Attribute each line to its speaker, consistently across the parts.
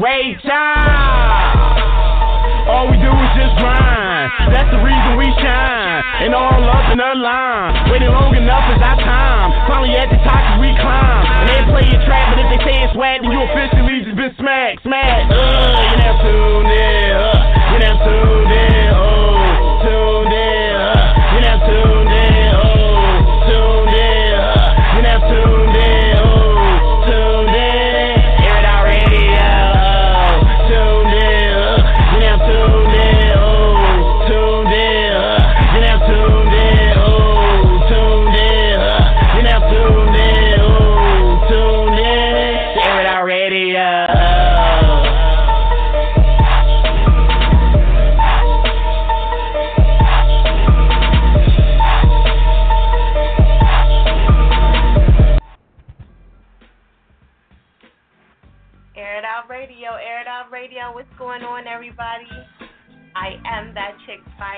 Speaker 1: Ray Charles. All we do is just grind. That's the reason we shine. And all up in the line. Waiting long enough is our time. Finally at the top as we climb. And they play your trap, but if they say it's whack, then you officially just been smacked, smacked. Uh, you never tuned in. Uh, you never tuned in. Oh, tuned in. Uh, you never tuned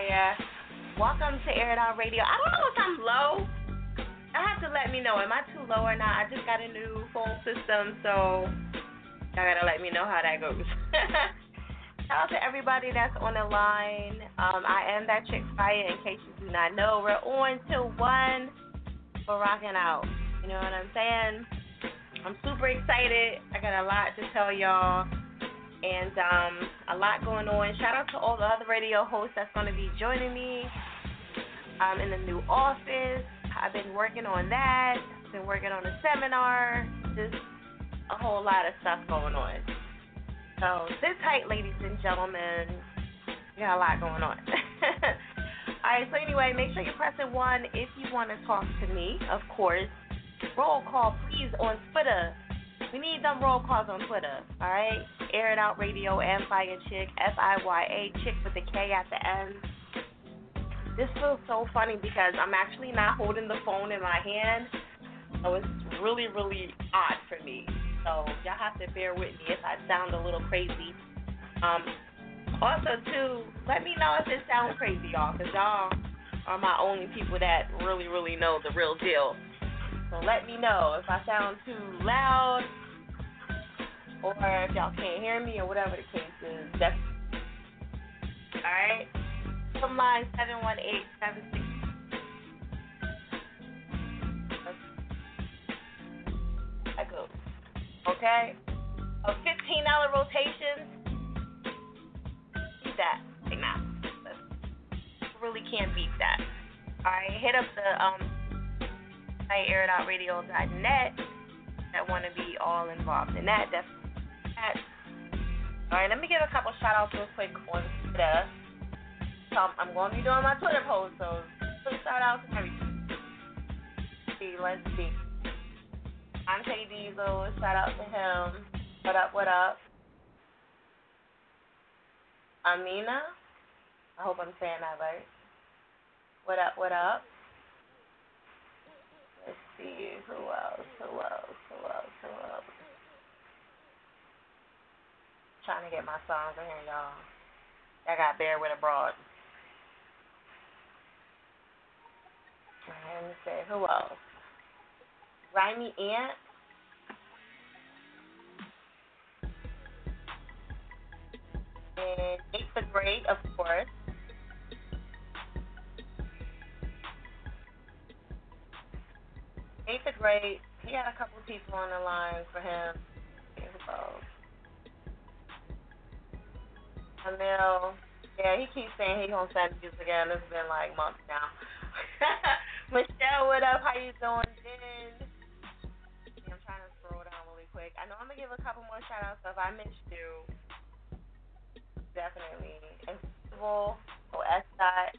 Speaker 2: chick. Welcome to Air It Out Radio. I don't know if I'm low. I have to let me know. Am I too low or not? I just got a new phone system, so y'all gotta let me know how that goes. Shout out to everybody that's on the line. Um, I am that chick fire. In case you do not know, we're on till one. We're rocking out. You know what I'm saying? I'm super excited. I got a lot to tell y'all and um, a lot going on. Shout out to all the other radio hosts that's going to be joining me um, in the new office. I've been working on that, been working on a seminar, just a whole lot of stuff going on. So sit tight, ladies and gentlemen. We got a lot going on. all right, so anyway, make sure you're pressing one if you want to talk to me, of course roll call, please, on Twitter. We need them roll calls on Twitter, all right? Air It Out Radio and Fire Chick, F I Y A, Chick with a K at the end. This feels so funny because I'm actually not holding the phone in my hand, so it's really, really odd for me. So y'all have to bear with me if I sound a little crazy. Um, also, too, let me know if it sounds crazy, y'all, because y'all are my only people that really, really know the real deal. So let me know if I sound too loud or if y'all can't hear me or whatever the case is. That's alright. Come line seven one eight seven six. That goes. Okay? A fifteen dollar rotation. Beat that right now. Really can't beat that. Alright, hit up the um airitoutradio.net that want to be all involved in that. That's that. All right, let me give a couple shout outs real quick on Twitter. So I'm going to be doing my Twitter post, so shout outs and everything. See, let's see. Ante Diesel, shout out to him. What up, what up? Amina, I hope I'm saying that right. What up, what up? See who else, who else, who else, who else. Trying to get my songs in here, y'all. I got bear with a broad. Let me see who else. Grimy Ant. And Eighth the Great, of course. Eighth grade, he had a couple of people on the line for him. O'Neal. Yeah, he keeps saying he gonna send views again. It's been like months now. Michelle, what up? How you doing, Jen? I'm trying to scroll down really quick. I know I'm gonna give a couple more shout outs if I missed you. Definitely. Festival, oh dot.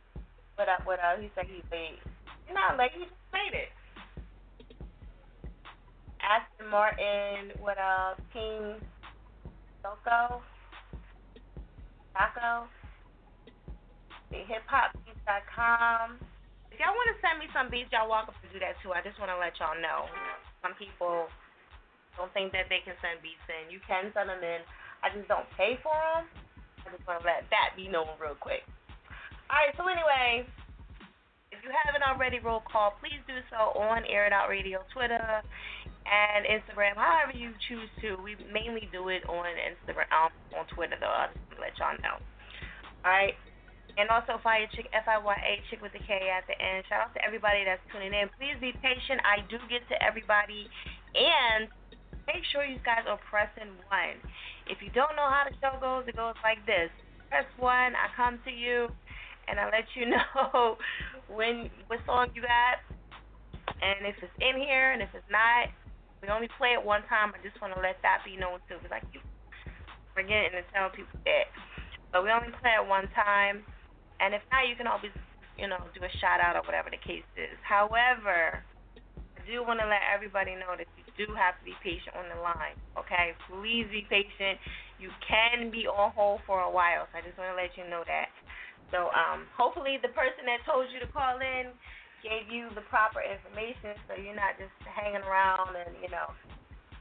Speaker 2: What up, what up? He said he's late. You're not late, he just made it. Aston Martin, what up? King Soko. Taco hiphopbeats.com. If y'all want to send me some beats, y'all welcome to do that too. I just want to let y'all know. Some people don't think that they can send beats in. You can send them in. I just don't pay for them. I just want to let that be known real quick. All right. So anyway, if you haven't already, roll call. Please do so on Air It Out Radio, Twitter, and Instagram. However you choose to. We mainly do it on Instagram, um, on Twitter though. I'll just let y'all know. All right. And also Fire Chick, F-I-Y-A, Chick with the K at the end. Shout out to everybody that's tuning in. Please be patient. I do get to everybody. And make sure you guys are pressing one. If you don't know how the show goes, it goes like this. Press one, I come to you, and I let you know when what song you got. And if it's in here, and if it's not, we only play it one time. I just want to let that be known too, I keep forgetting to tell people that. But we only play it one time. And if not, you can always, you know, do a shout out or whatever the case is. However, I do want to let everybody know that you do have to be patient on the line. Okay, please be patient. You can be on hold for a while. So I just want to let you know that. So um, hopefully the person that told you to call in gave you the proper information, so you're not just hanging around and you know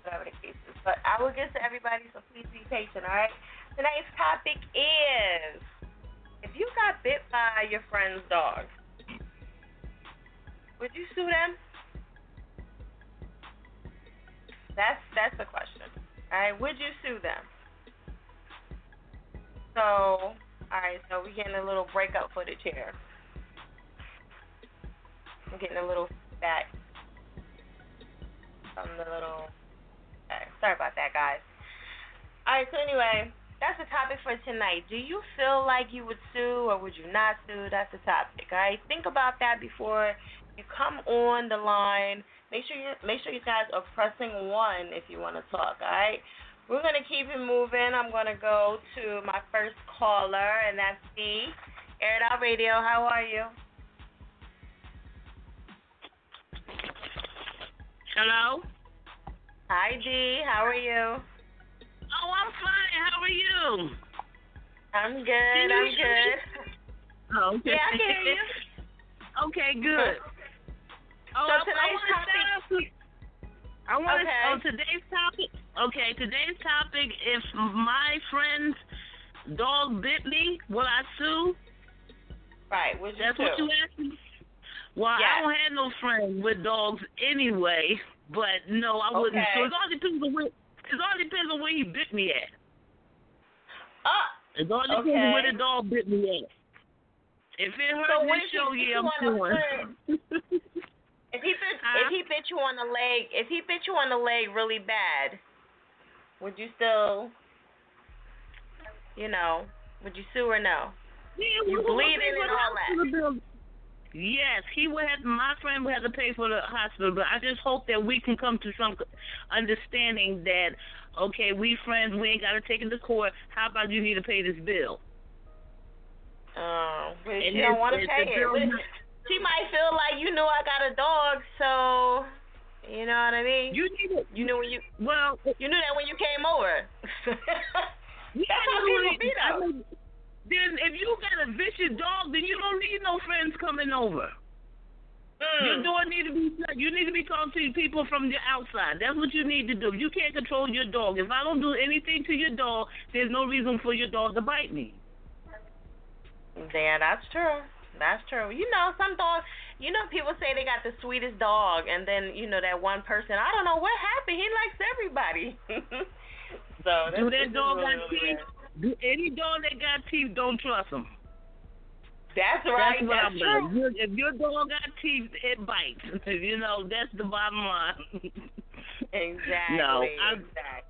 Speaker 2: whatever the case is. But I will get to everybody, so please be patient. All right. Tonight's topic is if you got bit by your friend's dog, would you sue them? That's that's the question. All right, would you sue them? So, all right, so we're getting a little breakup footage here. I'm getting a little back from the little. Okay, sorry about that, guys. All right, so anyway, that's the topic for tonight. Do you feel like you would sue or would you not sue? That's the topic. All right, think about that before you come on the line. Make sure you make sure you guys are pressing one if you want to talk. All right. We're gonna keep it moving. I'm gonna go to my first caller, and that's D. Air Out Radio. How are you?
Speaker 3: Hello.
Speaker 2: Hi, D. How are you?
Speaker 3: Oh, I'm fine. How are you?
Speaker 2: I'm good. I'm good.
Speaker 3: Oh, okay.
Speaker 2: Yeah, I can hear you.
Speaker 3: okay, good. Oh,
Speaker 2: So
Speaker 3: I,
Speaker 2: tonight's
Speaker 3: I
Speaker 2: topic-
Speaker 3: I want to.
Speaker 2: Okay.
Speaker 3: Oh, today's topic. Okay, today's topic. If my friend's dog bit me, will I sue?
Speaker 2: Right. Would you
Speaker 3: That's
Speaker 2: sue?
Speaker 3: what you asked me. Well,
Speaker 2: Yes.
Speaker 3: I don't have no friends with dogs anyway. But no, I wouldn't.
Speaker 2: Okay.
Speaker 3: So it all depends on where. It all depends on where he bit me at.
Speaker 2: Ah,
Speaker 3: It all depends
Speaker 2: Okay.
Speaker 3: on where the dog bit me at. If it hurts
Speaker 2: So
Speaker 3: this show, yeah,
Speaker 2: you
Speaker 3: I'm suing.
Speaker 2: If he bit,
Speaker 3: Huh?
Speaker 2: if he bit you on the leg, if he bit you on the leg really bad, would you still, you know, would you sue or no?
Speaker 3: Yeah,
Speaker 2: You bleeding and all that.
Speaker 3: Yes, he would have. My friend would have to pay for the hospital, but I just hope that we can come to some understanding that okay, we friends, we ain't got to take it to court. How about you need to pay this bill?
Speaker 2: Um, but
Speaker 3: And
Speaker 2: she don't want to pay it.
Speaker 3: bill
Speaker 2: She might feel like you knew I got a dog, so you know what I mean.
Speaker 3: You to.
Speaker 2: You knew when you
Speaker 3: Well,
Speaker 2: you knew that when you came over.
Speaker 3: yeah,
Speaker 2: That's how people be though.
Speaker 3: Then if you got a vicious dog, then you don't need no friends coming over. Your
Speaker 2: Mm.
Speaker 3: door need to be shut. You need to be talking to people from the outside. That's what you need to do. You can't control your dog. If I don't do anything to your dog, there's no reason for your dog to bite me.
Speaker 2: Yeah, that's true. That's true. You know, some dogs. You know, people say they got the sweetest dog, and then you know that one person. I don't know what happened. He likes everybody. so
Speaker 3: Do that dog
Speaker 2: really,
Speaker 3: got
Speaker 2: really
Speaker 3: teeth? Do any dog that got teeth, don't trust them.
Speaker 2: That's right.
Speaker 3: That's
Speaker 2: That's true.
Speaker 3: If your dog got teeth, it bites. you know, that's the bottom line.
Speaker 2: Exactly.
Speaker 3: No,
Speaker 2: exactly.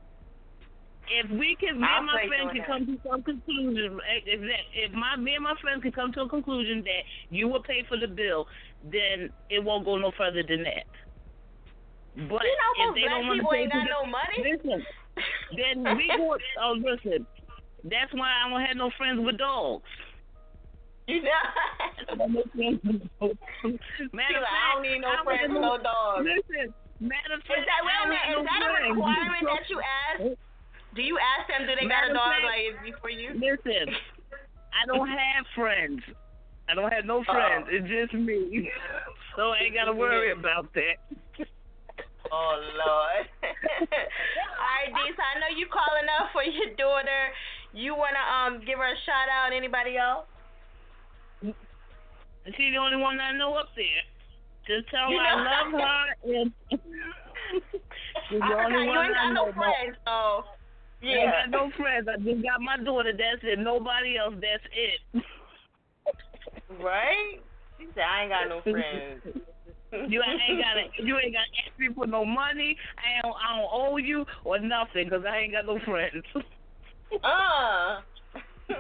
Speaker 3: if we can, me
Speaker 2: I'll
Speaker 3: and my
Speaker 2: doing
Speaker 3: can come to some conclusion, eh, if that, if my me and my friends can come to a conclusion that you will pay for the bill, then it won't go no further than that. But
Speaker 2: You know,
Speaker 3: if they don't want to pay for the,
Speaker 2: no money.
Speaker 3: listen, then we go. Oh, listen. That's why I don't have no friends with dogs.
Speaker 2: You know.
Speaker 3: Matter of fact,
Speaker 2: I don't need no
Speaker 3: I
Speaker 2: friends,
Speaker 3: wouldn't-
Speaker 2: no dogs.
Speaker 3: Listen, matter of
Speaker 2: Is
Speaker 3: fact,
Speaker 2: that wait a minute? Is that a requirement that you ask? Do you ask them? Do they got a dog?
Speaker 3: fact-
Speaker 2: Like, is for you?
Speaker 3: Listen, I don't have friends. I don't have no friends. It's just me. So I ain't gotta worry about that.
Speaker 2: Oh Lord. All right, Disa, I know you calling up for your daughter. You wanna um give her a shout out? Anybody else?
Speaker 3: She's the only one I know up there. Just tell
Speaker 2: You
Speaker 3: her I love her and she's the
Speaker 2: I
Speaker 3: only
Speaker 2: you
Speaker 3: one
Speaker 2: ain't
Speaker 3: I
Speaker 2: got
Speaker 3: know.
Speaker 2: no friends, so
Speaker 3: I
Speaker 2: yeah.
Speaker 3: ain't got no friends. I just got my daughter. That's it. Nobody else. That's it.
Speaker 2: Right? She said I ain't got no friends.
Speaker 3: You ain't got to You ain't got to ask me for no money. I don't. I don't owe you or nothing because I ain't got no friends.
Speaker 2: Uh.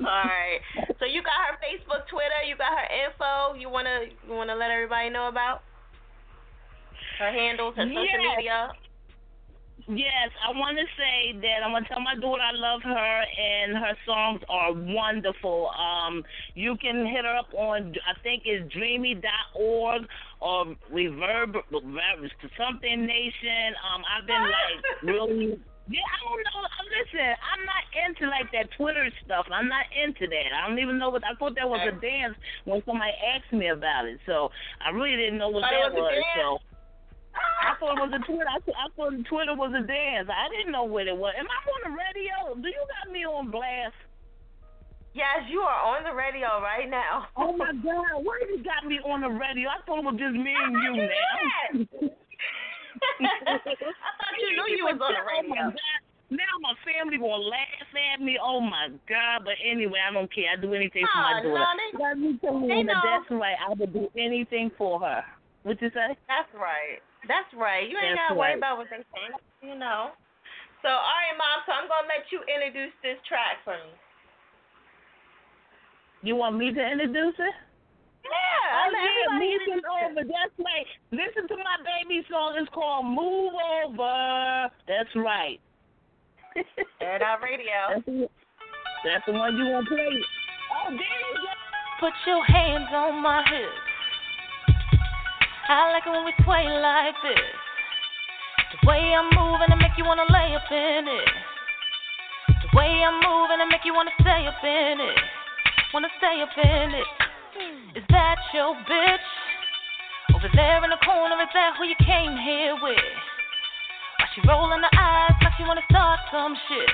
Speaker 2: All right. So you got her Facebook, Twitter. You got her info. You wanna you wanna let everybody know about her handles, her social
Speaker 3: Yes.
Speaker 2: media.
Speaker 3: Yes, I want to say that I want to tell my daughter I love her and her songs are wonderful. Um, you can hit her up on I think it's dreamy.org or reverb to something nation. Um, I've been like really. Yeah, I don't know. Listen, I'm not into like that Twitter stuff. I'm not into that. I don't even know what. I thought that was a dance when somebody asked me about it. So I really didn't know what that
Speaker 2: was
Speaker 3: was. So I thought it was a Twitter. I, I thought Twitter was a dance. I didn't know what it was. Am I on the radio? Do you got me on blast?
Speaker 2: Yes, you are on the radio right now.
Speaker 3: Oh my God! Why did you got me on the radio? I thought it was just me and you
Speaker 2: I
Speaker 3: now.
Speaker 2: I thought you knew you was on the radio.
Speaker 3: Now my family gonna laugh at me. Oh my God! But anyway, I don't care. I do anything for my
Speaker 2: Oh, no,
Speaker 3: daughter.
Speaker 2: they-
Speaker 3: Let me tell
Speaker 2: they
Speaker 3: you,
Speaker 2: know.
Speaker 3: that's right. I would do anything for her. What you say?
Speaker 2: That's right. That's right. You ain't gotta worry
Speaker 3: right.
Speaker 2: about what they think, you know. So all right, mom. So I'm gonna let you introduce this track for me.
Speaker 3: You want me to introduce it?
Speaker 2: Yeah.
Speaker 3: Oh, yeah,
Speaker 2: everybody
Speaker 3: moving over. That's right. Listen to my baby song. It's called Move Over. That's right.
Speaker 2: It Out Radio.
Speaker 3: That's the, that's the one you want to play. Oh, there you go.
Speaker 4: Put your hands on my hips. I like it when we sway like this. The way I'm moving, I make you wanna lay up in it. The way I'm moving, I make you wanna stay up in it. Wanna stay up in it. Is that your bitch? Over there in the corner, is that who you came here with? Why she rolling her eyes like she wanna start some shit?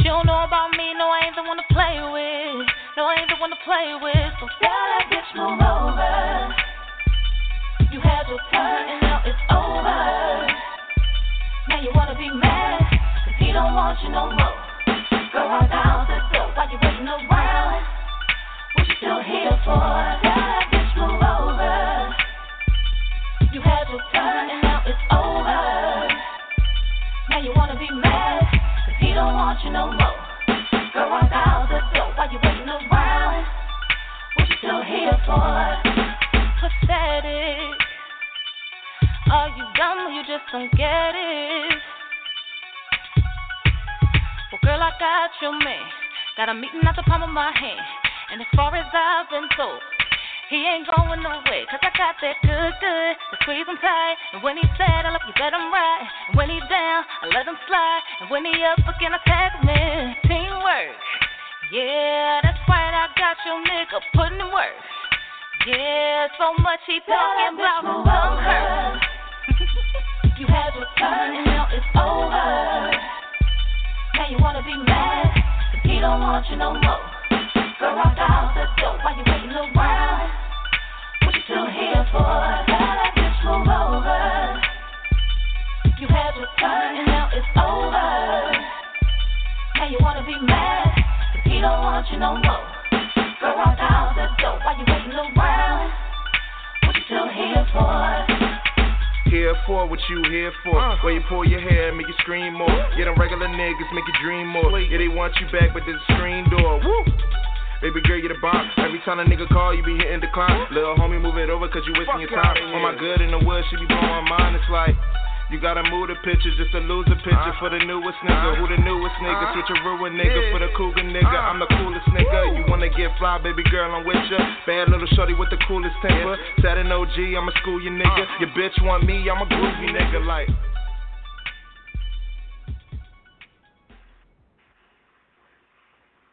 Speaker 4: She don't know about me, no, I ain't the one to play with. No, I ain't the one to play with. So tell that bitch move over. You had your turn and now it's over. Now you wanna be mad, cause he don't want you no more. Go right down still here for? Move over. You had your and now it's over. Now you wanna be he don't want you no more. The you around. What you still here for? Pathetic. Are you dumb or you just don't get it? Well, girl, I got your man. Got a meeting at the palm of my hand. And as far as I've been told, he ain't going nowhere. Cause I got that good, good. To squeeze him tight. And when he said, I love you, bet him right. And when he's down, I let him slide. And when he up again, I tag him in. Teamwork. Yeah, that's right. I got your nigga putting in work. Yeah, so much he talking about some hurt. you had your turn and now it's over. Now you wanna be mad, cause he don't want you no more. Want you no more. Go right out the door while you waiting around. What you still here for?
Speaker 5: Here here for? What you here for? Uh. Where you pull your hair, make you scream more. Yeah, them regular niggas make you dream more. Yeah, they want you back, but there's a screen door. Woo! Baby girl, you the bomb. Every time a nigga call, you be hitting decline. Little homie, move it over, cause you wasting your time. On my good in the woods, she be blowing my mind. It's like. You gotta move the picture just to lose a picture uh, for the newest nigga. Uh, Who the newest nigga? Uh, Switch a ruin nigga yeah. for the cougar nigga. Uh, I'm the coolest nigga. You wanna get fly, baby girl, I'm with ya. Bad little shorty with the coolest temper. Sad an OG, I'ma school you nigga. Your bitch want me, I'm a groovy nigga like.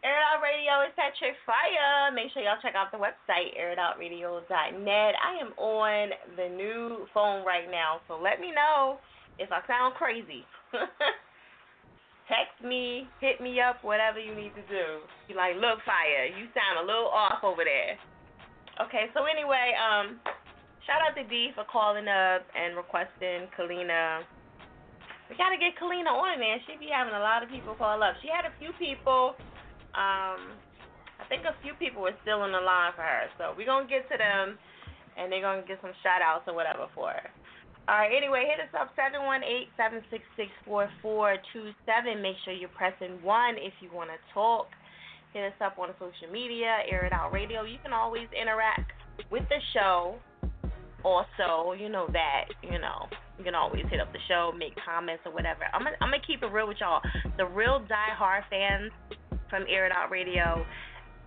Speaker 2: Air It Out Radio is Patrick Fire. Make sure y'all check out the website, airitoutradio.net. I am on the new phone right now, so let me know if I sound crazy. Text me, hit me up, whatever you need to do. Be like, look, Fire, you sound a little off over there. Okay, so anyway, um, shout out to D for calling up and requesting Kalina. We gotta get Kalina on, man. She be having a lot of people call up. She had a few people um, I think a few people were still in the line for her, so we're gonna get to them, and they're gonna get some shout outs or whatever for her. All right. Anyway, hit us up seven one eight seven six six four four two seven. Make sure you're pressing one if you want to talk. Hit us up on social media, Air It Out Radio. You can always interact with the show. Also, you know that you know you can always hit up the show, make comments or whatever. I'm gonna, I'm gonna keep it real with y'all. The real die-hard fans from Air It Out Radio,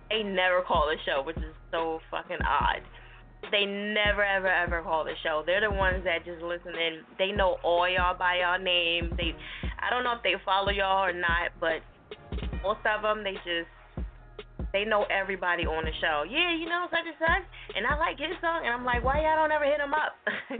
Speaker 2: they never call the show, which is so fucking odd. They never, ever, ever call the show. They're the ones that just listen and they know all y'all by y'all name. They, I don't know if they follow y'all or not, but most of them they just they know everybody on the show. Yeah, you know such and such, and I like his song, and I'm like, why y'all don't ever hit him up?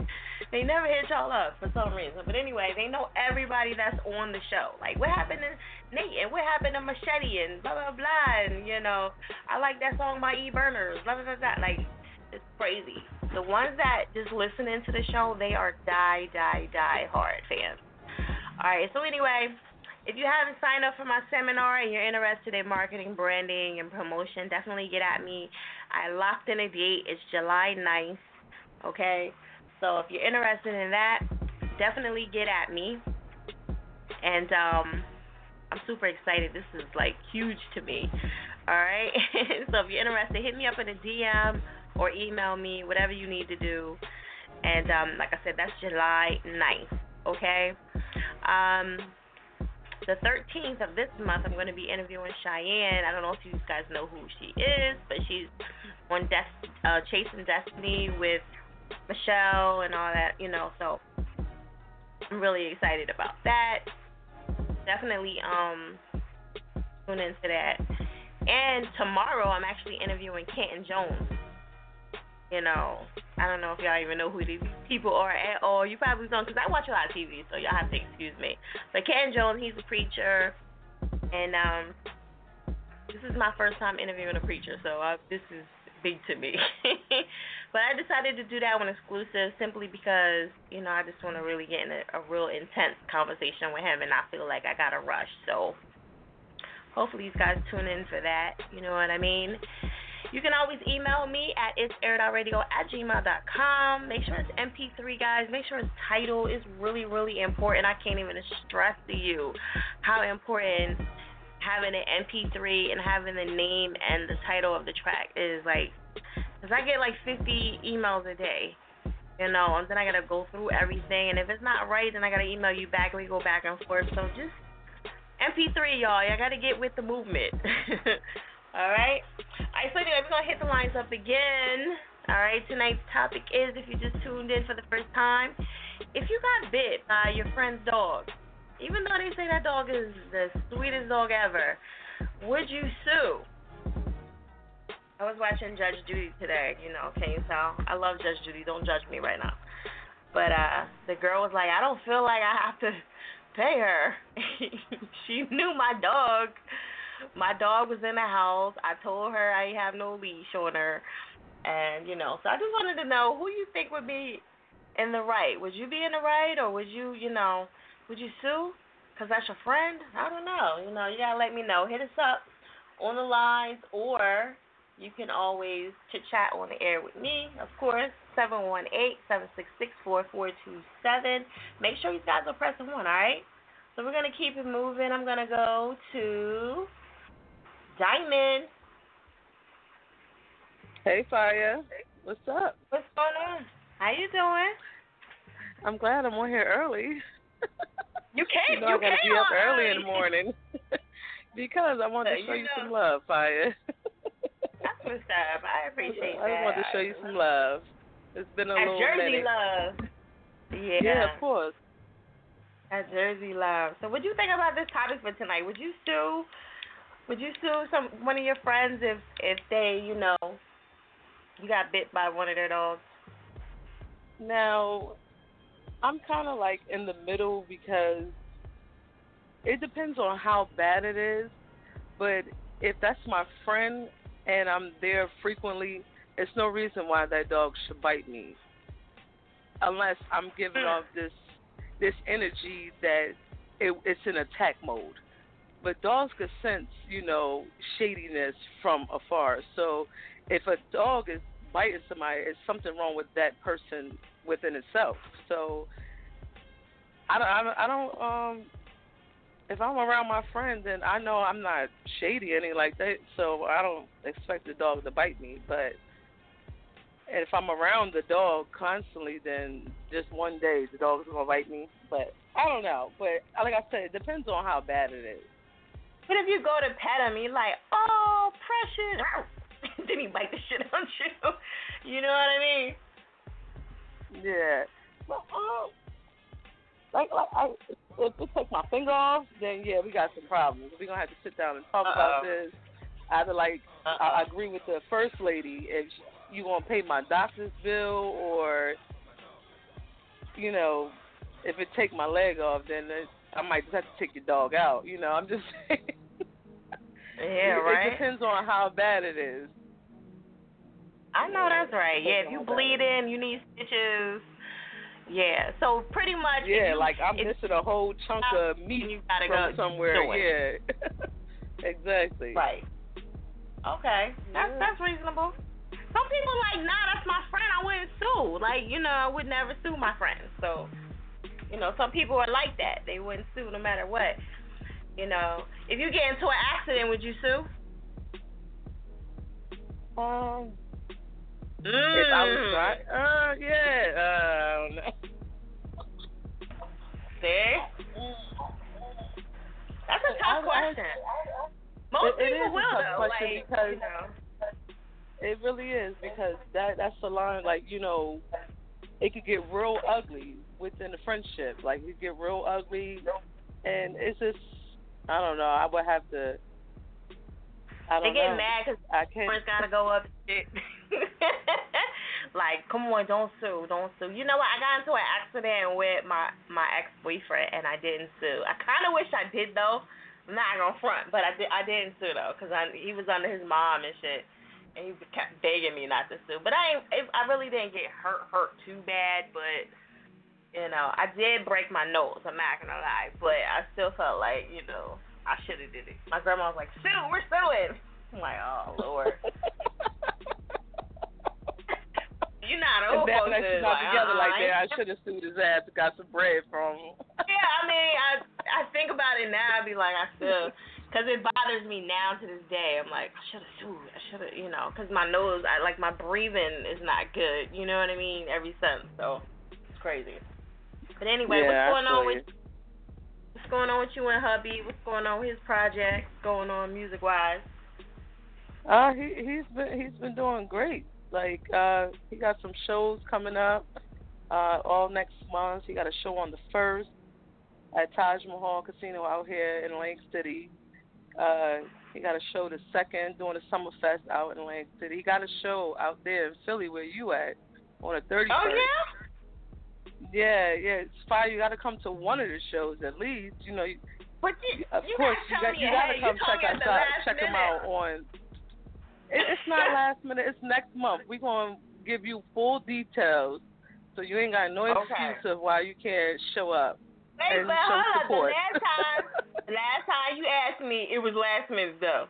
Speaker 2: they never hit y'all up for some reason. But anyway, they know everybody that's on the show. Like, what happened to Nate and what happened to Machete and blah blah blah, and you know, I like that song by E Burners, blah blah blah. blah. Like, it's crazy. The ones that just listening to the show, they are die die die hard fans. All right, so anyway, if you haven't signed up for my seminar and you're interested in marketing, branding, and promotion, definitely get at me. I locked in a date. It's July 9th. Okay? So if you're interested in that, definitely get at me. And um, I'm super excited. This is like huge to me. All right? so if you're interested, hit me up in a DM or email me, whatever you need to do. And um, like I said, that's July 9th. Okay? Um, the 13th of this month, I'm going to be interviewing Cheyenne. I don't know if you guys know who she is, but she's on Des- uh, Chasing Destiny with Michelle and all that, you know. So I'm really excited about that. Definitely um tune into that. And tomorrow, I'm actually interviewing Canton Jones you know, I don't know if y'all even know who these people are at all. You probably don't, because I watch a lot of TV, so y'all have to excuse me. But Ken Jones, he's a preacher, and um, this is my first time interviewing a preacher, so I, this is big to me. but I decided to do that one exclusive simply because, you know, I just want to really get in a, a real intense conversation with him, and I feel like I got to rush. So hopefully you guys tune in for that. You know what I mean? You can always email me at it's radio at gmail.com. Make sure it's MP3, guys. Make sure it's title is really, really important. I can't even stress to you how important having an MP3 and having the name and the title of the track is. Like, because I get like 50 emails a day you know, and then I gotta go through everything, and if it's not right, then I gotta email you back. We go back and forth. So just MP3, y'all. I gotta get with the movement. All right. All right. So anyway, we're gonna hit the lines up again. All right. Tonight's topic is if you just tuned in for the first time, if you got bit by your friend's dog, even though they say that dog is the sweetest dog ever, would you sue? I was watching Judge Judy today. You know, you tell? I love Judge Judy. Don't judge me right now. But uh, the girl was like, I don't feel like I have to pay her. she knew my dog my dog was in the house. I told her I have no leash on her, and you know, so I just wanted to know who you think would be in the right. Would you be in the right, or would you, you know, would you sue? Cause that's your friend. I don't know. You know, you gotta let me know. Hit us up on the lines, or you can always chit chat on the air with me, of course. 718-766-4427. Make sure you guys are pressing one, all right? So we're gonna keep it moving. I'm gonna go to Diamond.
Speaker 6: Hey, Fire. What's up?
Speaker 2: What's going on? How you doing?
Speaker 6: I'm glad I'm on here early.
Speaker 2: You came.
Speaker 6: you know I gotta
Speaker 2: came
Speaker 6: be up
Speaker 2: on
Speaker 6: early in the morning because I wanted to show you
Speaker 2: know.
Speaker 6: some love, Fire.
Speaker 2: That's what's up. I appreciate
Speaker 6: I
Speaker 2: that.
Speaker 6: just want to show you some love. It's been a
Speaker 2: That
Speaker 6: little
Speaker 2: Jersey
Speaker 6: minute.
Speaker 2: love. Yeah.
Speaker 6: Yeah, of course.
Speaker 2: That Jersey love. So, what do you think about this topic for tonight? Would you sue? Would you sue some one of your friends if if they, you know, you got bit by one of their dogs?
Speaker 6: Now, I'm kind of like in the middle because it depends on how bad it is. But if that's my friend and I'm there frequently, it's no reason why that dog should bite me, unless I'm giving
Speaker 2: Hmm.
Speaker 6: off this this energy that it, it's in attack mode. But dogs can sense, you know, shadiness from afar. So if a dog is biting somebody, it's something wrong with that person within itself. So I don't, I don't, um, if I'm around my friend, then I know I'm not shady or anything like that. So I don't expect the dog to bite me. But if I'm around the dog constantly, then just one day the dog's gonna bite me. But I don't know. But like I said, it depends on how bad it is.
Speaker 2: But if you go to pet him, he's like, "Oh, precious," then he bite the shit out you. You know what I mean?
Speaker 6: Yeah. But, um, like, like I, if it takes my finger off, then yeah, we got some problems. We're gonna have to sit down and talk about
Speaker 2: Uh-oh.
Speaker 6: this. Either like, I, I agree with the first lady, if you gonna pay my doctor's bill, or you know, if it take my leg off, then it, I might just have to take your dog out. You know, I'm just saying.
Speaker 2: Yeah,
Speaker 6: it,
Speaker 2: right.
Speaker 6: It depends on how bad it is.
Speaker 2: I know that's right. Yeah, if you bleeding, you need stitches. Yeah, so pretty much.
Speaker 6: Yeah,
Speaker 2: you-
Speaker 6: like I'm missing a whole chunk of meat
Speaker 2: you gotta
Speaker 6: from
Speaker 2: go
Speaker 6: somewhere. Yeah, exactly.
Speaker 2: Right. Okay, that's
Speaker 6: Yeah.
Speaker 2: that's reasonable. Some people like, nah, that's my friend. I wouldn't sue. Like, you know, I would never sue my friend. So, you know, some people are like that. They wouldn't sue no matter what. You know, if you get into an accident, would you sue?
Speaker 6: Um, if I was
Speaker 2: Mm.
Speaker 6: trying, uh, yeah, uh, I don't know.
Speaker 2: See? That's a tough question. Most
Speaker 6: It- it
Speaker 2: people
Speaker 6: a
Speaker 2: will though. like,
Speaker 6: because-
Speaker 2: you know.
Speaker 6: It really is because that that's the line. Like you know, it could get real ugly within a friendship. Like could get real ugly, and it's just I don't know. I would have to. I don't they
Speaker 2: get
Speaker 6: know.
Speaker 2: mad because
Speaker 6: I can't.
Speaker 2: Friends gotta go up shit. like, come on, don't sue, don't sue. You know what? I got into an accident with my my ex boyfriend and I didn't sue. I kind of wish I did though. I'm not gonna front, but I did. I didn't sue though, cause I he was under his mom and shit, and he kept begging me not to sue. But I I really didn't get hurt hurt too bad, but you know I did break my nose. I'm not gonna lie, but I still felt like you know I should have did it. My grandma was like, sue, we're suing. I'm like, oh lord. You're not old
Speaker 6: that
Speaker 2: folks
Speaker 6: that not
Speaker 2: like,
Speaker 6: together
Speaker 2: uh-uh,
Speaker 6: like
Speaker 2: uh-huh.
Speaker 6: that. I should have sued his ass and got some bread from him.
Speaker 2: Yeah, I mean, I I think about it now. I'd be like, I still, because it bothers me now to this day. I'm like, I should have sued. I should have, you know, because my nose, I like my breathing is not good. You know what I mean? Every sense, so it's crazy. But anyway,
Speaker 6: yeah,
Speaker 2: what's going on with what's going on with you and hubby? What's going on with his project? What's going on music wise?
Speaker 6: Uh, he he's been he's been doing great. Like uh, he got some shows coming up. Uh, all next month. He got a show on the first at Taj Mahal Casino out here in Lake City. Uh, he got a show the second doing a summer fest out in Lake City. He got a show out there in Philly where you at on the thirty
Speaker 2: Oh
Speaker 6: first.
Speaker 2: yeah,
Speaker 6: Yeah, yeah. It's fine. You got to come to one of the shows at least. You know, you,
Speaker 2: but you,
Speaker 6: of
Speaker 2: you
Speaker 6: course you got you got to come check us out. Check
Speaker 2: minute.
Speaker 6: out on. It, it's not last minute. It's next month. We're gonna give you full details, so you ain't got no
Speaker 2: Okay.
Speaker 6: excuse of why you can't show up.
Speaker 2: Hey,
Speaker 6: and
Speaker 2: but
Speaker 6: show
Speaker 2: hold up. The last time, last time you asked me, it was last minute though.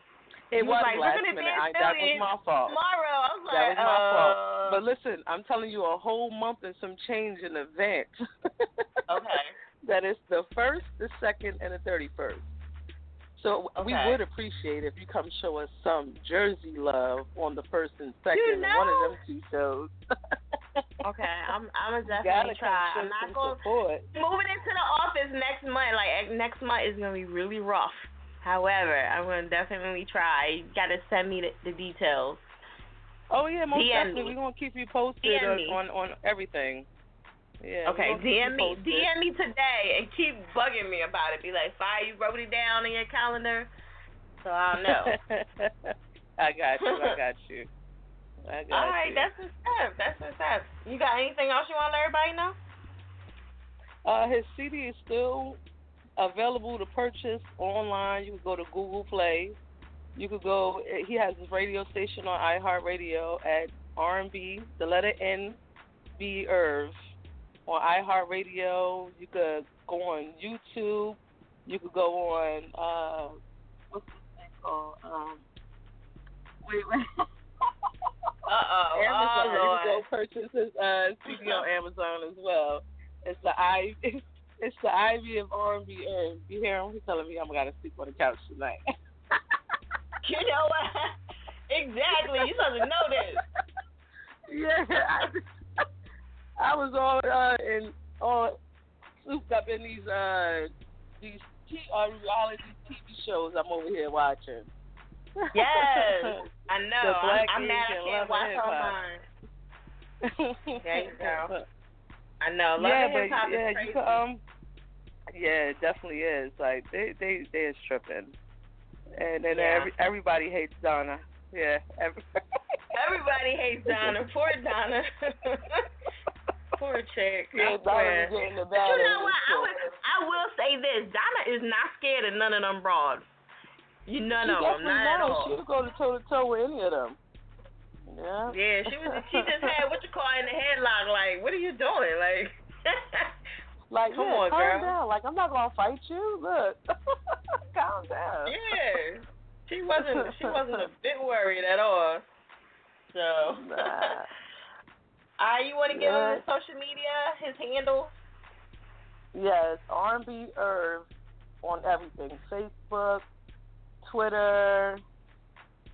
Speaker 6: It
Speaker 2: You
Speaker 6: was
Speaker 2: like,
Speaker 6: last minute. I, that was my fault.
Speaker 2: tomorrow. I was like,
Speaker 6: That was my fault.
Speaker 2: uh,
Speaker 6: But listen, I'm telling you, a whole month and some change in advance.
Speaker 2: okay.
Speaker 6: that is the first, the second, and the thirty-first. So we would appreciate if you come show us some Jersey love on the first and second,
Speaker 2: You
Speaker 6: of one of them two shows.
Speaker 2: Okay, I'm I'm gonna definitely try. I'm not going
Speaker 6: support.
Speaker 2: moving into the office next month. Like next month is gonna be really rough. However, I'm gonna definitely try. You gotta send me the, the details.
Speaker 6: Oh yeah, most
Speaker 2: DM
Speaker 6: definitely.
Speaker 2: me.
Speaker 6: We're gonna keep you posted on, on on everything. Yeah.
Speaker 2: okay,
Speaker 6: we're gonna keep you
Speaker 2: DM me. DM me today and keep bugging me about it. Be like, Fire, you wrote it down in your calendar, so I'll know.
Speaker 6: I got you. I got you. I got
Speaker 2: All right,
Speaker 6: you.
Speaker 2: that's what's up. That's what's up. You got anything else you want to let everybody know?
Speaker 6: Uh, his CD is still available to purchase online. You can go to Google Play. You could go. He has his radio station on iHeartRadio at R&B, the letter N, B Irv on iHeartRadio. You could go on YouTube. You could go on uh, what's this thing called? Um, wait, wait.
Speaker 2: Uh oh.
Speaker 6: Amazon.
Speaker 2: Oh
Speaker 6: you can go purchase his uh, CD on Amazon as well. It's the I. It's the Ivy of R&B. You hear him? He's telling me I'm gonna sleep on the couch tonight.
Speaker 2: You know what? exactly. You supposed to know this.
Speaker 6: yeah, I, I was all uh, in all souped up in these uh these t- uh, reality TV shows I'm over here watching.
Speaker 2: Yes. I know. I'm, I'm mad I can't watch
Speaker 6: Hip Hop.
Speaker 2: There you go. I know. Love
Speaker 6: yeah,
Speaker 2: and hip hop
Speaker 6: but yeah,
Speaker 2: crazy.
Speaker 6: you could, um, yeah, it definitely is. Like they, they, they is tripping, and then
Speaker 2: Yeah.
Speaker 6: every, everybody hates Donna. Yeah, every,
Speaker 2: Everybody hates Donna. Poor Donna. Poor chick.
Speaker 6: yeah, Donna
Speaker 2: swear.
Speaker 6: be getting the
Speaker 2: But you know what? I, would, I will say this. Donna is not scared of none of them broads. You none
Speaker 6: she
Speaker 2: of them. Not at all.
Speaker 6: She'll go to toe to toe with any of them. Yeah.
Speaker 2: Yeah, she was. She just had what you call in the headlock. Like, what are you doing? Like,
Speaker 6: like,
Speaker 2: Come
Speaker 6: yeah,
Speaker 2: on,
Speaker 6: calm
Speaker 2: girl.
Speaker 6: down. Like, I'm not gonna fight you. Look, calm down.
Speaker 2: yeah, she wasn't. She wasn't a bit worried at all. So,
Speaker 6: Nah.
Speaker 2: Ah, you want to give him his social media, his handle?
Speaker 6: Yes, R&B Irv on everything: Facebook, Twitter,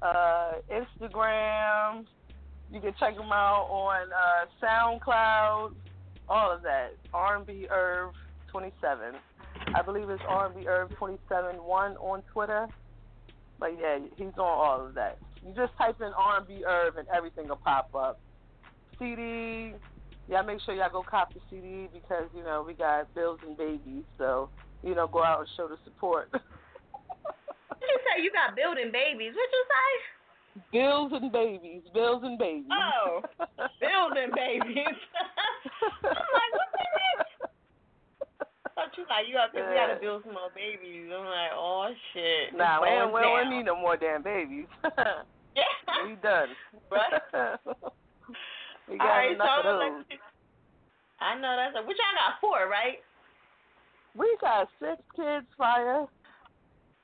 Speaker 6: uh, Instagram. You can check him out on uh, SoundCloud. All of that. R&B Irv 27. I believe it's R&B Irv 27 one on Twitter. But yeah, he's on all of that. You just type in R&B Irv and everything will pop up. CD. Yeah, make sure y'all go cop the CD because you know we got bills and babies, so you know go out and show the support.
Speaker 2: You say? You got building babies. What you say?
Speaker 6: Bills and babies, bills and babies.
Speaker 2: Oh, bills and babies. I'm like, what the heck? Thought you like you out there. We gotta build some more babies. I'm like, oh shit.
Speaker 6: Nah, we don't, we don't need no more damn babies.
Speaker 2: Yeah.
Speaker 6: we done.
Speaker 2: Right.
Speaker 6: we got
Speaker 2: right,
Speaker 6: enough
Speaker 2: so
Speaker 6: of those.
Speaker 2: like, I know that's a, which y'all got four, right?
Speaker 6: We got six kids, fire.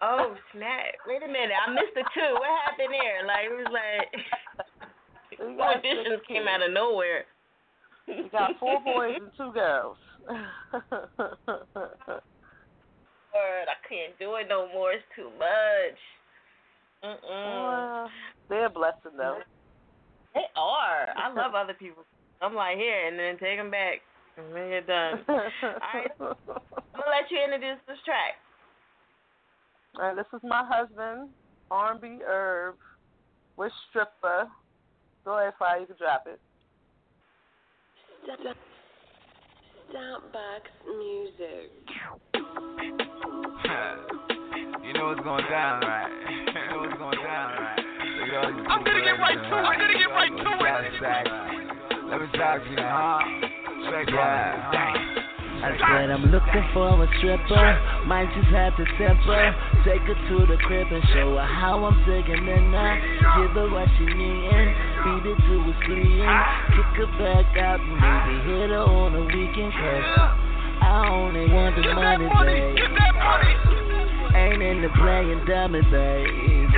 Speaker 2: Oh snap! Wait a minute, I missed the two. What happened there? Like it was like auditions came out of nowhere.
Speaker 6: You got four boys and two girls.
Speaker 2: Word, I can't do it no more. It's too much. Mm-mm.
Speaker 6: They're a blessing though.
Speaker 2: They are. I love other people. I'm like here, and then take them back, and then you're done. right. I'm gonna let you introduce this track.
Speaker 6: All right, this is my husband, R&B Irv, with Stripper. Go ahead, Fire, you can drop it.
Speaker 7: Soundbox music.
Speaker 1: you know what's going down, right? You know what's going down, right?
Speaker 8: I'm gonna get right to it. I'm gonna get right to it.
Speaker 1: Let me talk to you, huh? Check yeah.
Speaker 9: I said I'm looking for a stripper. Might just have to tip her. Take her to the crib and show her how I'm digging in her. Give her what she needin'. Feed it to her sleeping. Kick her back out and maybe hit her on the weekend. Cause I only want the money, babe.
Speaker 8: Get that money.
Speaker 9: Ain't into playing dummy, baby.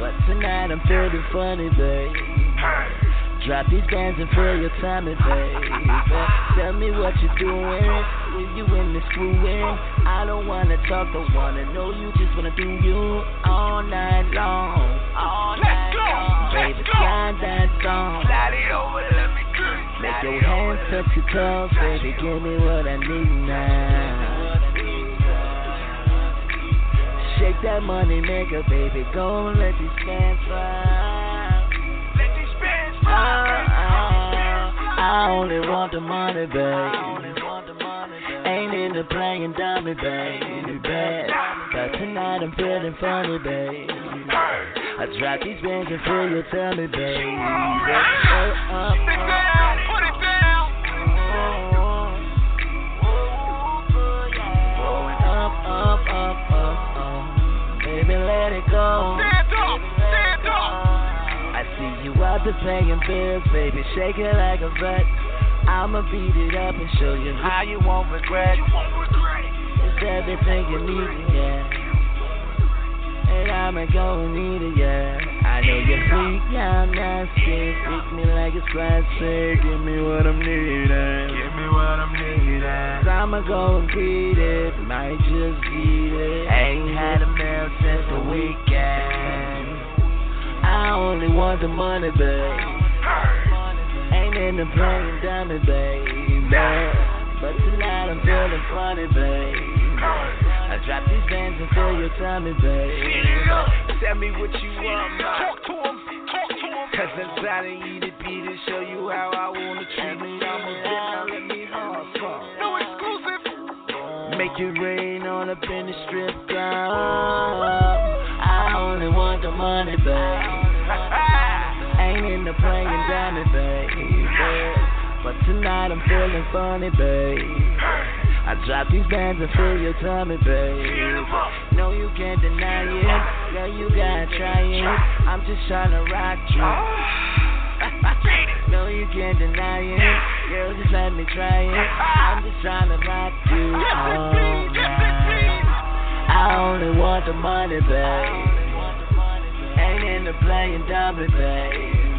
Speaker 9: But tonight I'm feeling funny, babe. Drop these bands and fill your tummy, baby. Tell me what you're doing. Will you in the screwing? I don't wanna talk, don't wanna know you. Just wanna do you all night long. All night long. Baby, slide that song. Make your hands touch your toes, baby. Give me what I need now. Shake that money maker, baby. Go and let these fans fly. I only want the money, babe. Ain't into playing dummy, baby. But tonight I'm feeling funny, babe. I drop these bands and fill your tummy, babe. Oh, oh,
Speaker 8: Sit down, put it down.
Speaker 9: Up, up, up, up, up. Baby, let it go. You out there bills, baby. Shake it like a vet. I'ma beat it up and show you how you won't regret.
Speaker 8: You won't regret it.
Speaker 9: It's everything you need, yeah. And I'ma go and need it, yeah. I know you're freak, yeah, I'm nasty. Freak me like it's classic. Give me what I'm needing.
Speaker 8: Give me what I'm needing.
Speaker 9: Cause I'ma go and beat it. Might just beat it. Ain't had a meal since the weekend. I only want the money, babe. Ain't in into playing dummy, baby. But tonight I'm feeling funny, babe. I drop these bands and fill your tummy, babe.
Speaker 8: Tell me what you want. Talk to him, talk to him.
Speaker 9: Cause I'm trying to eat it, beat it, show you how I wanna treat me. I'm a bit now, let me hustle.
Speaker 8: No exclusive.
Speaker 9: Make it rain on up in the strip club. I only want the money, babe. Ain't into playing dummy, babe. But tonight I'm feeling funny, babe. I drop these bands and fill your tummy, babe. No, you can't deny it. Girl, you gotta try it. I'm just trying to rock you. no, you can't deny it. Girl, just let me try it. I'm just trying to rock you all night. I only want the money, babe. Ain't into playing dummy, babe.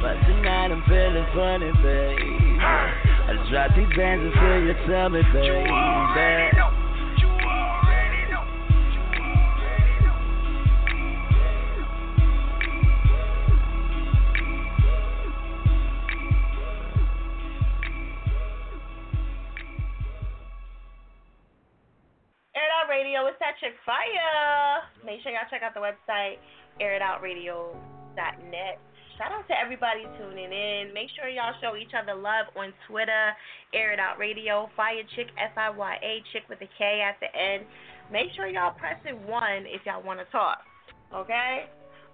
Speaker 9: But tonight I'm feeling funny, babe. I drop these bands and fill your tummy,
Speaker 8: You already know. You already know. You already know.
Speaker 2: Air It Out Radio, it's that chick fire. Make sure y'all check out the website, airitoutradio.net. Shout out to everybody tuning in. Make sure y'all show each other love on Twitter, Air It Out Radio, Fire Chick, F I Y A, Chick with a K at the end. Make sure y'all press it one if y'all want to talk. Okay?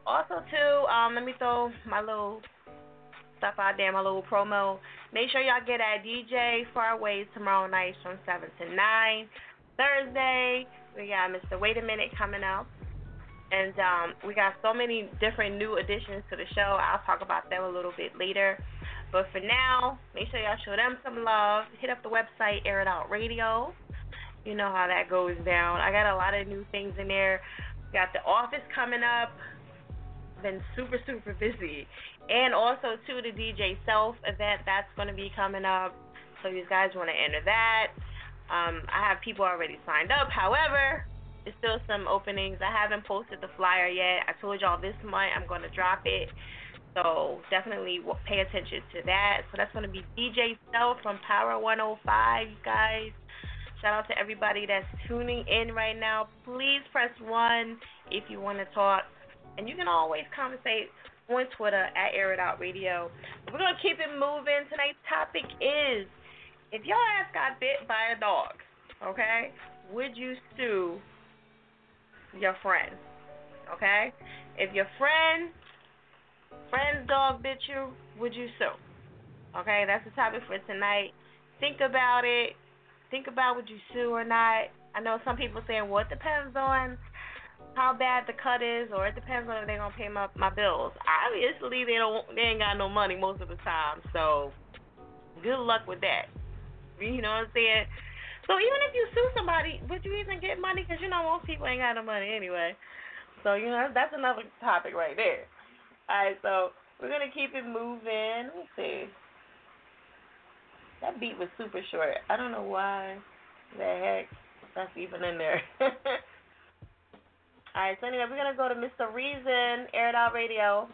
Speaker 2: Also, too, um, let me throw my little stuff out there, my little promo. Make sure y'all get at DJ Farways tomorrow night from 7 to 9. Thursday, we got Mr. Wait a Minute coming out. And um, we got so many different new additions to the show. I'll talk about them a little bit later. But for now, make sure y'all show them some love. Hit up the website, Air It Out Radio. You know how that goes down. I got a lot of new things in there. Got the office coming up. Been super, super busy. And also, too, the DJ Self event that's going to be coming up. So, you guys want to enter that. Um, I have people already signed up. However, there's still some openings. I haven't posted the flyer yet. I told y'all this month I'm going to drop it. So definitely pay attention to that. So that's going to be DJ Self from Power 105, you guys. Shout out to everybody that's tuning in right now. Please press one if you want to talk. And you can always conversate on Twitter at Air It Out Radio. We're going to keep it moving. Tonight's topic is if your ass got bit by a dog, okay, would you sue your friend? Okay? If your friend, friend's dog bit you, would you sue? Okay, that's the topic for tonight. Think about it. Think about would you sue or not. I know some people saying, well, it depends on how bad the cut is, or it depends on if they're gonna pay my my bills. Obviously, they don't. They ain't got no money most of the time, so good luck with that. You know what I'm saying? So even if you sue somebody, would you even get money? Because you know most people ain't got no money anyway. So you know that's another topic right there. All right, so we're gonna keep it moving. Let me see. That beat was super short. I don't know why the heck that's even in there. All right, so anyway, we're gonna go to Mr. Reason, Air It Out Radio.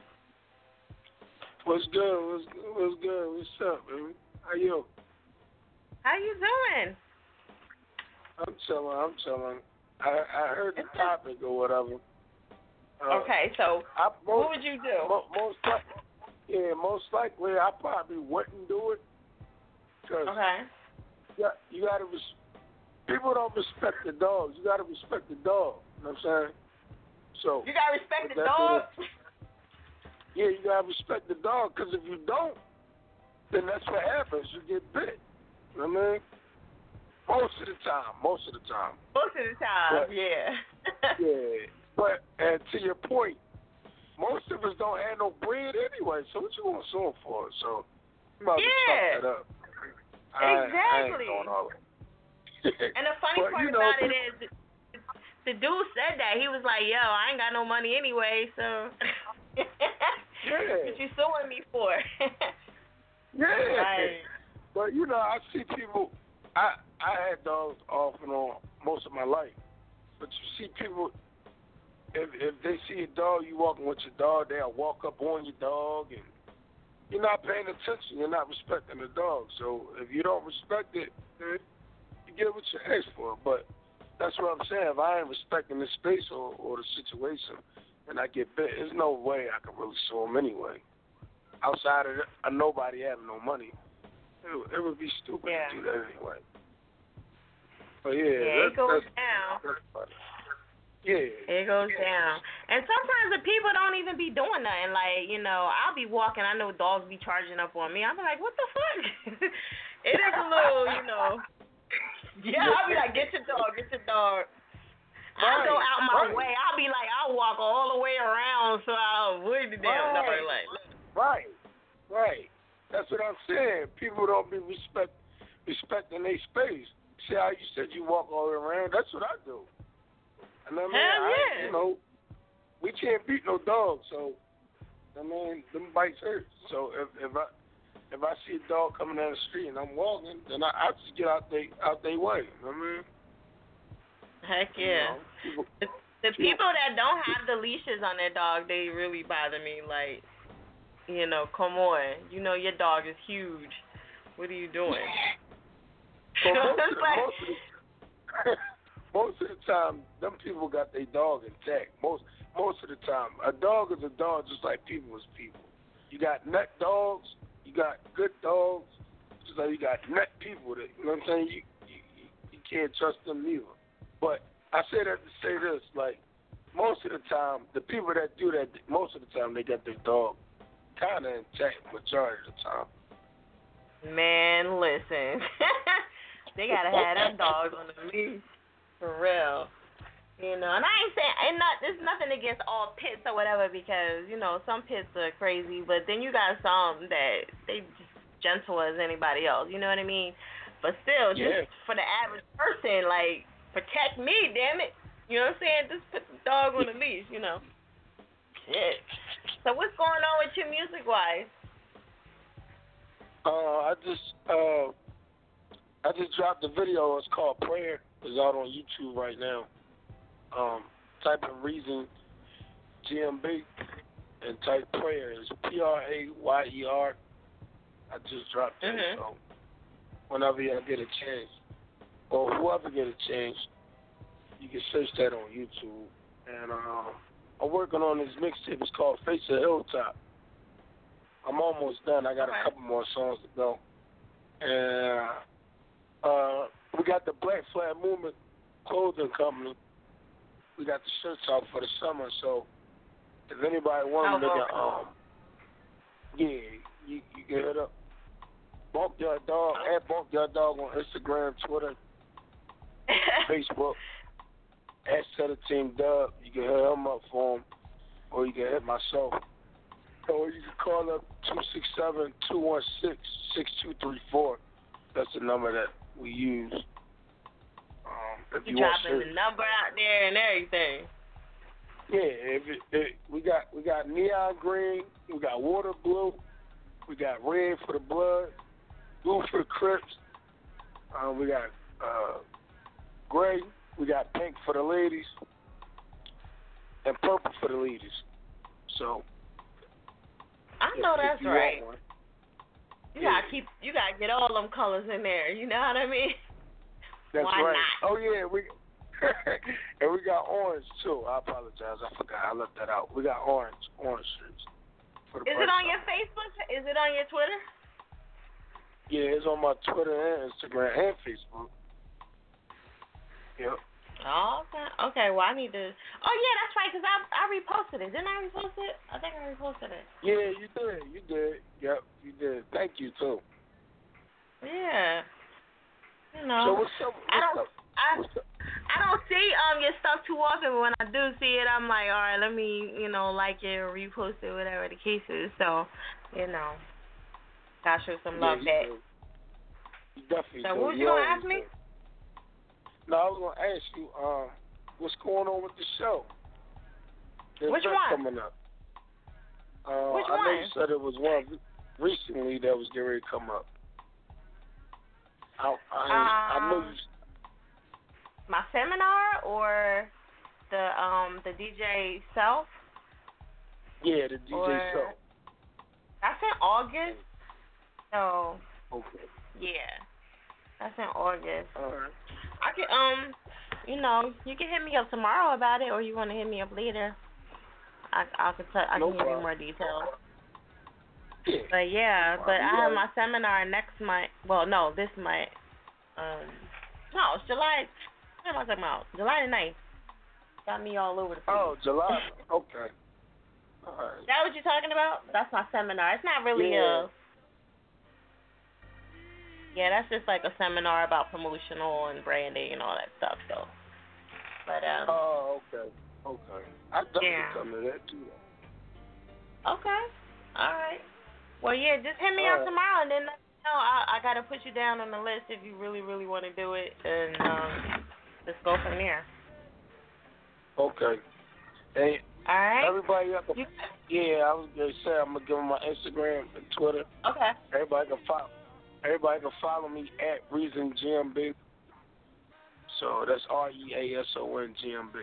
Speaker 7: What's good? What's good? What's good? What's up, baby? How you?
Speaker 2: How you doing?
Speaker 7: I'm chilling. I'm chilling. I I heard the topic or whatever. Uh,
Speaker 2: okay, so
Speaker 7: I, most,
Speaker 2: what would you do?
Speaker 7: Mo- most likely, yeah, most likely I probably wouldn't do it. Cause
Speaker 2: okay.
Speaker 7: You got, you gotta res- people don't respect the dogs. You gotta respect the dog. You know what I'm saying? So
Speaker 2: you gotta respect the dog.
Speaker 7: Yeah, you gotta respect the dog. Cause if you don't, then that's what happens. You get bit. You know what I mean? Most of the time. Most of the time.
Speaker 2: Most of the time,
Speaker 7: But-
Speaker 2: yeah.
Speaker 7: Yeah. But and to your point, most of us don't have no bread anyway. So what you gonna sue for? So you might
Speaker 2: Yeah.
Speaker 7: that up. I- I ain't
Speaker 2: Exactly.
Speaker 7: that.
Speaker 2: And the funny
Speaker 7: But,
Speaker 2: part
Speaker 7: you know,
Speaker 2: about it is, the dude said that he was like, "Yo, I ain't got no money anyway, so
Speaker 7: Yeah.
Speaker 2: what you suing me for?"
Speaker 7: Yeah.
Speaker 2: Right.
Speaker 7: But you know, I see people. I I had dogs off and on most of my life, but you see people. If if they see a dog, you walking with your dog, they'll walk up on your dog, and you're not paying attention. You're not respecting the dog. So if you don't respect it, then you get what you ask for. But that's what I'm saying. If I ain't respecting the space or, or the situation, and I get bit, there's no way I can really sue them anyway. Outside of, the, nobody having no money, it, would- it would be stupid
Speaker 2: Yeah.
Speaker 7: to do that anyway. But yeah,
Speaker 2: Yeah, it goes down.
Speaker 7: Yeah.
Speaker 2: It goes down. And sometimes the people don't even be doing nothing. Like, you know, I'll be walking, I know dogs be charging up on me. I'm like, what the fuck? it is a little, you know. Yeah, I'll be like, get your dog, get your dog. I'll go out my
Speaker 7: right.
Speaker 2: way. I'll be like, I'll walk all the way around so I'll avoid the damn dog.
Speaker 7: Right.
Speaker 2: Like,
Speaker 7: Right, right. That's what I'm saying. People don't be respect respecting their space. See how you said you walk all around? That's what I do. And I mean,
Speaker 2: Hell
Speaker 7: I,
Speaker 2: yeah.
Speaker 7: you know, we can't beat no dog, so I mean, them bites hurt. So if if I if I see a dog coming down the street and I'm walking, then I, I just get out they out their way. You know what I mean?
Speaker 2: heck
Speaker 7: You
Speaker 2: yeah.
Speaker 7: know, people-
Speaker 2: The, the people that don't have the leashes on their dog, they really bother me. Like, you know, come on. You know your dog is huge. What are you doing?
Speaker 7: But most, of the,
Speaker 2: like-
Speaker 7: most, of the, most of the time, them people got their dog intact. Most most of the time, a dog is a dog, just like people is people. You got nut dogs, you got good dogs, just like you got nut people. That you know what I'm saying. You you, you- can't trust them neither. But I say that to say this, like most of the time, the people that do that, most of the time, they got their dog kind of intact. Majority of the time.
Speaker 2: Man, listen. they gotta have them dogs on the leash. For real. You know, and I ain't saying and not there's nothing against all pits or whatever because, you know, some pits are crazy, but then you got some that they just gentle as anybody else, you know what I mean? But still,
Speaker 7: Yeah.
Speaker 2: just for the average person, like, protect me, damn it. You know what I'm saying? Just put the dog on the leash, you know. Shit. So what's going on with you music wise?
Speaker 7: Uh, I just uh, I just dropped a video. It's called Prayer. It's out on YouTube right now. Um, type of reason GMB and type prayer is P R A Y E R. I just dropped it.
Speaker 2: Mhm.
Speaker 7: So whenever y'all get a chance, or whoever get a chance, you can search that on YouTube. And um, I'm working on this mixtape. It's called Face the Hilltop. I'm almost done. I got a couple more songs to go. And uh, we got the Black Flag Movement Clothing Company. We got the shirts out for the summer. So if anybody wants to,
Speaker 2: okay.
Speaker 7: um, yeah, you you can hit up Bump Your Dog at Bump Your Dog on Instagram, Twitter, Facebook. At Set Team Dub. You can hit him up for him, or you can hit myself. Or you can call up 267-216-6234. That's the number that we use. Um, if
Speaker 2: You
Speaker 7: you want
Speaker 2: dropping the number out there and everything.
Speaker 7: Yeah, if it, it, we got we got neon green, we got water blue, we got red for the blood, blue for the Crips, uh, we got uh, gray, we got pink for the ladies, and purple for the ladies. So
Speaker 2: I know that's right.
Speaker 7: one,
Speaker 2: You gotta keep. You gotta get all them colors in there. You know what I mean?
Speaker 7: That's
Speaker 2: Why
Speaker 7: right.
Speaker 2: not?
Speaker 7: Oh yeah, we and we got orange too. I apologize, I forgot. I left that out. We got orange, orange shirts.
Speaker 2: Is it on
Speaker 7: birthday.
Speaker 2: your Facebook? Is it on your Twitter?
Speaker 7: Yeah, it's on my Twitter and Instagram and Facebook. Yep.
Speaker 2: Oh, okay. Okay. Well, I need to. Oh yeah, that's right. Cause I I reposted it. Didn't I repost it? I think I reposted it.
Speaker 7: Yeah, you did. You did. Yep, you did. Thank you too.
Speaker 2: Yeah. You know.
Speaker 7: So what's up?
Speaker 2: I
Speaker 7: what's
Speaker 2: don't.
Speaker 7: up?
Speaker 2: I I don't see um your stuff too often. But when I do see it, I'm like, all right, let me you know like it or repost it, whatever the case is. So, you know, gotta show some love
Speaker 7: yeah,
Speaker 2: back.
Speaker 7: definitely
Speaker 2: So what was you gonna ask me?
Speaker 7: No, I was gonna ask you, um, what's going on with the show? There's
Speaker 2: Which one?
Speaker 7: Coming up. Uh,
Speaker 2: Which
Speaker 7: I know you said it was one recently that was getting ready to come up. I, I, I know
Speaker 2: Um,
Speaker 7: you.
Speaker 2: My seminar or the um the DJ self?
Speaker 7: Yeah, the DJ
Speaker 2: or-
Speaker 7: show.
Speaker 2: That's in August. So
Speaker 7: Okay.
Speaker 2: yeah, that's in August.
Speaker 7: All right.
Speaker 2: I can um, you know, you can hit me up tomorrow about it, or you want to hit me up later. I I could t- I
Speaker 7: No
Speaker 2: can give you more details.
Speaker 7: Yeah.
Speaker 2: But yeah,
Speaker 7: Wow,
Speaker 2: but I have my seminar next month. Well, no, this month. Um, no, it's July. What am I talking about? July the 9th. Got me all over the place.
Speaker 7: Oh, July. Okay. All right.
Speaker 2: Is that what you're talking about? That's my seminar. It's not really
Speaker 7: Yeah.
Speaker 2: a. Yeah, that's just like a seminar about promotional and branding and all that stuff. So, but um,
Speaker 7: Oh, okay. Okay. I definitely
Speaker 2: Yeah.
Speaker 7: come to that too.
Speaker 2: okay, all right. Well, yeah, just hit me up
Speaker 7: Alright.
Speaker 2: tomorrow and then let me know. I I gotta put you down on the list if you really really want to do it, and um, let's go from there.
Speaker 7: Okay. Hey,
Speaker 2: All right.
Speaker 7: everybody got the
Speaker 2: You,
Speaker 7: Yeah, I was gonna say I'm gonna give them my Instagram and Twitter.
Speaker 2: okay.
Speaker 7: Everybody can follow. Everybody can follow me at Reason GMB. So that's R E A S O N G M B.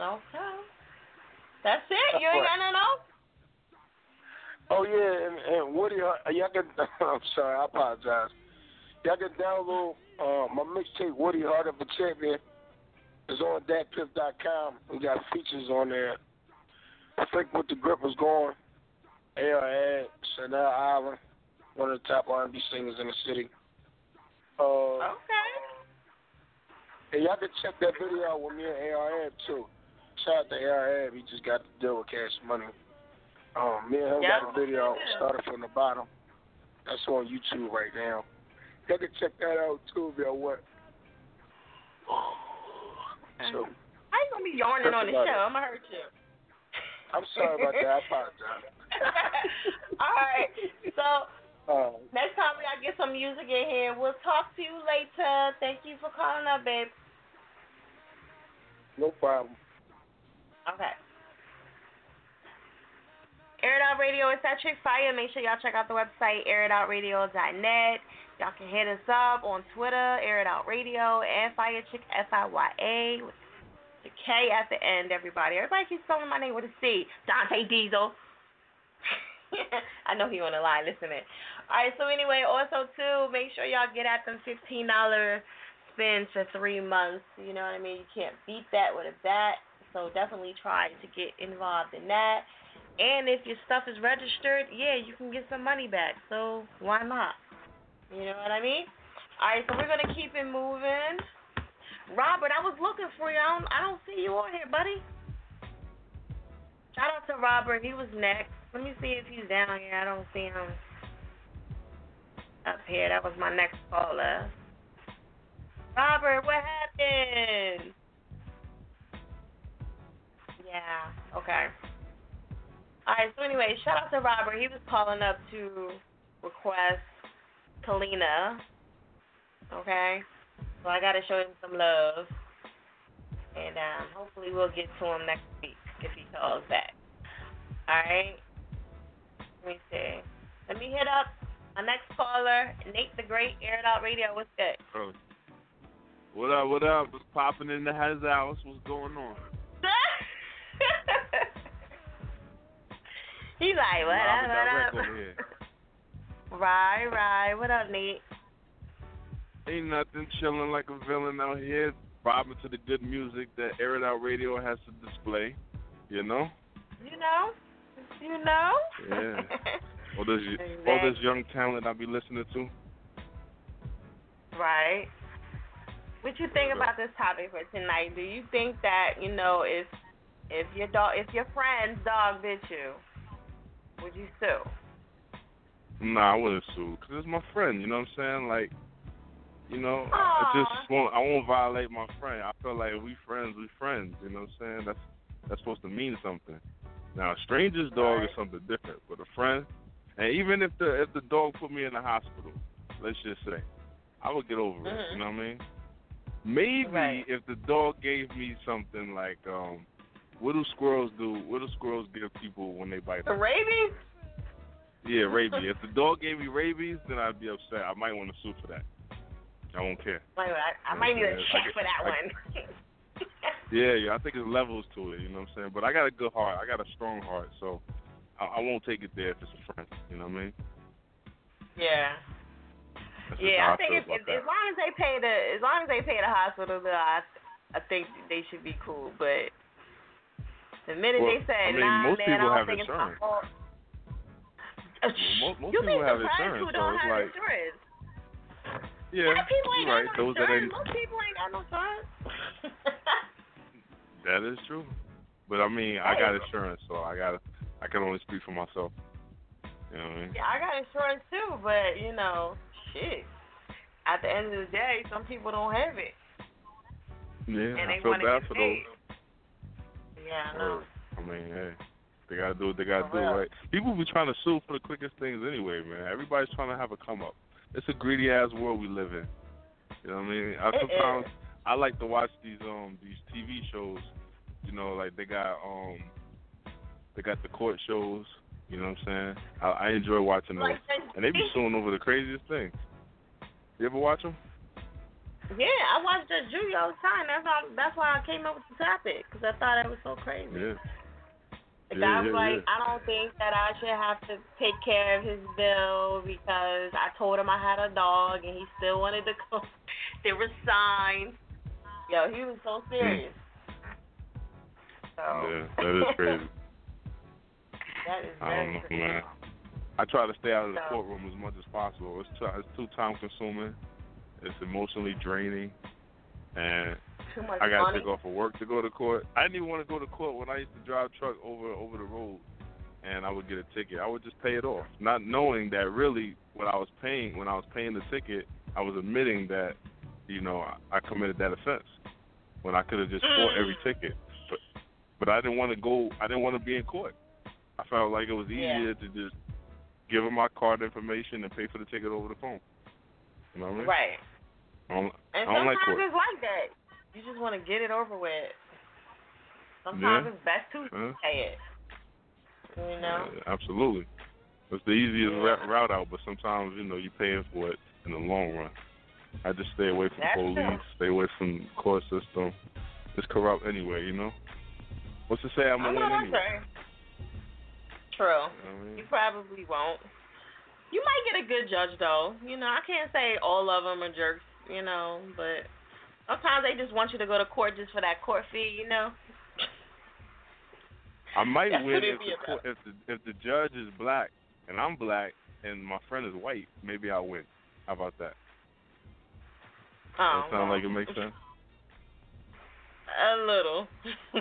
Speaker 2: Okay. That's it. You ain't got nothing else.
Speaker 7: Oh yeah, and, and Woody, uh, y'all can. I'm sorry, I apologize. Y'all can download uh, my mixtape Woody Heart of a Champion. It's on datpiff.com. We got features on there. I think what the grip was going. Ad, Chanel Island, one of the top R&B singers in the city. Uh,
Speaker 2: Okay.
Speaker 7: And y'all can check that video out with me and AR Ab too. Shout out to AR Ab, he just got to deal with cash money. Um, me and him
Speaker 2: Yeah.
Speaker 7: got a video started from the bottom. That's on YouTube right now. Y'all can check that out too if y'all want. So,
Speaker 2: How you gonna be yarning on the show?
Speaker 7: it.
Speaker 2: I'm gonna hurt you.
Speaker 7: I'm sorry about that. I apologize.
Speaker 2: All right. So
Speaker 7: Uh,
Speaker 2: next time we gotta get some music in here. We'll talk to you later. Thank you for calling up, babe.
Speaker 7: no problem.
Speaker 2: Okay. Air It Out Radio is that chick fire. Make sure y'all check out the website airitoutradio.net. Y'all can hit us up on Twitter, Air It Out Radio, and Fire Chick F I Y A with the K at the end. Everybody, everybody keeps spelling my name with a C. Dante Diesel. I know he on the line listening. All right. So anyway, also too, make sure y'all get at them fifteen dollar spins for three months. You know what I mean? You can't beat that with a bat. So definitely try to get involved in that. And if your stuff is registered, yeah, you can get some money back. So why not? You know what I mean? All right, so we're gonna keep it moving. Robert, I was looking for you. I don't, I don't see you on here, buddy. Shout out to Robert. He was next. Let me see if he's down here. I don't see him up here. That was my next caller. Robert, what happened? Yeah. Okay. All right. So anyway, shout out to Robert. He was calling up to request Kalina. Okay. So I gotta show him some love. and um, hopefully we'll get to him next week if he calls back. All right. Let me see. Let me hit up my next caller, Nate the Great, Air It Out Radio. What's good?
Speaker 10: Oh. What up? What up? What's popping in the house? What's going on?
Speaker 2: He's like, what up, what up? Right, right. What up, Nate?
Speaker 10: Ain't nothing. Chilling like a villain out here, bobbing to the good music that Air It Out Radio has to display. You know?
Speaker 2: You know? You know?
Speaker 10: Yeah. All this, all this young talent I be listening to.
Speaker 2: Right. What you think about this topic for tonight? Do you think that you know if if your dog if your friend's dog bit you, would you sue?
Speaker 10: Nah, I wouldn't sue because it's my friend. You know what I'm saying? Like, you know, I just won't. I won't violate my friend. I feel like we friends, we friends. You know what I'm saying? That's that's supposed to mean something. Now, a stranger's dog is something different, but a friend, and even if the if the dog put me in the hospital, let's just say, I would get over it. You know what I mean? Maybe if the dog gave me something like, um, what do squirrels do? What do squirrels give people when they bite?
Speaker 2: The
Speaker 10: them?
Speaker 2: rabies?
Speaker 10: Yeah, rabies. if the dog gave me rabies, then I'd be upset. I might want to sue for that. I won't care.
Speaker 2: Wait, I, I might need a check for that
Speaker 10: I-
Speaker 2: one.
Speaker 10: Yeah, yeah. I think there's levels to it. You know what I'm saying? But I got a good heart. I got a strong heart, so I, I won't take it there if it's a friend. You know what I mean?
Speaker 2: yeah.
Speaker 10: That's
Speaker 2: Yeah, I think if, if, as long as they pay the as long as they pay the hospital bill, I I think they should be cool. But the minute
Speaker 10: Well,
Speaker 2: they say,
Speaker 10: I mean,
Speaker 2: nah,
Speaker 10: most
Speaker 2: man,
Speaker 10: people
Speaker 2: I don't
Speaker 10: have
Speaker 2: think it's my
Speaker 10: insurance. Most, most
Speaker 2: you
Speaker 10: people
Speaker 2: be
Speaker 10: have
Speaker 2: surprised
Speaker 10: insurance,
Speaker 2: who don't
Speaker 10: it's
Speaker 2: have
Speaker 10: like,
Speaker 2: insurance.
Speaker 10: yeah,
Speaker 2: people ain't
Speaker 10: right.
Speaker 2: got no
Speaker 10: Those that
Speaker 2: insurance.
Speaker 10: ain't,
Speaker 2: Most people ain't got no insurance.
Speaker 10: that is true. But I mean, I got insurance, so I got I can only speak for myself. You know what I mean?
Speaker 2: yeah, I got insurance too, but you know, shit. At the end of the day, some people don't have it,
Speaker 10: Yeah,
Speaker 2: and they
Speaker 10: I feel bad for
Speaker 2: paid.
Speaker 10: those.
Speaker 2: Yeah, I know.
Speaker 10: I mean, hey, they gotta do what they gotta
Speaker 2: For
Speaker 10: do,
Speaker 2: real.
Speaker 10: right? People be trying to sue for the quickest things anyway, man. Everybody's trying to have a come up. It's a greedy ass world we live in. You know what I mean? I
Speaker 2: It
Speaker 10: sometimes
Speaker 2: is.
Speaker 10: I like to watch these um these TV shows. You know, like they got um they got the court shows. You know what I'm saying? I, I enjoy watching those,
Speaker 2: Like the-
Speaker 10: and they be suing over the craziest things. You ever watch them?
Speaker 2: Yeah, I watched that Judy all the time. That's how. That's why I came up with the topic because I thought it was so crazy.
Speaker 10: Yeah.
Speaker 2: The
Speaker 10: Yeah,
Speaker 2: guy was
Speaker 10: yeah,
Speaker 2: like,
Speaker 10: yeah.
Speaker 2: I don't think that I should have to take care of his bill because I told him I had a dog and he still wanted to come. There was signs. Yo, he was so serious. So
Speaker 10: Yeah, that is crazy.
Speaker 2: that is
Speaker 10: I
Speaker 2: very
Speaker 10: don't know,
Speaker 2: crazy.
Speaker 10: man. I try to stay out of the
Speaker 2: So-
Speaker 10: courtroom as much as possible. It's too, it's too time consuming. It's emotionally draining, and I got to take off of work to go to court. I didn't even want to go to court when I used to drive truck over over the road, and I would get a ticket. I would just pay it off, not knowing that really what I was paying when I was paying the ticket, I was admitting that you know I, I committed that offense when I could have just bought every
Speaker 2: Mm.
Speaker 10: ticket. But but I didn't want to go. I didn't want to be in court. I felt like it was
Speaker 2: Yeah.
Speaker 10: easier to just give them my card information and pay for the ticket over the phone. You know what I mean?
Speaker 2: Right.
Speaker 10: I don't,
Speaker 2: And
Speaker 10: I don't like
Speaker 2: sometimes
Speaker 10: court.
Speaker 2: it's like that. You just want to get it over with. Sometimes
Speaker 10: Yeah.
Speaker 2: it's best to
Speaker 10: Huh?
Speaker 2: pay it. You know?
Speaker 10: Yeah, absolutely. It's the easiest ra- route out, but sometimes you know you're paying for it in the long run. I just stay away from
Speaker 2: That's
Speaker 10: police,
Speaker 2: true.
Speaker 10: stay away from court system. It's corrupt anyway, you know. What's to say I'm gonna win anyway?
Speaker 2: True.
Speaker 10: You know I mean?
Speaker 2: You probably won't. You might get a good judge though. You know, I can't say all of them are jerks. You know, but sometimes they just want you to go to court just for that court fee. You know.
Speaker 10: I might win if the, court, if the if the judge is black and I'm black and my friend is white. Maybe I'll win. How about that?
Speaker 2: Oh,
Speaker 10: that sound
Speaker 2: well,
Speaker 10: like it makes sense.
Speaker 2: a little.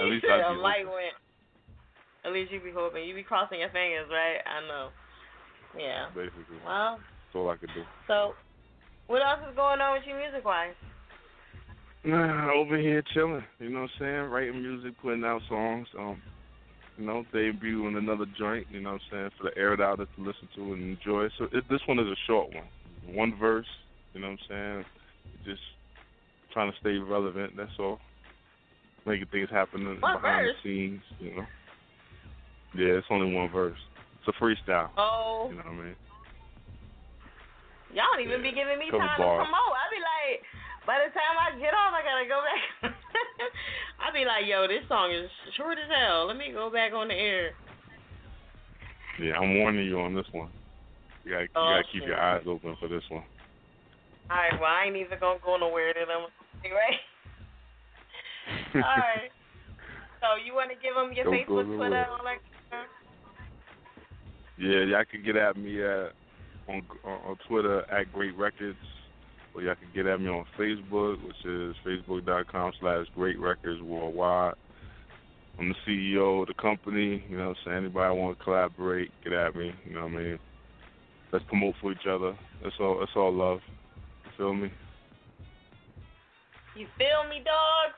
Speaker 10: At least
Speaker 2: said
Speaker 10: I'd
Speaker 2: a
Speaker 10: be
Speaker 2: light
Speaker 10: hoping.
Speaker 2: win. At least you be hoping. You be crossing your fingers, right? I know. Yeah.
Speaker 10: Basically,
Speaker 2: Well,
Speaker 10: that's all I could do.
Speaker 2: so what else is going on with you music wise?
Speaker 10: Nah, over here chilling. You know what I'm saying? Writing music, putting out songs. Um, you know, debuting another joint. You know what I'm saying? For the aired outers to listen to and enjoy. So it, this one is a short one, one verse. You know what I'm saying? Just trying to stay relevant. That's all. Making things happen
Speaker 2: What
Speaker 10: behind
Speaker 2: verse?
Speaker 10: the scenes, you know. Yeah, it's only one verse. It's a freestyle.
Speaker 2: Oh,
Speaker 10: You know what I mean?
Speaker 2: y'all don't even be giving me
Speaker 10: Couple
Speaker 2: time
Speaker 10: bars.
Speaker 2: to promote. I be like, by the time I get on, I gotta go back. I be like, yo, this song is short as hell. Let me go back on the air.
Speaker 10: Yeah, I'm warning you on this one. You gotta, you
Speaker 2: Oh,
Speaker 10: gotta keep your eyes open for this one.
Speaker 2: All right, well, I ain't even gonna go nowhere then. I'm anyway. All right. So you want to give them your
Speaker 10: Don't
Speaker 2: Facebook, Twitter, all that stuff?
Speaker 10: Yeah, y'all can get at me at on on, Twitter at Great Records, or y'all can get at me on Facebook, which is facebook.com slash Great Records Worldwide. I'm the CEO of the company. You know, what anybody want to collaborate, get at me. You know what I mean? Let's promote for each other. It's all it's all love. You feel me?
Speaker 2: You feel me, dog?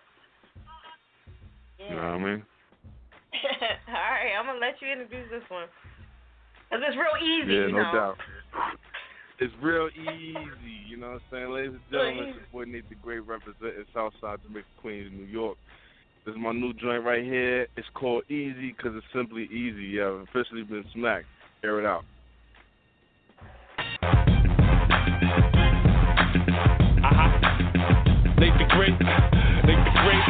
Speaker 10: You know what I mean?
Speaker 2: all right, I'm gonna let you introduce this one. Cause it's real easy,
Speaker 10: Yeah,
Speaker 2: you
Speaker 10: no
Speaker 2: know.
Speaker 10: doubt. It's real easy, you know what I'm saying? Ladies and gentlemen, it's your boy Nate the Great representing Southside Jamaica, Queens, New York. This is my new joint right here. It's called Easy because it's simply easy. Yeah, I've officially been smacked. Air it out.
Speaker 11: The Great. Nate the Great.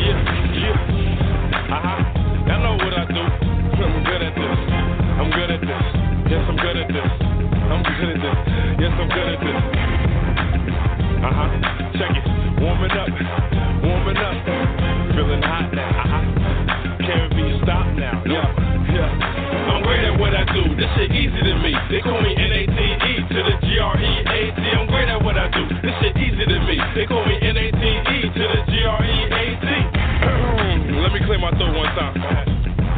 Speaker 11: Yeah, yeah. Uh-huh. Y'all know what I do. I'm good at this. I'm good at this. Yes, I'm good at this. I'm good at this. Yes, I'm good at this. Uh-huh. Check it. Warming up. Warming up. Feeling hot now. Uh-huh. Can't be stopped now. Yeah, yeah. I'm great at what I do. This shit easy to me. They call me N-A-T-E to the G-R-E-A-T. I'm great at what I do. This shit easy to me. They call me N-A-T-E to the G-R-E-A-T. Let me clear my throat one time.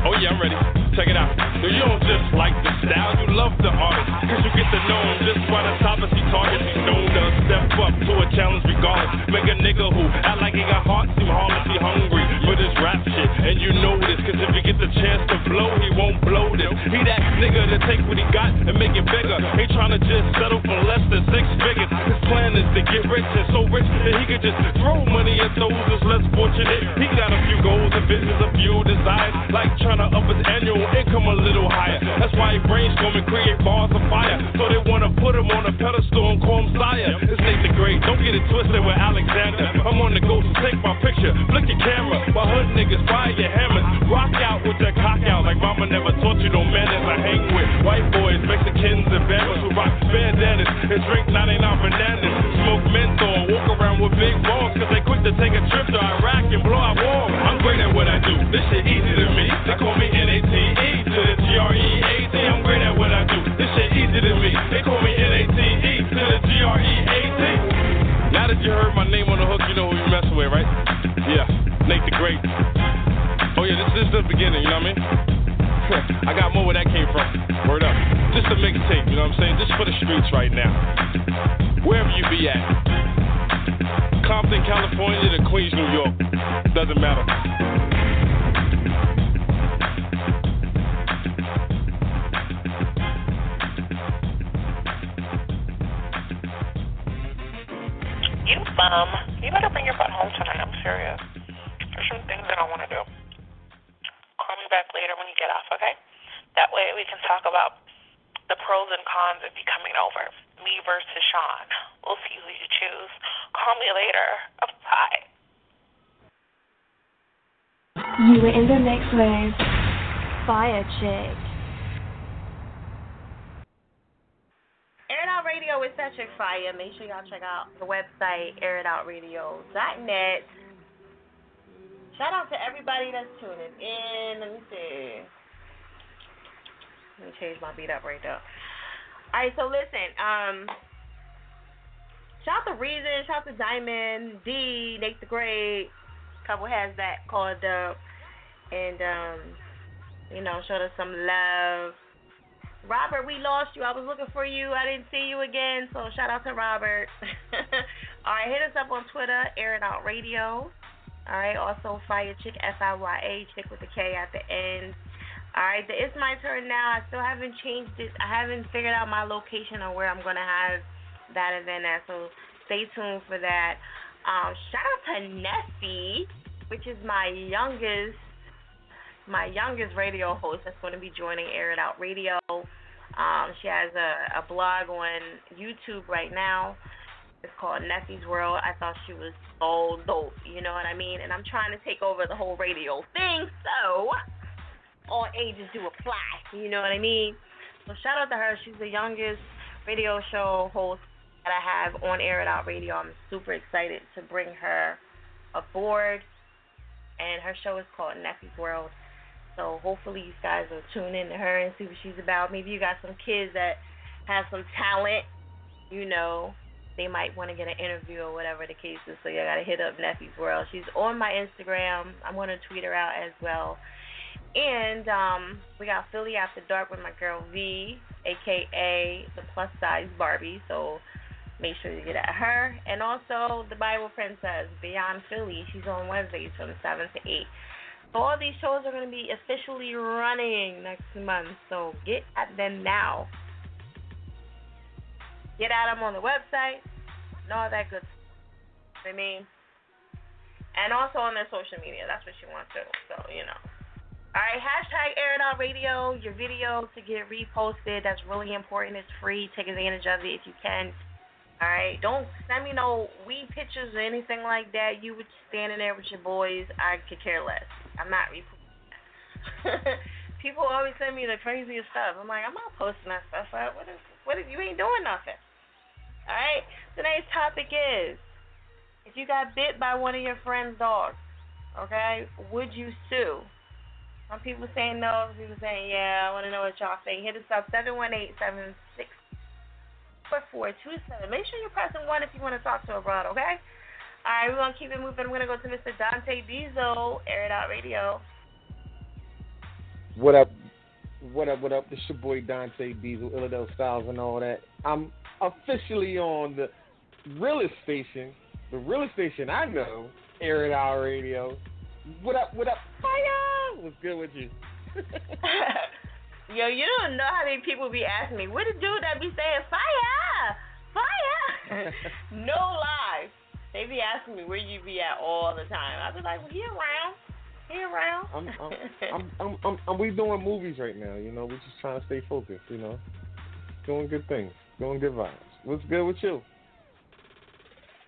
Speaker 11: Oh yeah, I'm ready. Check it out. No, you don't just like the style, you love the artist. Cause you get to know him just by the top as he targets. He's known to step up to a challenge regardless. Make a nigga who act like he got heart seem harmless, he hungry for this rap shit. And you know this, cause if he get the chance to blow, he won't blow this. He that nigga to take what he got and make it bigger. Ain't trying to just settle for less than six figures. Plan is to get rich and so rich that he could just throw money at those that's less fortunate. He got a few goals and visions, a few desires, like trying to up his annual income a little higher. That's why he brainstorm and create bars of fire. So they wanna put him on a pedestal and call him sire. It's Nate the Great, don't get it twisted with Alexander. I'm on the go, so take my picture, flick your camera. While hood niggas fire your hammers, rock out with that cock out like mama never taught you no manners. I hang with white boys, Mexicans, and Bama's who rock bandanas and drink 99 bananas. Smoke menthol, walk around with big balls, cause they quick to take a trip to Iraq and blow out for the streets right now. Wherever you be at. Compton, California to Queens, New York.
Speaker 2: Y'all check out the website, airitoutradio.net. Shout out to everybody that's tuning in. Let me see. Let me change my beat up right there. All right, so listen. Um, shout out to Reason, shout out to Diamond, D, Nate the Great. Couple has that called up, and um, you know, showed us some love. Robert, we lost you. I was looking for you. I didn't see you again. So shout out to Robert. All right, hit us up on Twitter, Air It Out Radio. All right, also Fire Chick, F I Y A, Chick with a K at the end. All right, the, it's my turn now. I still haven't changed it. I haven't figured out my location or where I'm gonna have that event at. So stay tuned for that. Um, shout out to Nessie, which is my youngest my youngest radio host that's going to be joining Air It Out Radio. Um, she has a, a blog on YouTube right now. It's called Nessie's World. I thought she was so dope, you know what I mean? And I'm trying to take over the whole radio thing, so all ages do apply, you know what I mean? So shout out to her. She's the youngest radio show host that I have on Air It Out Radio. I'm super excited to bring her aboard. And her show is called Nessie's World. So hopefully you guys will tune in to her and see what she's about. Maybe you got some kids that have some talent, you know, they might want to get an interview or whatever the case is. So you gotta hit up Nessie's World. She's on my Instagram. I'm gonna tweet her out as well. And um, we got Philly After Dark with my girl V, aka the plus size Barbie. So make sure you get at her. And also the Bible Princess Beyond Philly. She's on Wednesdays from seven to eight. So all these shows are going to be officially running next month. So get at them now. Get at them on the website and all that good stuff. I mean, and also on their social media. That's what you want to. So, you know. All right, hashtag Air It Out Radio, your video to get reposted. That's really important. It's free. Take advantage of it if you can. All right, don't send me no weed pictures or anything like that. You were standing there with your boys. I could care less. I'm not reposting. People always send me the craziest stuff. I'm like, I'm not posting that stuff up. What is? What if you ain't doing nothing? All right. Today's topic is: if you got bit by one of your friend's dogs, okay, would you sue? Some people saying no, some people saying yeah. I want to know what y'all think. Hit us up seven one eight seven six four four two seven. Make sure you're pressing one if you want to talk to a broad, okay? All right, we're gonna keep it moving. We're gonna go to Mr. Dante Diesel, Air It Out Radio.
Speaker 12: What up? What up? What up? This your boy Dante Diesel, Illidale Styles, and all that. I'm officially on the realest station, the realest station I know, Air It Out Radio. What up? What up? Fire! What's good with you?
Speaker 2: Yo, you don't know how many people be asking me, what the dude that be saying fire, fire? no lie. They be asking me where you be at all the time. I be like, well, he around, he around.
Speaker 12: I'm, I'm, I'm, I'm, I'm, I'm, we doing movies right now. You know, we're just trying to stay focused. You know, doing good things, doing good vibes. What's good with you?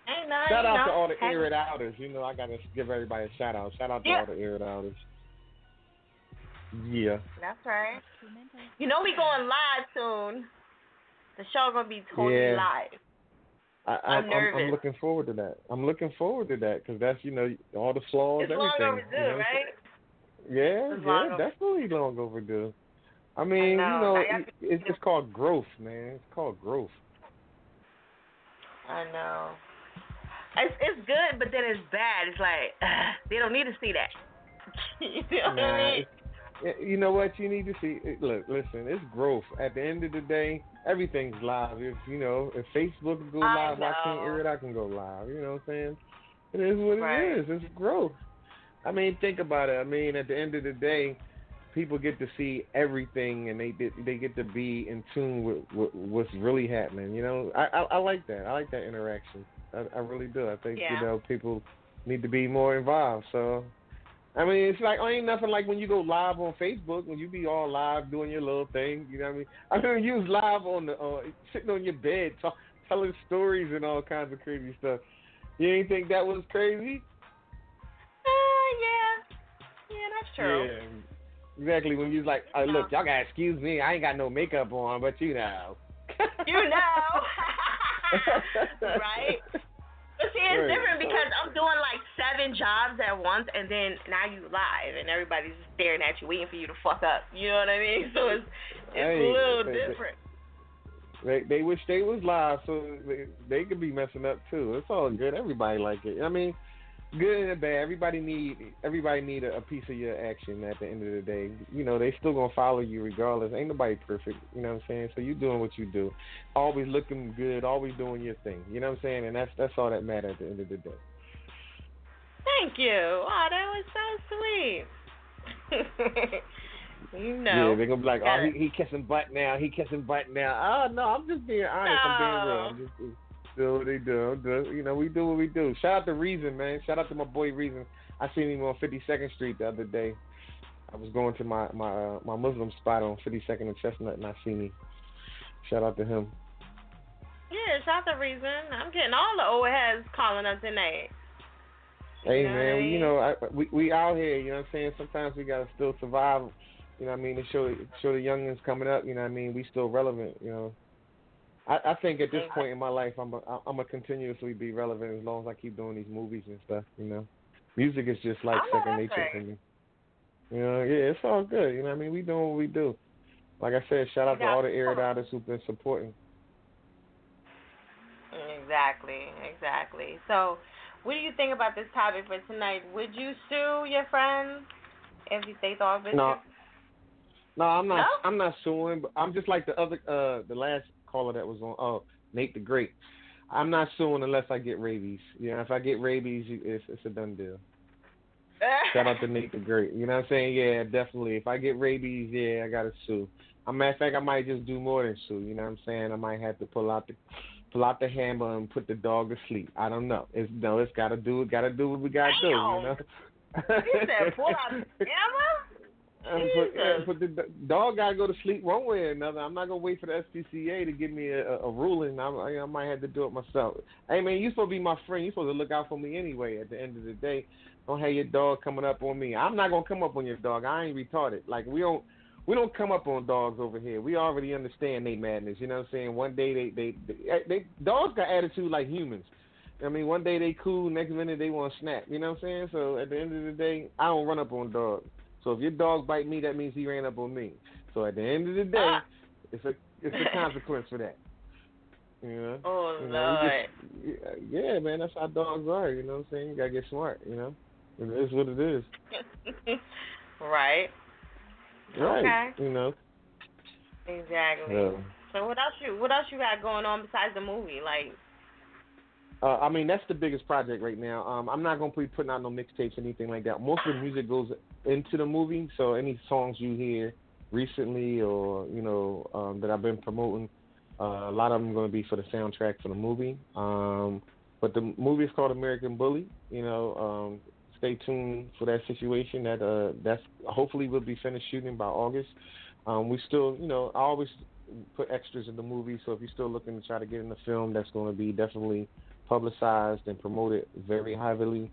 Speaker 2: Ain't nothing,
Speaker 12: Shout out
Speaker 2: know,
Speaker 12: to all the air it outers. You know, I gotta give everybody a shout out. Shout out to
Speaker 2: Yeah.
Speaker 12: all the air it outers. Yeah.
Speaker 2: That's right. You know we going live soon. The show gonna be totally
Speaker 12: Yeah.
Speaker 2: live.
Speaker 12: I, I,
Speaker 2: I'm
Speaker 12: I'm. I'm looking forward to that. I'm looking forward to that because that's you know all the flaws,
Speaker 2: It's long
Speaker 12: everything.
Speaker 2: overdue,
Speaker 12: you know?
Speaker 2: right?
Speaker 12: Yeah,
Speaker 2: It's long
Speaker 12: yeah, definitely long overdue. I mean,
Speaker 2: know.
Speaker 12: you know,
Speaker 2: I
Speaker 12: it, it's just called growth, man. It's called growth.
Speaker 2: I know. It's it's good, but then it's bad. It's like they don't need to see that. you know what I mean?
Speaker 12: you know what you need to see? Look, listen, it's growth. At the end of the day, everything's live. If you know, if Facebook can go
Speaker 2: I
Speaker 12: live, why can't
Speaker 2: know.
Speaker 12: Air It I can go live? You know what I'm saying? It is what
Speaker 2: Right.
Speaker 12: it is. It's growth. I mean, think about it. I mean, at the end of the day, people get to see everything, and they they get to be in tune with, with what's really happening. You know, I, I I like that. I like that interaction. I, I really do. I think
Speaker 2: Yeah.
Speaker 12: you know people need to be more involved. So I mean, it's like ain't nothing like when you go live on Facebook when you be all live doing your little thing. You know what I mean? I mean, you was live on the uh, sitting on your bed talk, telling stories and all kinds of crazy stuff. You ain't think that was crazy?
Speaker 2: Uh, yeah. Yeah, that's true.
Speaker 12: Yeah, exactly. When you was like, oh, look, y'all gotta excuse me. I ain't got no makeup on, but you know.
Speaker 2: You know. right? But see, it's
Speaker 12: Right.
Speaker 2: different because I'm doing like seven jobs at once, and then now you live, and everybody's just staring at you, waiting for you to fuck up. You know what I mean? So it's it's
Speaker 12: Hey,
Speaker 2: a little
Speaker 12: they-
Speaker 2: different.
Speaker 12: They they wish they was live so they, they could be messing up too. It's all good. Everybody like it. I mean, good and bad. Everybody need everybody need a, a piece of your action at the end of the day. You know, they still gonna follow you regardless. Ain't nobody perfect. You know what I'm saying? So you doing what you do. Always looking good. Always doing your thing. You know what I'm saying? And that's that's all that matters at the end of the day.
Speaker 2: Thank you. Oh, that was so sweet. you know.
Speaker 12: Yeah, they're gonna be like, oh, he, he kissing butt now. He kissing butt now. Oh no, I'm just being honest. I'm being real. I'm just, do what they do. do. You know, we do what we do. Shout out to Reason, man. Shout out to my boy Reason. I seen him on 52nd Street the other day. I was going to my my uh, my Muslim spot on 52nd and Chestnut, and I seen him. Shout out to him.
Speaker 2: Yeah, shout out to Reason. I'm getting all the old heads calling us tonight.
Speaker 12: Hey
Speaker 2: You know what I
Speaker 12: man,
Speaker 2: mean?
Speaker 12: you know, I, we we out here. You know what I'm saying? Sometimes we gotta still survive. You know what I mean? To show show the youngins coming up. You know what I mean? We still relevant. You know. I, I think at this point in my life, I'm a, I'm gonna continuously be relevant as long as I keep doing these movies and stuff. You know, music is just like
Speaker 2: know
Speaker 12: second nature for me. You know, yeah, it's all good. You know what I mean? We doing what we do. Like I said, shout out to all the Air It Outers who've been supporting.
Speaker 2: Exactly, exactly. So, what do you think about this topic for tonight? Would you sue your friends if they thought of it?
Speaker 12: No, no, I'm not.
Speaker 2: No?
Speaker 12: I'm not suing. But I'm just like the other, uh, the last caller that was on. Oh, Nate the Great. I'm not suing unless I get rabies. You know, if I get rabies, it's it's a done deal. Shout out to Nate the Great. You know what I'm saying? Yeah, definitely. If I get rabies, yeah, I gotta sue. A matter of fact, I might just do more than sue. You know what I'm saying? I might have to pull out the pull out the hammer and put the dog to sleep. I don't know. It's no, it's gotta do. Gotta do what we gotta do. You know.
Speaker 2: He said, "Pull out the hammer."
Speaker 12: And put, and put the dog gotta go to sleep one way or another. I'm not gonna wait for the SPCA to give me a, a, ruling. I, I, I might have to do it myself. Hey man, you supposed to be my friend. You supposed to look out for me anyway. At the end of the day, don't have your dog coming up on me. I'm not gonna come up on your dog. I ain't retarded. Like we don't. We don't come up on dogs over here. We already understand they madness. You know what I'm saying? One day they they they, eh, they dogs got attitude like humans. I mean, one day they cool, next minute they want to snap. You know what I'm saying? So at the end of the day, I don't run up on dogs. So if your dog bite me, that means he ran up on me. So at the end of the day,
Speaker 2: Ah.
Speaker 12: it's a it's a consequence for that. You know?
Speaker 2: Oh
Speaker 12: You know,
Speaker 2: Lord.
Speaker 12: just- yeah, man, that's how dogs are. You know what I'm saying? You gotta get smart. You know, it is what it is.
Speaker 2: right.
Speaker 12: Right.
Speaker 2: Okay.
Speaker 12: You know.
Speaker 2: Exactly.
Speaker 12: Yeah.
Speaker 2: So what else you what else you got going on besides the movie? Like
Speaker 12: Uh, I mean, that's the biggest project right now. Um, I'm not gonna be putting out no mixtapes or anything like that. Most of the music goes into the movie, so any songs you hear recently or you know um, that I've been promoting, uh, a lot of them going to be for the soundtrack for the movie. Um, but the movie is called American Bully. You know, um, stay tuned for that situation. That uh, that's hopefully we'll be finished shooting by August. Um, we still, you know, I always put extras in the movie. So if you're still looking to try to get in the film, that's going to be definitely publicized and promoted very heavily.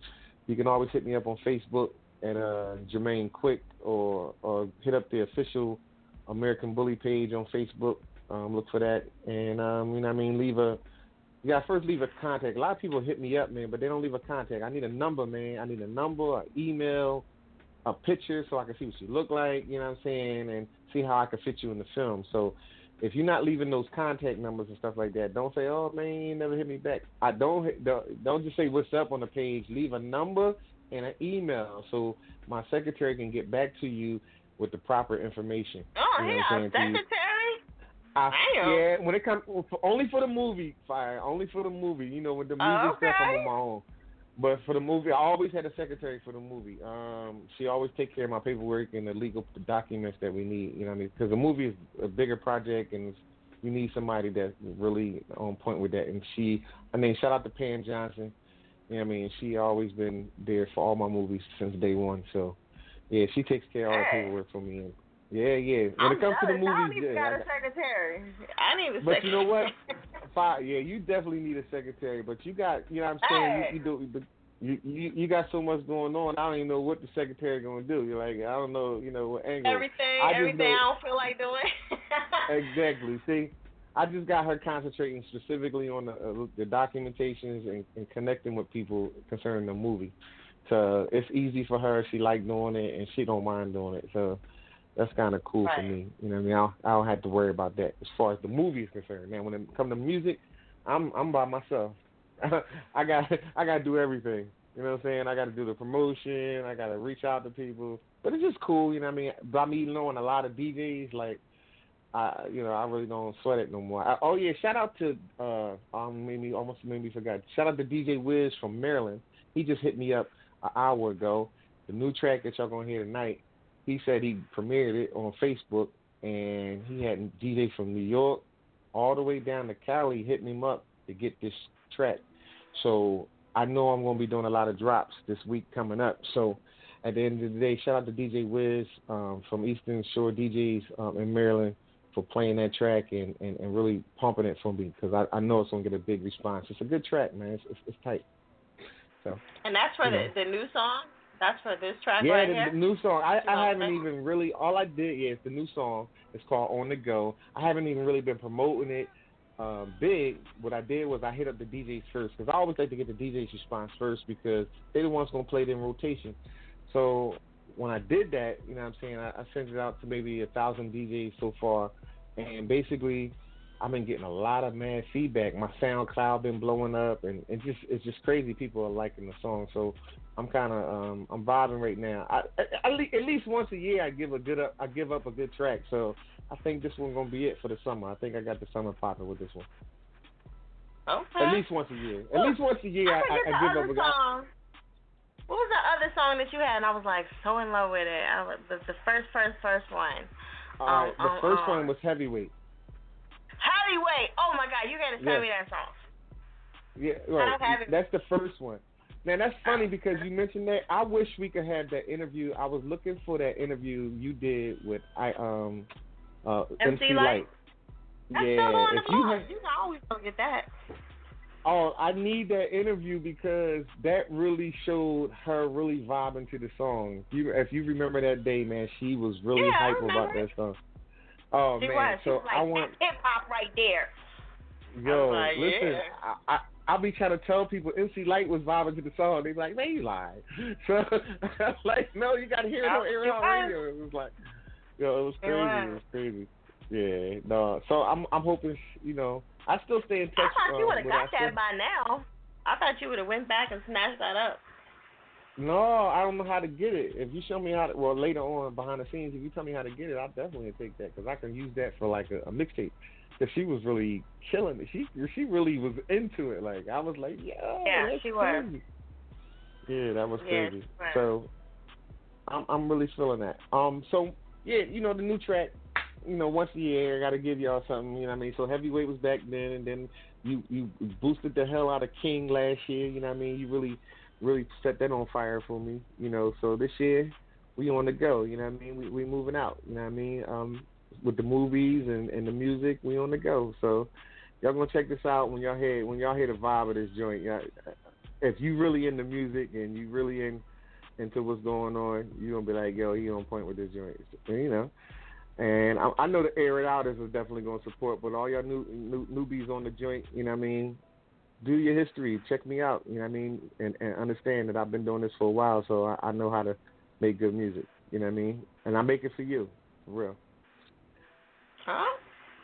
Speaker 12: You can always hit me up on Facebook at uh, Jermaine Quick or or hit up the official American Bully page on Facebook. Um, look for that, and um, you know, I mean, leave a. You got to first leave a contact. A lot of people hit me up, man, but they don't leave a contact. I need a number, man. I need a number, an email, a picture, so I can see what you look like. You know what I'm saying, and see how I can fit you in the film. So if you're not leaving those contact numbers and stuff like that, don't say, "Oh man, you never hit me back." I don't don't just say what's up on the page. Leave a number and an email so my secretary can get back to you with the proper information.
Speaker 2: Oh
Speaker 12: You know
Speaker 2: yeah,
Speaker 12: saying to you?
Speaker 2: secretary.
Speaker 12: I,
Speaker 2: Damn.
Speaker 12: yeah, when it comes only for the movie, fire, only for the movie. You know, with the music stuff, I'm on my own. But for the movie, I always had a secretary for the movie. Um, she always take care of my paperwork and the legal documents that we need. You know what I mean? Because the movie is a bigger project, and it's, you need somebody that's really on point with that. And she, I mean, shout out to Pam Johnson. You know what I mean? She always been there for all my movies since day one. So, yeah, she takes care of all the paperwork for me. And yeah, yeah. When
Speaker 2: I'm
Speaker 12: it comes to the
Speaker 2: jealous. I don't
Speaker 12: movies,
Speaker 2: even
Speaker 12: yeah,
Speaker 2: got a secretary. I need a
Speaker 12: but you know what?
Speaker 2: secretary.
Speaker 12: Fire, yeah, you definitely need a secretary. But you got, you know, what I'm saying
Speaker 2: Hey.
Speaker 12: you, you do. but You, you you got so much going on. I don't even know what the secretary gonna do. You're like, I don't know, you know, what angle.
Speaker 2: everything,
Speaker 12: I
Speaker 2: everything
Speaker 12: know-
Speaker 2: I don't feel like doing.
Speaker 12: Exactly. See, I just got her concentrating specifically on the, uh, the documentations and, and connecting with people concerning the movie. So it's easy for her. She like doing it, and she don't mind doing it. So that's kind of cool for me. You know, what I mean, I don't, I don't have to worry about that as far as the movie is concerned. Now, when it come to music, I'm I'm by myself. I got I got to do everything. You know what I'm saying? I got to do the promotion. I got to reach out to people. But it's just cool. You know what I mean? By me knowing a lot of DJs, like I, you know, I really don't sweat it no more. I, oh yeah, shout out to uh, um, made me almost made me forgot. Shout out to DJ Wiz from Maryland. He just hit me up an hour ago. The new track that y'all gonna hear tonight. He said he premiered it on Facebook, and he had DJ from New York all the way down to Cali hitting him up to get this track. So I know I'm to be doing a lot of drops this week coming up. So at the end of the day, shout out to DJ Wiz um, from Eastern Shore DJs um, in Maryland for playing that track and, and, and really pumping it for me because I, I know it's going to get a big response. It's a good track, man. It's, it's, it's tight. So.
Speaker 2: And that's for the,
Speaker 12: know.
Speaker 2: the new song? That's for this track
Speaker 12: Yeah,
Speaker 2: right
Speaker 12: the,
Speaker 2: here?
Speaker 12: the new song. I, I haven't even really. All I did, yeah, it's the new song. It's called On the Go. I haven't even really been promoting it um, big. What I did was I hit up the DJs first because I always like to get the DJs response first because they're the ones gonna play it in rotation. So when I did that, you know what I'm saying, I, I sent it out to maybe a thousand DJs so far, and basically I've been getting a lot of mad feedback. My SoundCloud been blowing up, and it just it's just crazy. People are liking the song, so I'm kind of um, I'm vibing right now. I, at, at least once a year I give a good up I give up a good track. So I think this one's gonna be it for the summer. I think I got the summer popping with this one.
Speaker 2: Okay.
Speaker 12: At least once a year. At least once a year I,
Speaker 2: I
Speaker 12: I, I give up a
Speaker 2: song. What was the other song that you had? And I was like so in love with it. I was, the, the first, first, first one.
Speaker 12: All right, the
Speaker 2: Um,
Speaker 12: first
Speaker 2: um,
Speaker 12: one was heavyweight.
Speaker 2: Heavyweight. Oh my God, you gotta send
Speaker 12: Yeah.
Speaker 2: me that song.
Speaker 12: Yeah, right. That's the first one. Now that's funny because you mentioned that. I wish we could have that interview. I was looking for that interview you did with I um uh
Speaker 2: MC
Speaker 12: MC
Speaker 2: Lyte?
Speaker 12: Lyte.
Speaker 2: That's
Speaker 12: yeah, if you have,
Speaker 2: You can always go get that.
Speaker 12: Oh, I need that interview because that really showed her really vibing to the song. You, if you remember that day, man, she was really
Speaker 2: Yeah,
Speaker 12: hype about that song. Oh
Speaker 2: she
Speaker 12: man,
Speaker 2: was. She
Speaker 12: so
Speaker 2: was like,
Speaker 12: I want
Speaker 2: hip hop right there.
Speaker 12: Yo,
Speaker 2: like,
Speaker 12: listen,
Speaker 2: yeah.
Speaker 12: I, I I'll be trying to tell people MC Lyte was vibing to the song. They be like, man, you lied. So like, no, you got to hear it on Air It Radio. It was like, yo, it was crazy. It
Speaker 2: was.
Speaker 12: was crazy. Yeah, no. So I'm I'm hoping, you know, I still stay in touch.
Speaker 2: I thought you
Speaker 12: um,
Speaker 2: would have got that by now. I thought you would have went back and snatched that up.
Speaker 12: No, I don't know how to get it. If you show me how to, well, later on behind the scenes, if you tell me how to get it, I'll definitely take that because I can use that for like a, a mixtape. Because she was really killing it. She she really was into it. Like I was like, yeah,
Speaker 2: Yeah, she was.
Speaker 12: Yeah, that was
Speaker 2: Yeah,
Speaker 12: crazy.
Speaker 2: was.
Speaker 12: So I'm I'm really feeling that. Um, so yeah, you know the new track. You know, once a year, I got to give y'all something. You know what I mean? So heavyweight was back then, and then you you boosted the hell out of King last year. You know what I mean? You really really set that on fire for me. You know, so this year we on the go. You know what I mean? We we moving out. You know what I mean? Um, with the movies and and the music, we on the go. So y'all gonna check this out when y'all hear when y'all hear the vibe of this joint. Y'all, if you really into music and you really in into what's going on, you gonna be like, yo, he on point with this joint. You know. And I, I know the air it outers is definitely gonna support, but all y'all new, new newbies on the joint, you know what I mean? Do your history, check me out, you know what I mean, and, and understand that I've been doing this for a while, so I, I know how to make good music, you know what I mean? And I make it for you, for real.
Speaker 2: Huh?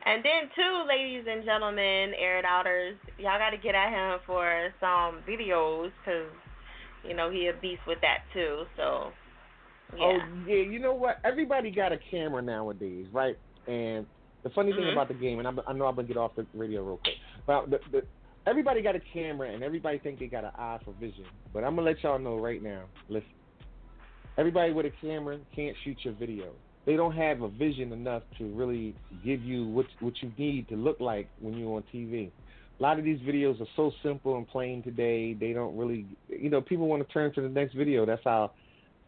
Speaker 2: And then too, ladies and gentlemen, air it outers, y'all got to get at him for some videos because you know he a beast with that too. So yeah.
Speaker 12: Oh yeah, you know what? Everybody got a camera nowadays, right? And the funny thing
Speaker 2: Mhm.
Speaker 12: about the game, and I'm, I know I'm gonna get off the radio real quick, but the, the, everybody got a camera, and everybody think they got an eye for vision. But I'm gonna let y'all know right now. Listen, everybody with a camera can't shoot your video. They don't have a vision enough to really give you what what you need to look like when you're on TV. A lot of these videos are so simple and plain today. They don't really, you know, people want to turn to the next video. That's how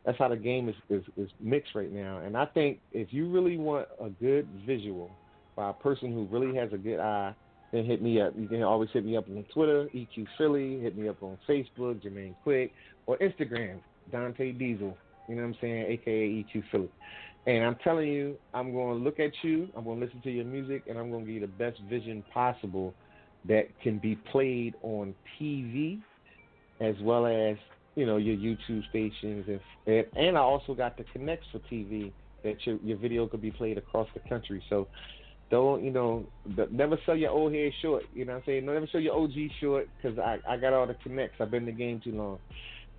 Speaker 12: that's how the game is, is, is mixed right now. And I think if you really want a good visual by a person who really has a good eye, then hit me up. You can always hit me up on Twitter, EQ Philly, hit me up on Facebook, Jermaine Quick, or Instagram, Dante Diesel. You know what I'm saying? AKA EQ Philly. And I'm telling you, I'm going to look at you, I'm going to listen to your music, and I'm going to give you the best vision possible that can be played on TV as well as you know your YouTube stations and and, I also got the connects for TV that your your video could be played across the country. So don't you know never sell your old head short. You know what I'm saying? Don't never sell your OG short because I I got all the connects. I've been in the game too long.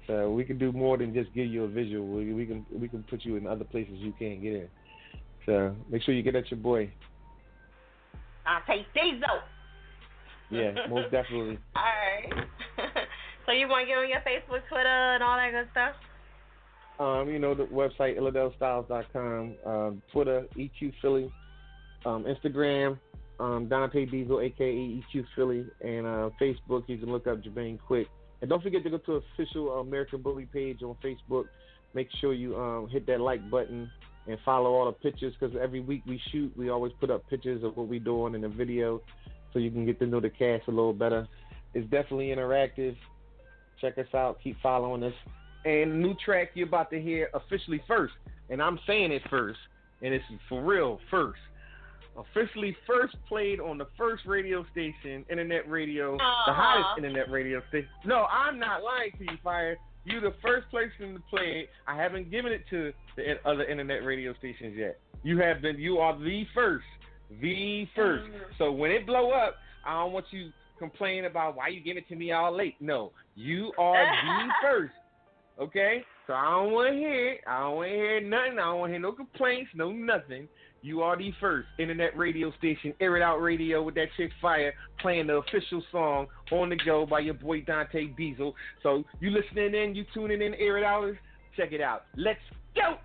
Speaker 12: So we can do more than just give you a visual. We, we can we can put you in other places you can't get in. So make sure you get at your boy.
Speaker 2: Dante Diesel.
Speaker 12: Yeah, most definitely.
Speaker 2: All right. So you want to get on your Facebook, Twitter, and all that good stuff?
Speaker 12: Um, you know, the website, IlladelStyles.com, um, Twitter, EQ Philly, um, Instagram, um, Dante Diesel, aka EQ Philly, and uh, Facebook. You can look up Jermaine Quick, and don't forget to go to official American Bully page on Facebook. Make sure you um, hit that like button and follow all the pictures because every week we shoot, we always put up pictures of what we're doing in the video, so you can get to know the cast a little better. It's definitely interactive. Check us out. Keep following us. And new track you're about to hear officially first, and I'm saying it first, and it's for real first. Officially first played on the first radio station, internet radio, the
Speaker 2: uh-huh.
Speaker 12: hottest internet radio station. No, I'm not lying to you, Fire. You're the first person to play it. I haven't given it to the other internet radio stations yet. You have been. You are the first, the 1st mm. So when it blow up, I don't want you complaining about why you give it to me all late. No, you are the first. Okay? So I don't want to hear it. I don't want to hear nothing. I don't want to hear no complaints, no nothing. You are the first internet radio station, Air It Out Radio with that chick Fire, playing the official song on the go by your boy Dante Diesel. So you listening in, you tuning in, Air It Outers, check it out. Let's go.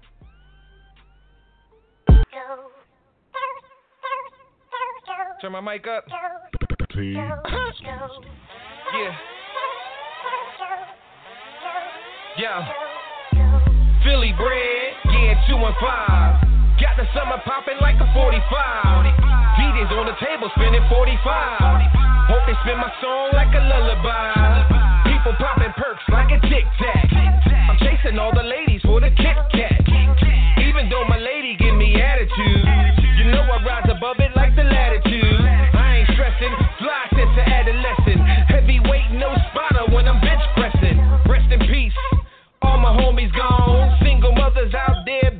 Speaker 13: Turn my mic up.
Speaker 1: T.
Speaker 13: Yeah. Yeah. Philly bred, yeah, two and five. Got the summer popping like a 45. DJs on the table spinning 45. Hope they spin my song like a lullaby. People popping perks like a tic tac. I'm chasing all the ladies for the Kit Kat. Even though my lady give me attitude, All my gone. Single mothers out there,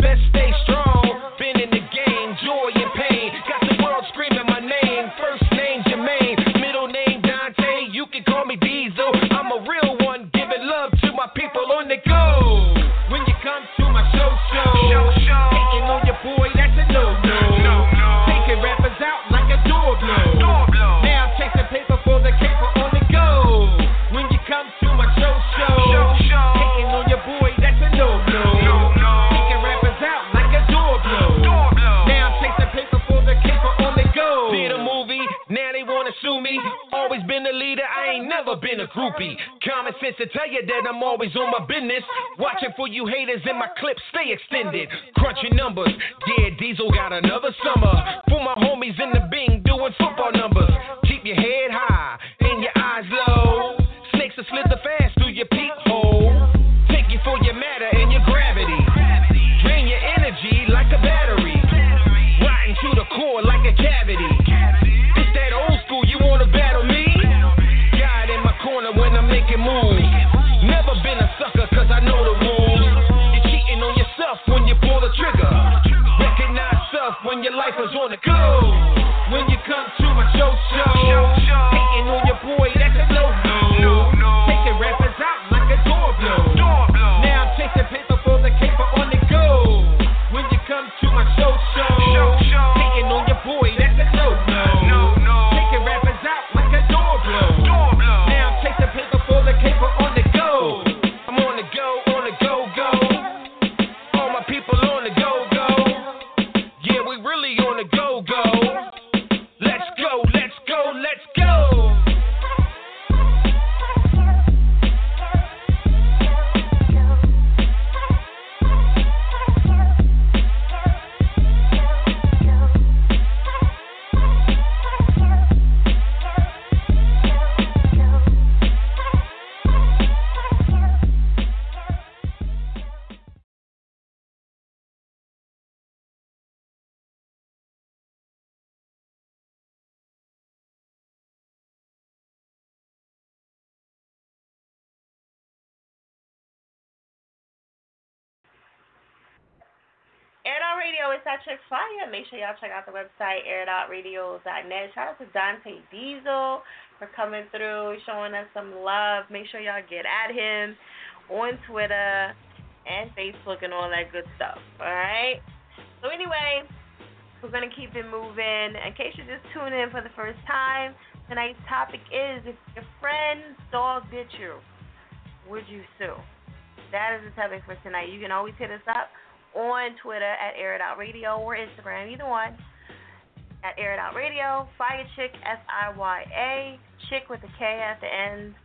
Speaker 13: a. Common sense to tell you that I'm always on my business. Watching for you haters in my clips stay extended. Crunching numbers, yeah, Diesel got another summer. For my homies in the Bing doing football numbers. Keep your head high and your eyes low. Snakes will slither fast the go. When you come to my show, show. Hating on
Speaker 2: Radio is that chick fire. Make sure y'all check out the website, airitoutradio.net. Shout out to Dante Diesel for coming through, showing us some love. Make sure y'all get at him on Twitter and Facebook and all that good stuff. Alright? So anyway, we're gonna keep it moving. In case you're just tuning in for the first time, tonight's topic is if your friend's dog bit you, would you sue? That is the topic for tonight. You can always hit us up on Twitter at Air It Out Radio or Instagram, either one. at Air It Out Radio. Fire Chick, S I Y A, Chick with a K at the end.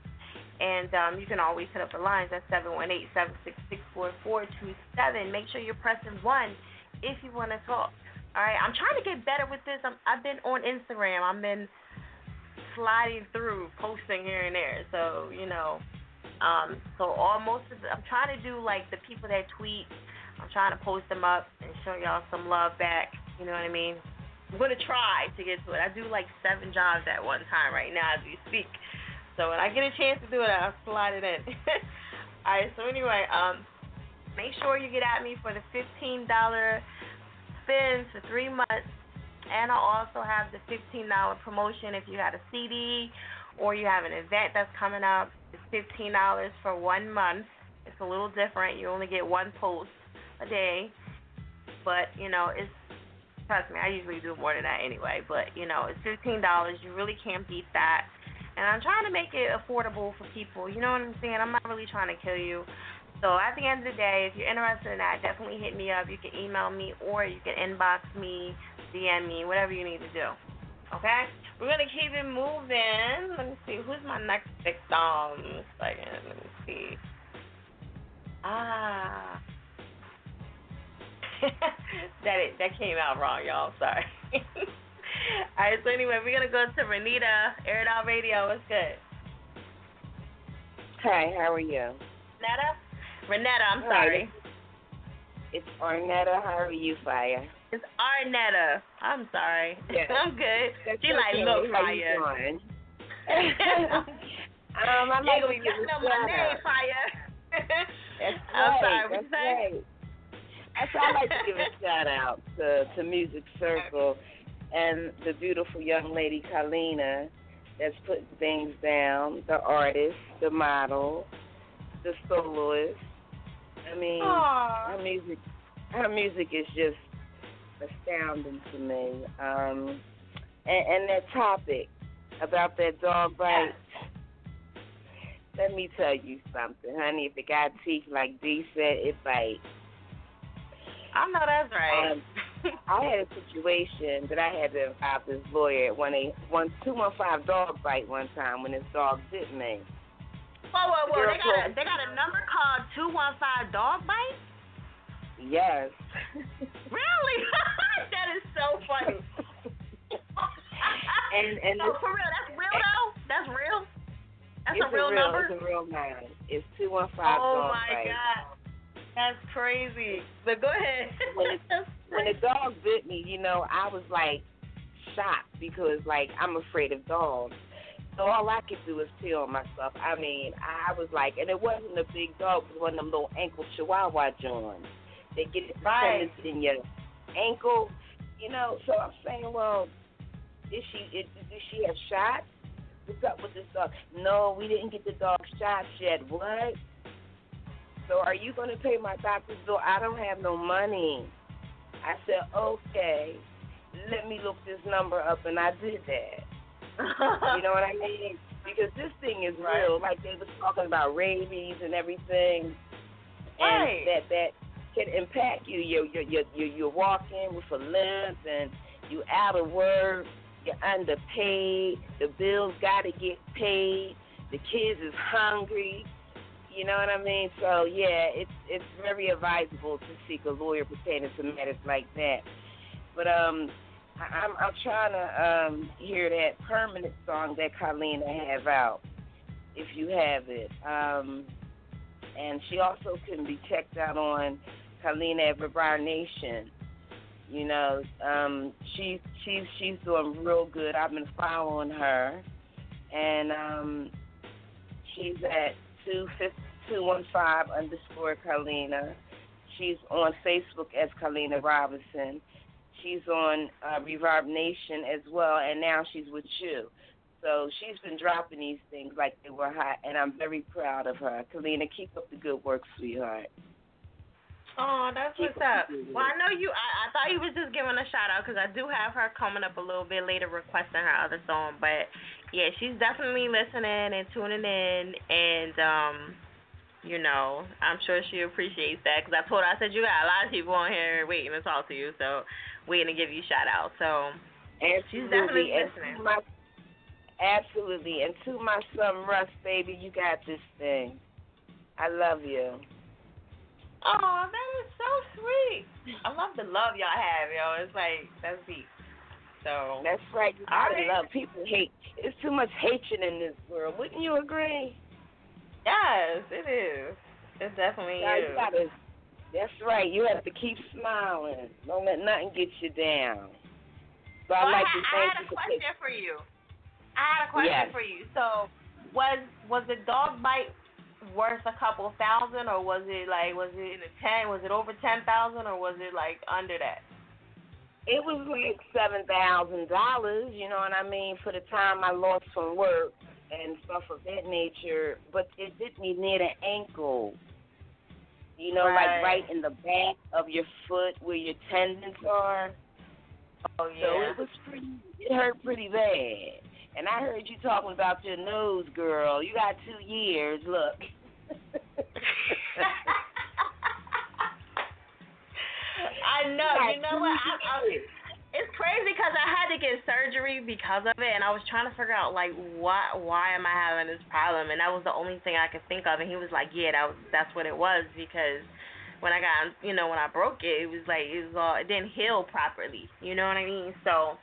Speaker 2: And um, you can always hit up the lines at 718 766 4427. Make sure you're pressing 1 if you want to talk. All right, I'm trying to get better with this. I'm, I've been on Instagram. I've been sliding through, posting here and there. So you know, um, so almost I'm trying to do like the people that tweet. Trying to post them up and show y'all some love back. You know what I mean? I'm gonna try to get to it. I do like seven jobs at one time right now as we speak. So when I get a chance to do it, I'll slide it in. All right. So anyway, um, make sure you get at me for the fifteen dollar spin for three months, and I also have the fifteen dollar promotion if you had a CD or you have an event that's coming up. It's fifteen dollars for one month. It's a little different. You only get one post a day, but you know it's trust me, I usually do more than that anyway. But you know, it's fifteen dollars. You really can't beat that and I'm trying to make it affordable for people. You know what I'm saying? I'm not really trying to kill you. So at the end of the day, if you're interested in that, definitely hit me up. You can email me or you can inbox me, DM me, whatever you need to do. Okay? We're gonna keep it moving. Let me see. Who's my next victim? Second. Let me see. Ah. that it that came out wrong, y'all. Sorry. All right, so anyway, we're gonna go to Renita, Air It Out Radio. What's good?
Speaker 14: Hi, how are you?
Speaker 2: Netta? Renetta, I'm
Speaker 14: Hi.
Speaker 2: sorry.
Speaker 14: It's Arnetta. How are you, Fire?
Speaker 2: It's Arnetta. I'm sorry.
Speaker 14: Yes.
Speaker 2: I'm good.
Speaker 14: That's
Speaker 2: she like,
Speaker 14: okay.
Speaker 2: look,
Speaker 14: How you
Speaker 2: Fire.
Speaker 14: um, I'm
Speaker 2: yeah,
Speaker 14: like give
Speaker 2: got my name. Fire.
Speaker 14: That's
Speaker 2: I'm
Speaker 14: right.
Speaker 2: sorry, what
Speaker 14: That's
Speaker 2: you say?
Speaker 14: right. That's why I like to give a shout out to to Music Circle and the beautiful young lady Kalina that's putting things down. The artist, the model, the soloist. I mean, her music, her music is just astounding to me. Um, and, and that topic about that dog bite. Let me tell you something, honey. If it got teeth like D said, it bites.
Speaker 2: I know that's right.
Speaker 14: Um, I had a situation that I had to involve this lawyer when a one two one five dog bite one time when this dog bit me.
Speaker 2: Whoa, whoa, whoa! They got a they got a number called two one five dog bite.
Speaker 14: Yes.
Speaker 2: Really? that is so funny.
Speaker 14: And and this-
Speaker 2: for real, that's real though. That's real. That's
Speaker 14: it's
Speaker 2: a real, number.
Speaker 14: It's a real nine. It's two one five
Speaker 2: oh
Speaker 14: dog
Speaker 2: my
Speaker 14: bite.
Speaker 2: god, that's crazy. But go ahead.
Speaker 14: When it, when the dog bit me, you know, I was like shocked because like I'm afraid of dogs. So all I could do is peel myself. I mean, I was like, and it wasn't a big dog. It was one of them little ankle chihuahua joints. They get it
Speaker 2: Right.
Speaker 14: in your ankle, you know. So I'm saying, well, is she? Is, does she have shots? What's up with this dog? No, we didn't get the dog shots yet. What? So are you going to pay my doctor's bill? I don't have no money. I said, okay, let me look this number up, and I did that. you know what I mean? Because this thing is real. Like they was talking about rabies and everything, and
Speaker 2: Right.
Speaker 14: that that can impact you. You're you're you're, you're, you're walking with a limp, and you out of work. You're underpaid. The bills got to get paid. The kids is hungry. You know what I mean? So yeah, it's it's very advisable to seek a lawyer pertaining to matters like that. But um, I'm I'm trying to um hear that permanent song that Carlina have out, if you have it. Um, and she also can be checked out on Carlina at Reverb Nation. You know, um, she's she's she's doing real good. I've been following her, and um, she's at two two one five underscore Carlina. She's on Facebook as Carlina Robinson. She's on uh, Reverb Nation as well, and now she's with you. So she's been dropping these things like they were hot, and I'm very proud of her. Kalina, keep up the good work, sweetheart.
Speaker 2: Oh, that's
Speaker 14: Keep
Speaker 2: what's up.
Speaker 14: up
Speaker 2: Well, I know you. I, I thought you was just giving a shout out because I do have her coming up a little bit later requesting her other song. But yeah, she's definitely listening and tuning in, and um, you know, I'm sure she appreciates that because I told her I said you got a lot of people on here waiting to talk to you, so waiting to give you shout out. So
Speaker 14: Absolutely.
Speaker 2: She's definitely
Speaker 14: and
Speaker 2: listening.
Speaker 14: my, absolutely. And to my son Russ, baby, you got this thing. I love you.
Speaker 2: Oh, that is so sweet. I love the love y'all have, yo. It's like that's deep. So
Speaker 14: That's right. You gotta
Speaker 2: right.
Speaker 14: love people hate. It's too much hatred in this world. Wouldn't you agree?
Speaker 2: Yes, it is. It definitely
Speaker 14: Yeah,
Speaker 2: is.
Speaker 14: you gotta. That's right. You have to keep smiling. Don't let nothing get you down. So I
Speaker 2: Well,
Speaker 14: like
Speaker 2: I, I had a question for you. I had a question
Speaker 14: Yes.
Speaker 2: for you. So, was was the dog bite worth a couple thousand, or was it like was it in the ten? Was it over ten thousand, or was it like under that?
Speaker 14: It was like seven thousand dollars. You know what I mean? For the time I lost from work and stuff of that nature, but it hit me near the ankle. You know,
Speaker 2: Right.
Speaker 14: like right in the back of your foot where your tendons are.
Speaker 2: Oh yeah.
Speaker 14: So it was pretty. It hurt pretty bad. And I heard you talking about your nose, girl. You got two years. Look.
Speaker 2: I know. You know what? I, I, it's crazy because I had to get surgery because of it, and I was trying to figure out like why why am I having this problem, and that was the only thing I could think of. And he was like, yeah, that was that's what it was because when I got you know when I broke it, it was like it was all it didn't heal properly. You know what I mean? So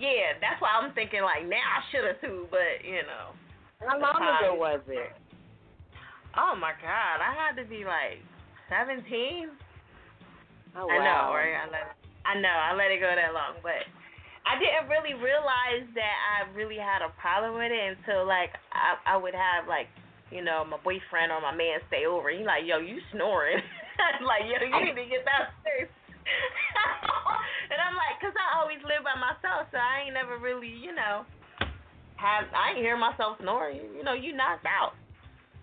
Speaker 2: yeah, that's why I'm thinking like now I should have too, but you know.
Speaker 14: How long ago was it?
Speaker 2: Oh my God, I had to be like seventeen.
Speaker 14: Oh,
Speaker 2: I know,
Speaker 14: wow.
Speaker 2: right? I let I know, I let it go that long, but I didn't really realize that I really had a problem with it until like I I would have like you know my boyfriend or my man stay over. He like, yo, you snoring? like, yo, you need to get downstairs. and I'm like, cause I always live by myself, so I ain't never really, you know, have I ain't hear myself snoring. You know, you knocked out.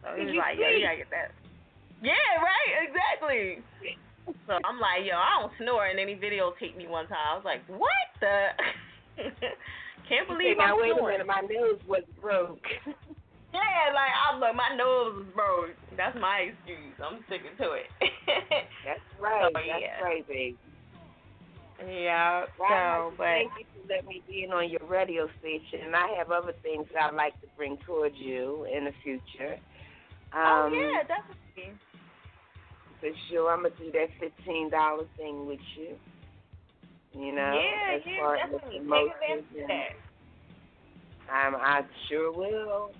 Speaker 2: So he was
Speaker 14: You
Speaker 2: like, yo, you gotta get that. Yeah, right, exactly. So I'm like, yo, I don't snore, and then he videotaped me one time. I was like, what the? Can't believe I'm
Speaker 14: wait a
Speaker 2: snoring.
Speaker 14: minute. My nose was broke.
Speaker 2: Yeah, like I'm like my nose is broke. That's my excuse. I'm sticking to it.
Speaker 14: That's right.
Speaker 2: So,
Speaker 14: That's
Speaker 2: yeah.
Speaker 14: right, baby.
Speaker 2: yeah.
Speaker 14: Well,
Speaker 2: So, but
Speaker 14: thank you for letting me be in on your radio station, and I have other things I'd like to bring towards you in the future.
Speaker 2: oh
Speaker 14: Um,
Speaker 2: yeah, definitely.
Speaker 14: For sure, I'm gonna do that fifteen dollar thing with you. You know,
Speaker 2: yeah,
Speaker 14: as
Speaker 2: yeah,
Speaker 14: far as
Speaker 2: definitely.
Speaker 14: the
Speaker 2: Take
Speaker 14: motives
Speaker 2: advantage
Speaker 14: and
Speaker 2: that.
Speaker 14: um, I sure will.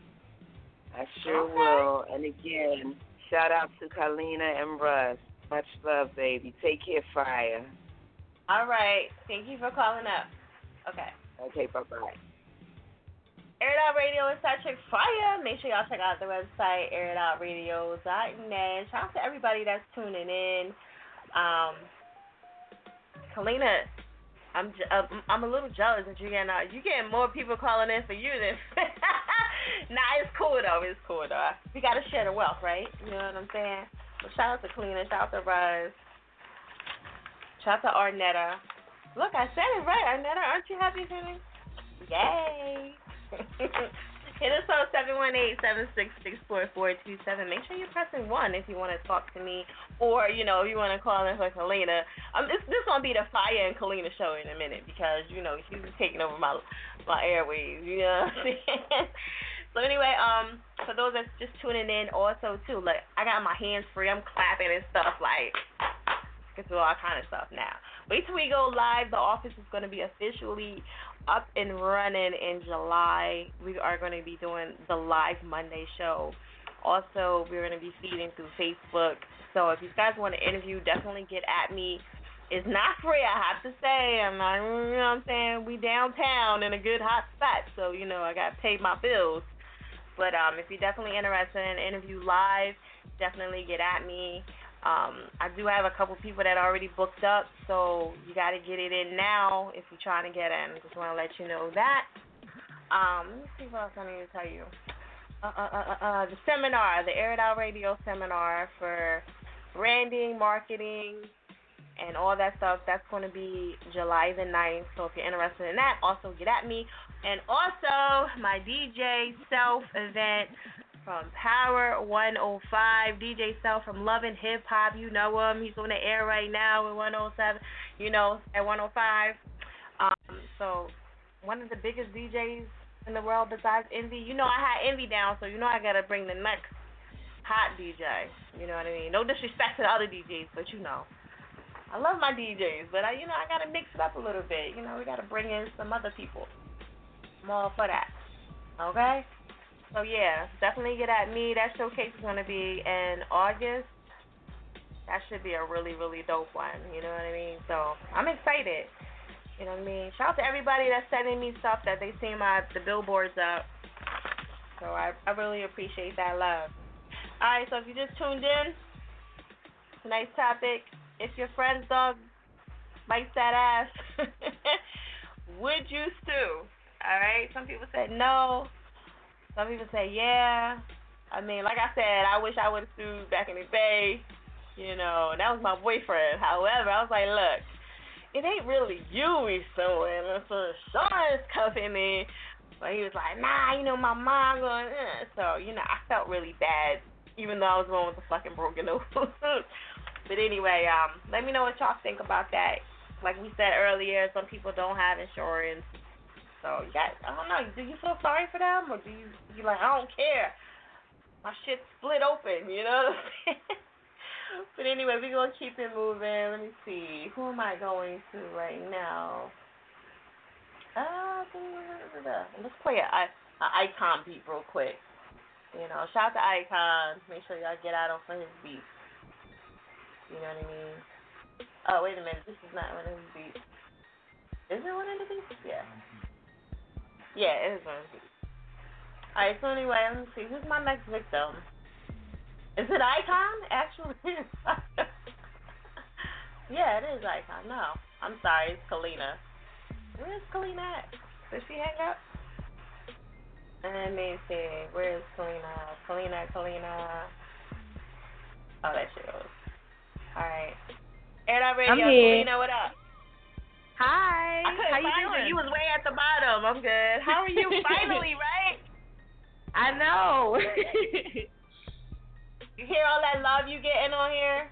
Speaker 14: I sure
Speaker 2: Okay.
Speaker 14: will. And again, shout out to Carlina and Russ. Much love, baby. Take care, Fire.
Speaker 2: All right. Thank you for calling up. Okay.
Speaker 14: Okay, bye bye.
Speaker 2: Air It Out Radio is such a fire. Make sure y'all check out the website, airitoutradio.net. Shout out to everybody that's tuning in. Um, Kalina, I'm uh, I'm a little jealous that you're getting uh, you getting more people calling in for you than. nah, it's cool though. It's cool though. We gotta share the wealth, right? You know what I'm saying? So shout out to Kalina. Shout out to Russ. Shout out to Arnetta. Look, I said it right, Arnetta. Aren't you happy for me? Yay! Hit us on seven one eight seven six six four four two seven. Make sure you're pressing one if you want to talk to me, or you know if you want to call in for Kalina. Um, this this gonna be the Fire and Kalina show in a minute because you know she's taking over my my airwaves. You know what I'm saying? So anyway, um, for those that's just tuning in, also too, like I got my hands free. I'm clapping and stuff like to all kind of stuff now. Wait till we go live. The office is going to be officially up and running in July. We are going to be doing the live Monday show. Also, we're going to be feeding through Facebook. So if you guys want to interview, definitely get at me. It's not free, I have to say. I'm not, you know what I'm saying? We downtown in a good hot spot, so you know I got to pay my bills. But um, if you're definitely interested in interview live, definitely get at me. Um, I do have a couple people that already booked up, so you got to get it in now if you're trying to get in. Just want to let you know that. Um, let me see what else I need to tell you. Uh, uh, uh, uh, uh, the seminar, the Air It Out Radio seminar for branding, marketing, and all that stuff. That's going to be July the 9th. So if you're interested in that, also get at me. And also my DJ self event from Power 105. DJ Self from Love and Hip Hop. You know him. He's on the air right now at 107. You know, at 105. Um, so one of the biggest DJs in the world besides Envy. You know I had Envy down, so you know I gotta bring the next hot DJ. You know what I mean? No disrespect to the other DJs, but you know. I love my DJs, but I you know I gotta mix it up a little bit. You know, we gotta bring in some other people. I'm all for that. Okay? So yeah, definitely get at me. That showcase is gonna be in August. That should be a really, really dope one. You know what I mean? So I'm excited. You know what I mean? Shout out to everybody that's sending me stuff that they see my the billboards up. So I I really appreciate that love. Alright, so if you just tuned in, tonight's topic, if your friend's dog bites that ass, would you stew? Alright? Some people said no. Some people say yeah. I mean, like I said, I wish I would have sued back in the day. You know, that was my boyfriend. However, I was like, look, it ain't really you we suing. It's a insurance company. But he was like, nah, you know, my mom going, eh. So, you know, I felt really bad, even though I was one with the fucking broken nose. but anyway, um, let me know what y'all think about that. Like we said earlier, some people don't have insurance. So, got, I don't know, do you feel sorry for them? Or do you, you like, I don't care. My shit's split open, you know but anyway, we're to keep it moving. Let me see. Who am I going to right now? Uh, let's play a, a icon beat real quick. You know, shout out to Icon. Make sure y'all get out on for his beat. You know what I mean? Oh, wait a minute. This is not one of his beats. Is it one of the beats? Yeah. Yeah, it is one beats. Alright, so anyway, let me see. Who's my next victim? Is it Icon? Actually, yeah, it is Icon. No, I'm sorry, it's Kalina. Where's Kalina at? Did she hang up? Let me see. Where's Kalina? Kalina, Kalina. Oh, there she goes. All right. Radio,
Speaker 15: I'm here.
Speaker 2: Kalina, what up?
Speaker 15: Hi. How you doing?
Speaker 2: you. You was way at the bottom. I'm good. How are you? Finally, right?
Speaker 15: I know.
Speaker 2: You hear all that love you getting on here?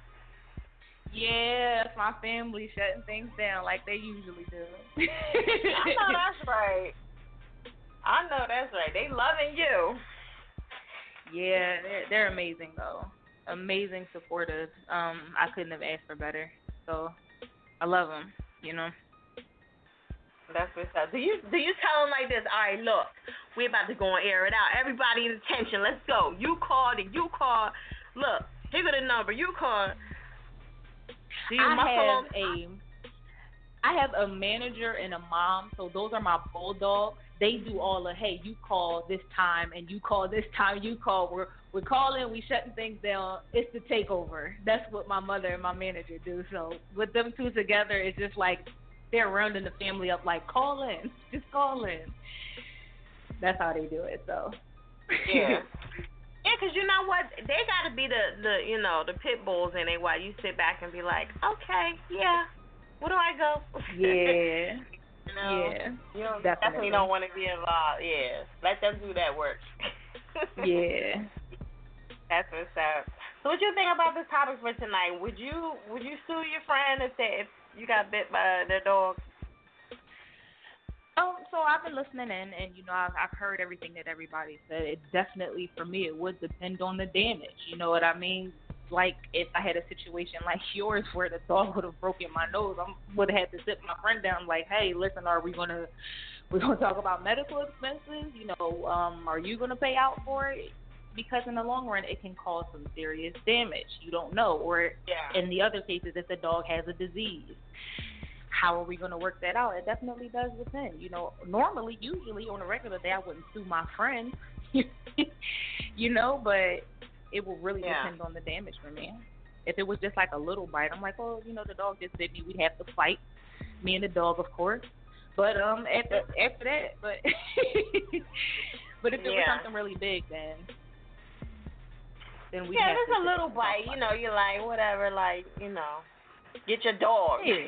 Speaker 15: yeah, it's my family shutting things down like they usually do.
Speaker 2: I know that's right. I know that's right. They loving you.
Speaker 15: Yeah, they're they're amazing though. Amazing, supportive. Um, I couldn't have asked for better. So, I love them. You know.
Speaker 2: That's what's up. Do you do you tell them like this? All right, look, we're about to go and air it out. Everybody in attention. Let's go. You called and you called. Look, here go the number. You called. Do you
Speaker 15: I have
Speaker 2: them?
Speaker 15: a I have a manager and a mom, so those are my bulldogs. They do all the hey, you call this time and you call this time, you call. We're we're calling, we shutting things down. It's the takeover. That's what my mother and my manager do. So with them two together, it's just like they're rounding the family up. Like call in, just call in. That's how they do it. So
Speaker 2: Yeah. Yeah, 'cause you know what? They got to be the the you know the pit bulls in it while you sit back and be like, okay, yeah, where do I go?
Speaker 15: yeah.
Speaker 2: You know,
Speaker 15: Yeah,
Speaker 2: you don't,
Speaker 15: definitely.
Speaker 2: definitely don't want to be involved. Yeah, let them do that work.
Speaker 15: yeah.
Speaker 2: That's what's up. So, what you think about this topic for tonight? Would you would you sue your friend if they if you got bit by their dog?
Speaker 15: Um, so I've been listening in, and you know, I've, I've heard everything that everybody said. It definitely, for me, it would depend on the damage. You know what I mean? Like if I had a situation like yours where the dog would have broken my nose, I would have had to sit my friend down, like, hey, listen, are we gonna we're gonna talk about medical expenses? You know, um, are you gonna pay out for it? Because in the long run, it can cause some serious damage. You don't know, or
Speaker 2: Yeah.
Speaker 15: in the other cases, if the dog has a disease how are we going to work that out? It definitely does depend. You know, normally, usually on a regular day, I wouldn't sue my friend, you know, but it will really
Speaker 2: Yeah.
Speaker 15: depend on the damage for me. If it was just like a little bite, I'm like, oh, you know, the dog just bit me. We'd have to fight, me and the dog, of course. But um, after after that, but but if it was something really big, then then we
Speaker 2: yeah,
Speaker 15: have
Speaker 2: there's a little bite. You know, you're like whatever, like you know, get your dog.
Speaker 15: Yeah.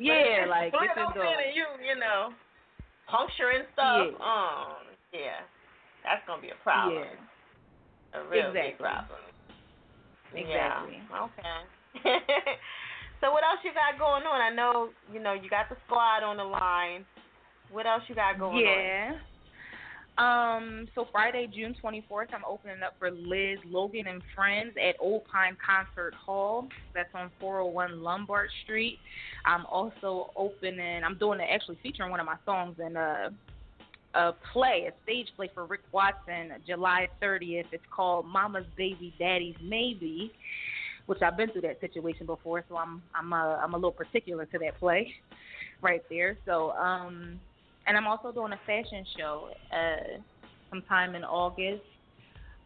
Speaker 15: Yeah, like, get your dog.
Speaker 2: You you know, puncturing stuff.
Speaker 15: Yeah.
Speaker 2: Um, yeah, that's gonna be a problem.
Speaker 15: Yeah.
Speaker 2: A real big problem.
Speaker 15: Exactly.
Speaker 2: Yeah. Okay. so what else you got going on? I know you know you got the squad on the line. What else you got going on?
Speaker 15: yeah. Um, so Friday, June 24th, I'm opening up for Liz Logan and Friends at Old Pine Concert Hall. That's on 401 Lombard Street. I'm also opening. I'm doing actually featuring one of my songs in a a play, a stage play for Rick Watson, July 30th. It's called Mama's Baby, Daddy's Maybe, which I've been through that situation before, so I'm I'm a, I'm a little particular to that play, right there. So um and I'm also doing a fashion show uh, sometime in August.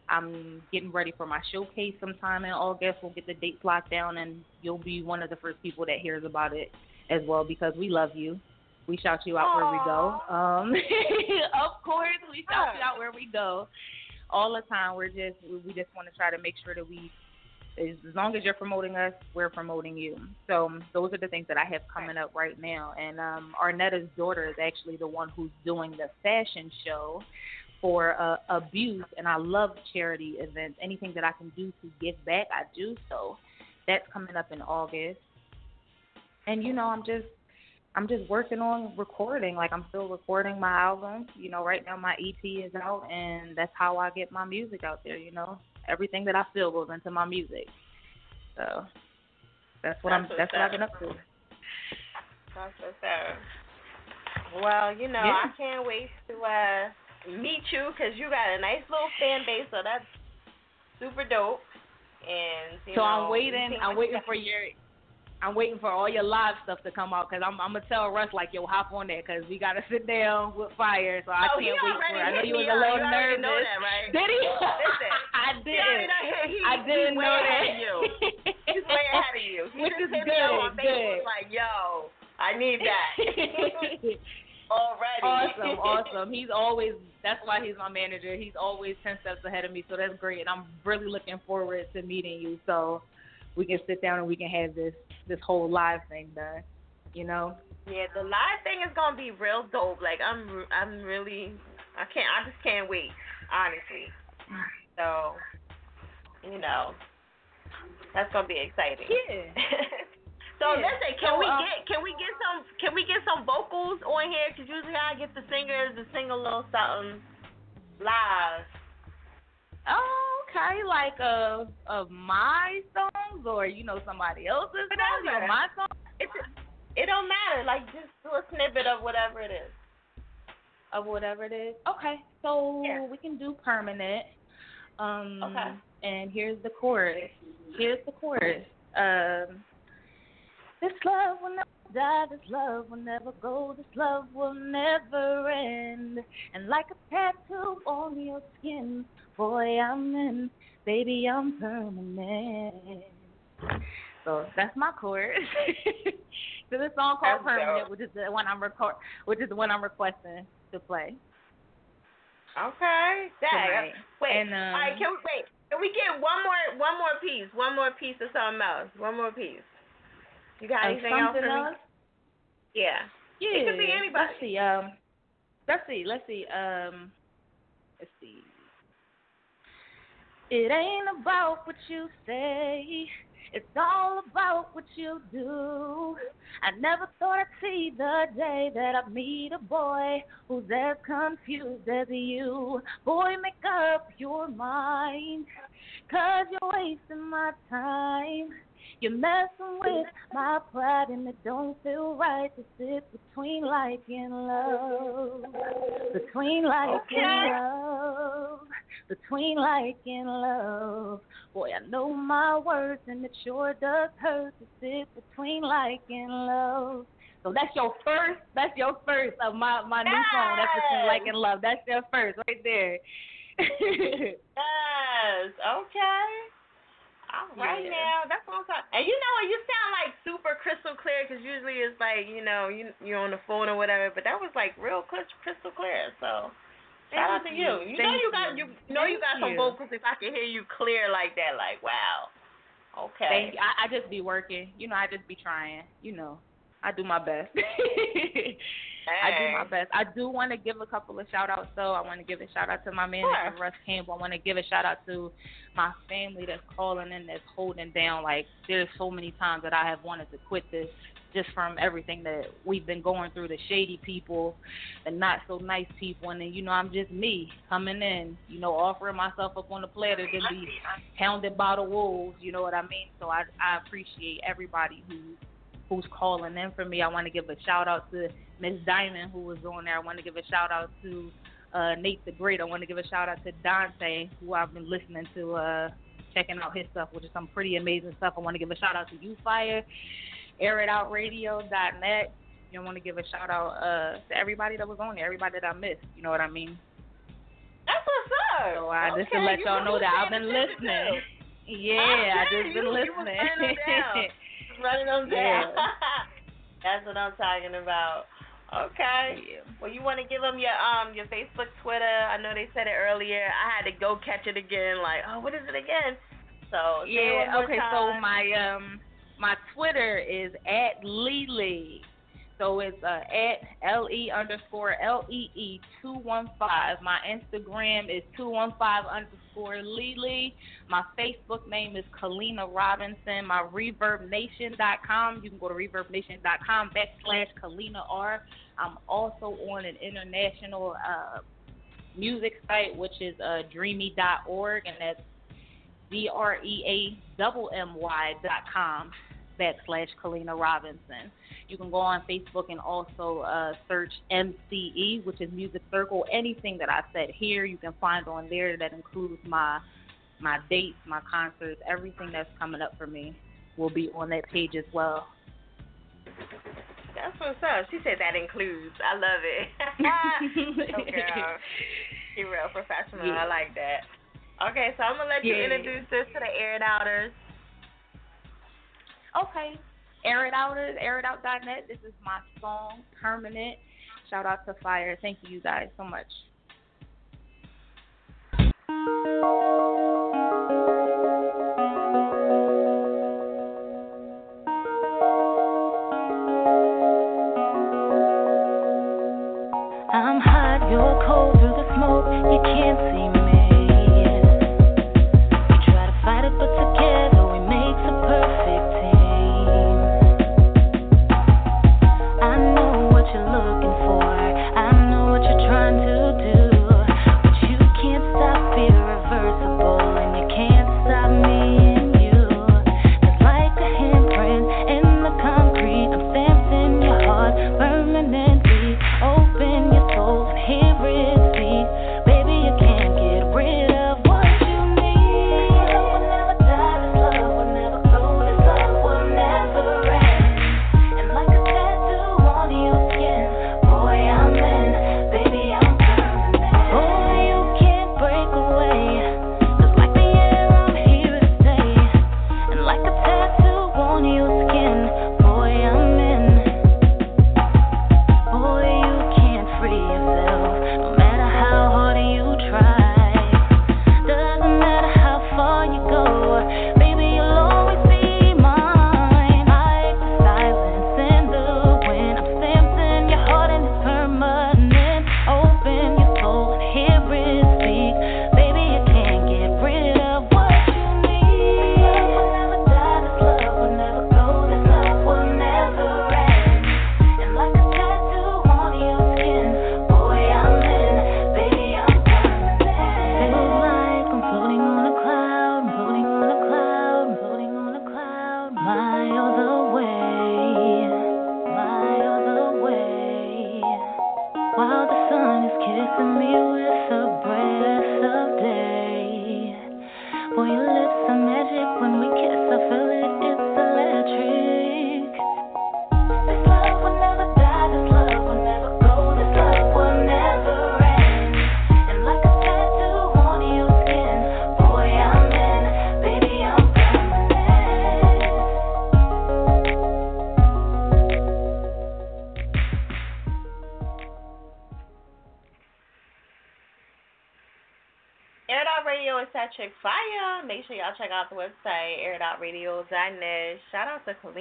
Speaker 15: I'm getting ready for my showcase sometime in August. We'll get the dates locked down, and you'll be one of the first people that hears about it as well because we love you. We shout you out
Speaker 2: Aww.
Speaker 15: where we go. Um, of course, we shout you out where we go all the time. We're just we just want to try to make sure that we as long as you're promoting us, we're promoting you. So um, those are the things that I have coming up right now. And um, Arnetta's daughter is actually the one who's doing the fashion show for uh, abuse, and I love charity events. Anything that I can do to give back, I do. So that's coming up in August. And you know, I'm just I'm just working on recording. Like I'm still recording my album. You know, right now my EP is out, and that's how I get my music out there. You know, everything that I feel goes into my music. So that's what
Speaker 2: That's
Speaker 15: I'm. That's what I've been up to.
Speaker 2: That's what's up. Well, you know,
Speaker 15: Yeah.
Speaker 2: I can't wait to uh meet you because you got a nice little fan base, so that's super dope. And
Speaker 15: So
Speaker 2: know,
Speaker 15: I'm waiting. I'm waiting for your. I'm waiting for all your live stuff to come out because I'm. I'm gonna tell Russ like, yo, hop on there because we gotta sit down with fire. So I
Speaker 2: Oh, he
Speaker 15: can't wait for it. I know you was a
Speaker 2: up.
Speaker 15: little
Speaker 2: already
Speaker 15: nervous.
Speaker 2: know that, right?
Speaker 15: Did he?
Speaker 2: Listen,
Speaker 15: I did.
Speaker 2: already done hit- he-
Speaker 15: I
Speaker 2: he's
Speaker 15: didn't
Speaker 2: way
Speaker 15: know
Speaker 2: ahead
Speaker 15: that.
Speaker 2: of you. He's way ahead of you. He
Speaker 15: Which
Speaker 2: just
Speaker 15: is
Speaker 2: hit me up on
Speaker 15: good,
Speaker 2: Facebook
Speaker 15: good.
Speaker 2: like, yo, I need that. Already.
Speaker 15: awesome, awesome. He's always that's why he's my manager. He's always ten steps ahead of me, so that's great. And I'm really looking forward to meeting you so we can sit down and we can have this this whole live thing done. You know?
Speaker 2: Yeah, the live thing is gonna be real dope. Like I'm, I'm really, I can't, I just can't wait, honestly. So, you know, that's gonna be exciting.
Speaker 15: Yeah.
Speaker 2: so
Speaker 15: Yeah.
Speaker 2: listen, can
Speaker 15: So,
Speaker 2: we
Speaker 15: um,
Speaker 2: get, can we get some, can we get some vocals on here? Cause usually I get the singers to sing a little something live.
Speaker 15: Okay, like of of my songs or you know somebody else's songs
Speaker 2: Whatever.
Speaker 15: my song
Speaker 2: It's, it don't matter. Like just do a snippet of whatever it is.
Speaker 15: of whatever it is. Okay, so
Speaker 2: Yeah.
Speaker 15: we can do permanent. Um,
Speaker 2: Okay.
Speaker 15: And here's the chorus. Here's the chorus. Um, this love will never die. This love will never go. This love will never end. And like a tattoo on your skin, boy, I'm in. Baby, I'm permanent. So that's my chorus. so the song called
Speaker 2: That's
Speaker 15: Permanent,
Speaker 2: dope.
Speaker 15: which is the one I'm record, which is the one I'm requesting to play.
Speaker 2: Okay. Dang.
Speaker 15: Tonight.
Speaker 2: Wait.
Speaker 15: And, um,
Speaker 2: all right. Can we wait? Can we get one more one more piece? One more piece of something else. One more piece. You got anything else for me? Yeah.
Speaker 15: Yeah.
Speaker 2: It could be anybody.
Speaker 15: Let's see. Um, let's see. Let's see. Um, let's see. It ain't about what you say. It's all about what you do. I never thought I'd see the day that I'd meet a boy who's as confused as you. Boy, make up your mind, cause you're wasting my time. You're messing with my pride, and it don't feel right to sit between like and love. Between like
Speaker 2: Okay.
Speaker 15: and love. Between like and love. Boy, I know my words, and it sure does hurt to sit between like and love. So that's your first. That's your first of my my new song. That's between like and love. That's your first right there.
Speaker 2: Yes. Okay. All right
Speaker 15: Yeah.
Speaker 2: now, that's what I'm talking. And you know what? You sound like super crystal clear because usually it's like you know you you're on the phone or whatever, but that was like real crystal clear. So shout out to you.
Speaker 15: you.
Speaker 2: You know you got
Speaker 15: you.
Speaker 2: you know you got some
Speaker 15: you.
Speaker 2: vocals. If I can hear you clear like that, like wow. Okay.
Speaker 15: Thank you. I, I just be working. You know, I just be trying. You know, I do my best. I do my best. I do want to give a couple of shout outs though. I want to give a shout out to my manager
Speaker 2: Sure.
Speaker 15: Russ Campbell. I want to give a shout out to my family that's calling in, that's holding down. Like there's so many times that I have wanted to quit this
Speaker 4: just from everything that we've been going through, the shady people, the not so nice people, and then you know I'm just me coming in, you know, offering myself up on the platter to be hounded by the wolves. You know what I mean? So I I appreciate everybody who who's calling in for me. I want to give a shout out to Miss Diamond who was on there. I want to give a shout out to uh, Nate the Great. I want to give a shout out to Dante who I've been listening to. Uh, checking out his stuff, which is some pretty amazing stuff. I want to give a shout out to you, Fire, airitoutradio.net. You know, I want to give a shout out uh, to everybody that was on there, everybody that I missed. You know what I mean?
Speaker 2: That's what's up.
Speaker 4: So I
Speaker 2: okay,
Speaker 4: just to let y'all know that I've been
Speaker 2: listening.
Speaker 4: listening. Yeah,
Speaker 2: okay,
Speaker 4: I just been
Speaker 2: you,
Speaker 4: listening.
Speaker 2: You running them down.
Speaker 4: Yeah.
Speaker 2: That's what I'm talking about. Okay. Well, you want to give them your um your Facebook, Twitter? I know they said it earlier. I had to go catch it again. Like, oh, what is it again? So
Speaker 4: yeah. Okay. So my um my Twitter is at Lele. So it's uh, at L E underscore L E E two one five. My Instagram is two one five underscore Lele. My Facebook name is Kalina Robinson. My ReverbNation.com. You can go to ReverbNation.com backslash Kalina R. I'm also on an international uh, music site, which is uh, dreamy.org, and that's D R E A double M Y dot com backslash Kalina Robinson. You can go on Facebook and also uh, search MCE, which is Music Circle. Anything that I said here, you can find on there. That includes my my dates, my concerts, everything that's coming up for me will be on that page as well.
Speaker 2: That's what's up. She said that includes. I love it. oh, girl. Real professional.
Speaker 4: Yeah.
Speaker 2: I like that. Okay, so I'm gonna let you
Speaker 4: Yeah.
Speaker 2: introduce this to the air it outers.
Speaker 4: Okay. Air It Outers, airitOut.net. This is my song, Permanent. Shout out to Fire. Thank you, you guys, so much.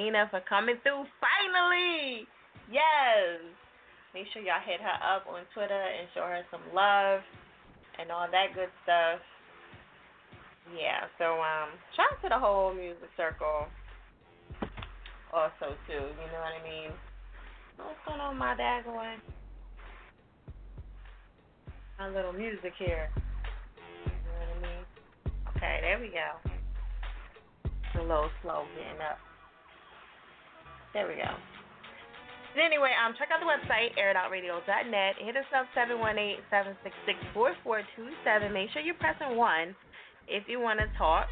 Speaker 2: Kalina for coming through finally. Yes. Make sure y'all hit her up on Twitter and show her some love and all that good stuff. Yeah, so um shout out to the whole music circle. also too. You know what I mean? What's going on, my daggone? My little music here. You know what I mean? Okay, there we go. It's a little slow getting up. There we go. But anyway, um, check out the website, airitoutradio.net. Hit us up, 718-766-4427. Make sure you're pressing 1 if you want to talk.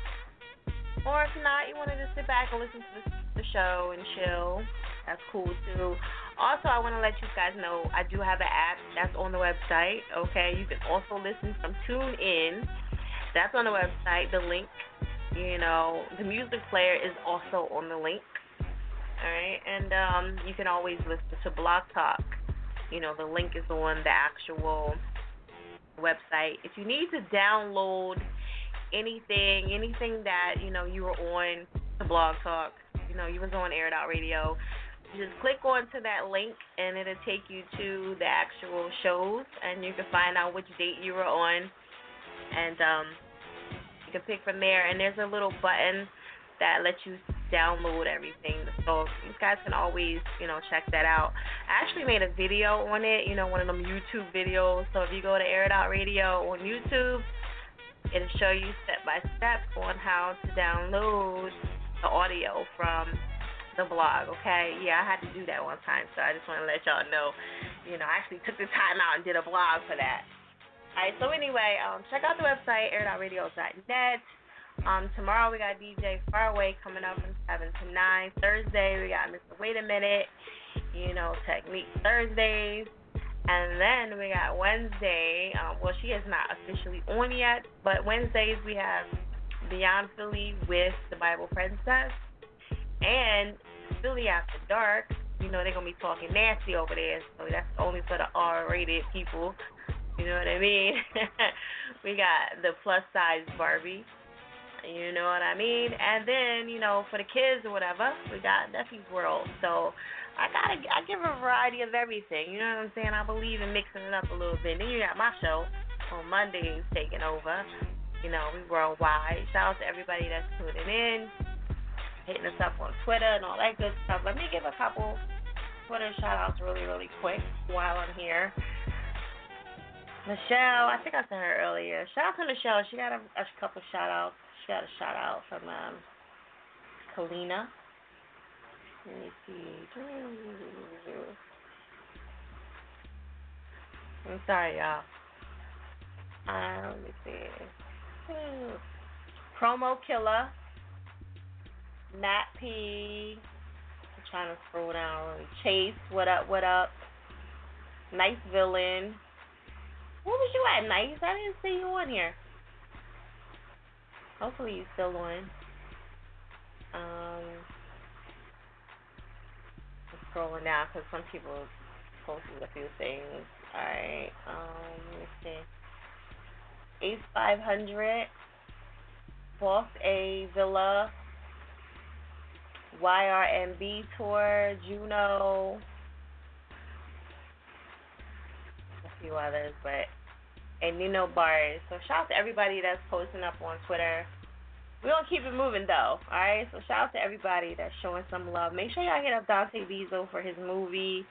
Speaker 2: Or if not, you want to just sit back and listen to the, the show and chill. That's cool, too. Also, I want to let you guys know I do have an app that's on the website, okay? You can also listen from TuneIn. That's on the website, the link. You know, the music player is also on the link. All right, and um, you can always listen to Blog Talk. You know, the link is on the actual website. If you need to download anything, anything that you know you were on the Blog Talk, you know, you was on Air Out Radio, just click onto that link and it'll take you to the actual shows, and you can find out which date you were on, and um, you can pick from there. And there's a little button that lets you download everything. So you guys can always, you know, check that out. I actually made a video on it, you know, one of them YouTube videos. So if you go to Air It Out Radio on YouTube, it'll show you step by step on how to download the audio from the blog, okay? Yeah, I had to do that one time, so I just want to let y'all know. You know, I actually took the time out and did a blog for that. Alright, so anyway, um, check out the website, airitoutradio.net. Um, tomorrow we got DJ Faraway coming up from 7 to 9. Thursday we got Mr. Wait a Minute, you know, Technique Thursdays. And then we got Wednesday, um, well, she is not officially on yet, but Wednesdays we have Beyond Philly with the Bible Princess. And Philly After Dark, you know, they're going to be talking nasty over there, so that's only for the R rated people. You know what I mean? we got the plus size Barbie. You know what I mean? And then, you know, for the kids or whatever, we got Neffy's World. So I gotta I give a variety of everything. You know what I'm saying? I believe in mixing it up a little bit. And then you got my show on Mondays taking over. You know, we worldwide. Shout out to everybody that's tuning in, hitting us up on Twitter and all that good stuff. Let me give a couple Twitter shout outs really, really quick while I'm here. Michelle, I think I said her earlier. Shout out to Michelle. She got a, a couple shout outs. She got a shout out from um, Kalina. Let me see. I'm sorry, y'all. Uh, let me see. Promo Killer. Nat P. I'm trying to scroll down. Chase, what up, what up? Nice Villain. Where was you at, Nice? I didn't see you on here. Hopefully you're still on. Um, I'm scrolling down because some people posted a few things. Alright, um, let me see. Ace 500, Boss A Villa, YRMB Tour, Juno, a few others, but and Nino Bars. So shout out to everybody that's posting up on Twitter. We're gonna keep it moving though, alright? So shout out to everybody that's showing some love. Make sure y'all hit up Dante Bezo for his movie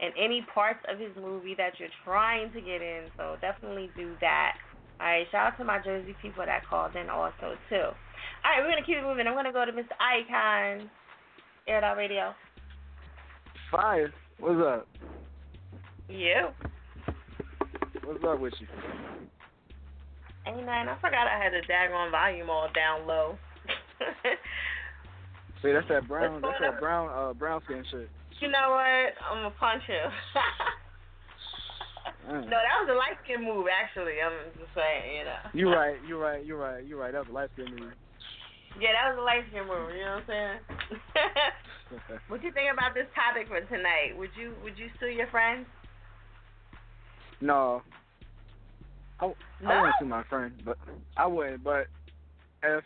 Speaker 2: and any parts of his movie that you're trying to get in. So definitely do that. Alright, shout out to my Jersey people that called in also too. Alright, we're gonna keep it moving. I'm gonna go to Mr. Icon. Air Out Radio.
Speaker 16: Fire. What's up?
Speaker 2: You.
Speaker 16: What's up with you?
Speaker 2: Ain't nothing. I forgot I had the daggone volume all down low.
Speaker 16: See, that's that brown. That's that brown. Uh, brown skin shit.
Speaker 2: You know what? I'm gonna punch him.
Speaker 16: Mm.
Speaker 2: no, that was a light skin move. Actually, I'm just saying. You know.
Speaker 16: You're right. You're right. You're right. You're right. That was a light skin move.
Speaker 2: Yeah, that was a light skin move. You know what I'm saying? what do you think about this topic for tonight? Would you Would you sue your friends?
Speaker 16: No. I,
Speaker 2: No?
Speaker 16: I wouldn't sue my friend, but I wouldn't. But if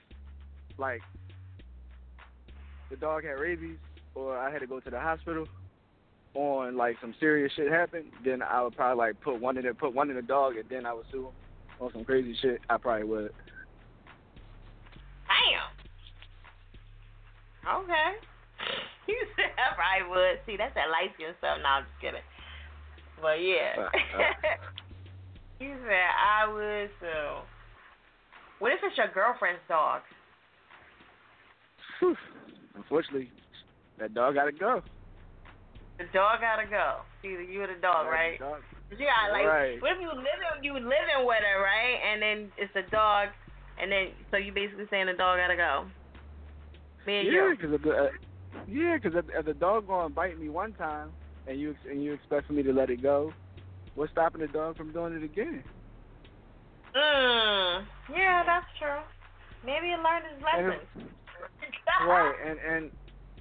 Speaker 16: like the dog had rabies or I had to go to the hospital on like some serious shit happened, then I would probably like put one in the put one in the dog and then I would sue him on some crazy shit. I probably would.
Speaker 2: Damn. Okay. You said I probably would. See, that's that light skin stuff. No, I'm just kidding. But yeah. Uh, uh, he said I would so. What if it's your girlfriend's dog?
Speaker 16: Whew. Unfortunately, that dog gotta go.
Speaker 2: The dog gotta go. Either you or the dog, right?
Speaker 16: Dog.
Speaker 2: But you got like,
Speaker 16: Right.
Speaker 2: what if you living you living with her, right? And then it's the dog, and then so you basically saying the dog gotta go. Me and
Speaker 16: Yeah,
Speaker 2: you.
Speaker 16: because the uh, yeah, because if, if the dog to bite me one time, and you and you expect for me to let it go, what's stopping the dog from doing it again?
Speaker 2: Mm. Yeah, that's true. Maybe he learned his
Speaker 16: And
Speaker 2: lesson.
Speaker 16: right, and and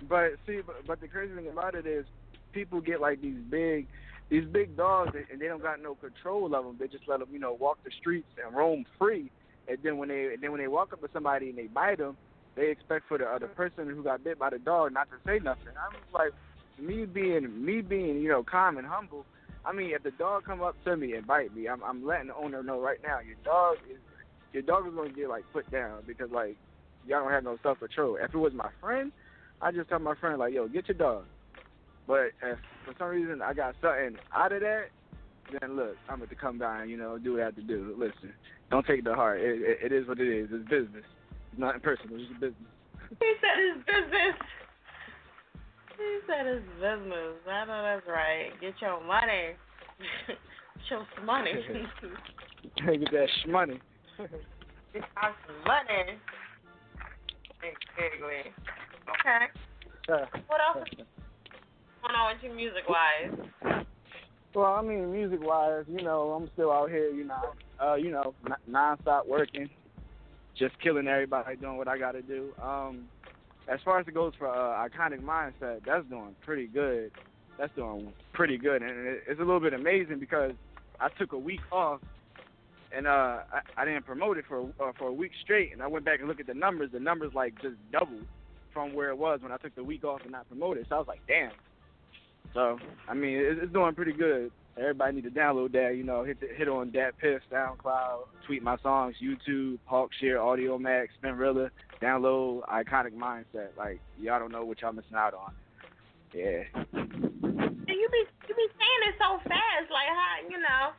Speaker 16: but see, but, but the crazy thing about it is, people get like these big, these big dogs, and- and they don't got no control of them. They just let them, you know, walk the streets and roam free. And then when they and then when they walk up to somebody and they bite them, they expect for the other person who got bit by the dog not to say nothing. I'm just like, me being me being, you know, calm and humble. I mean, if the dog come up to me and bite me, I'm I'm letting the owner know right now. Your dog is your dog is gonna get like put down because like y'all don't have no self control. If it was my friend, I just tell my friend like, yo, get your dog. But if for some reason I got something out of that, then look, I'm going to come down, you know, do what I have to do. Listen, don't take it to heart. It, it, it is what it is. It's business. It's not personal. It's business.
Speaker 2: He said his business. He said his business. I know that's right. Get your money. Get your money.
Speaker 16: Get that shmoney.
Speaker 2: Get some money. Exactly. Okay. What else is going on with you music wise?
Speaker 16: Well, I mean, music wise, you know, I'm still out here, you know, uh, you know, n- non-stop working, just killing everybody, doing what I got to do. Um, as far as it goes for uh, iconic mindset, that's doing pretty good. That's doing pretty good, and it's a little bit amazing because I took a week off, and uh, I, I didn't promote it for uh, for a week straight, and I went back and looked at the numbers. The numbers like just doubled from where it was when I took the week off and not promoted. So I was like, damn. So I mean, it, it's doing pretty good. Everybody need to download that. You know, hit the, hit on DatPiff, SoundCloud, tweet my songs, YouTube, Hulkshare, Audio Max, Spinrilla. Download Iconic Mindset. Like y'all don't know what y'all missing out on. Yeah.
Speaker 2: And you be you be saying it so fast, like how you know.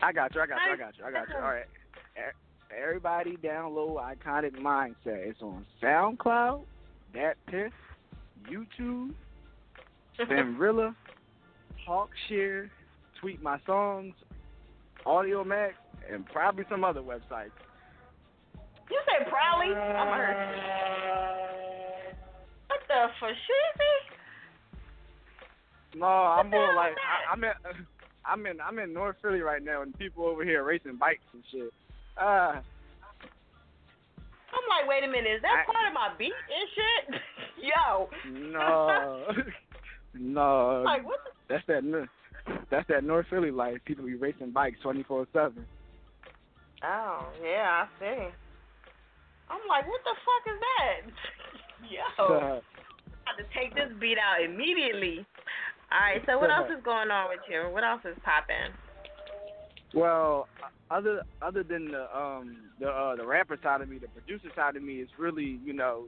Speaker 16: I got you. I got you. I got you. I got you. All right. Everybody download Iconic Mindset. It's on SoundCloud, Dat Piff, YouTube, Spinrilla, Hulkshare, Tweet My Songs, Audiomack, and probably some other websites.
Speaker 2: You say probably? I'm hurt. What the for
Speaker 16: No, I'm more like I, I'm in, I'm in, I'm in North Philly right now, and people over here racing bikes and shit. Uh,
Speaker 2: I'm like, wait a minute, is that
Speaker 16: I-
Speaker 2: part of my beat and shit? Yo.
Speaker 16: no, no.
Speaker 2: Like what? The,
Speaker 16: That's that. That's that North Philly life. People be racing bikes twenty four seven.
Speaker 2: oh yeah, I see. I'm like, what the fuck is that? Yo. I Got to take this beat out immediately. All right, so what else is going on with you? What else is popping?
Speaker 16: Well, other other than the um the uh, the rapper side of me, the producer side of me is really you know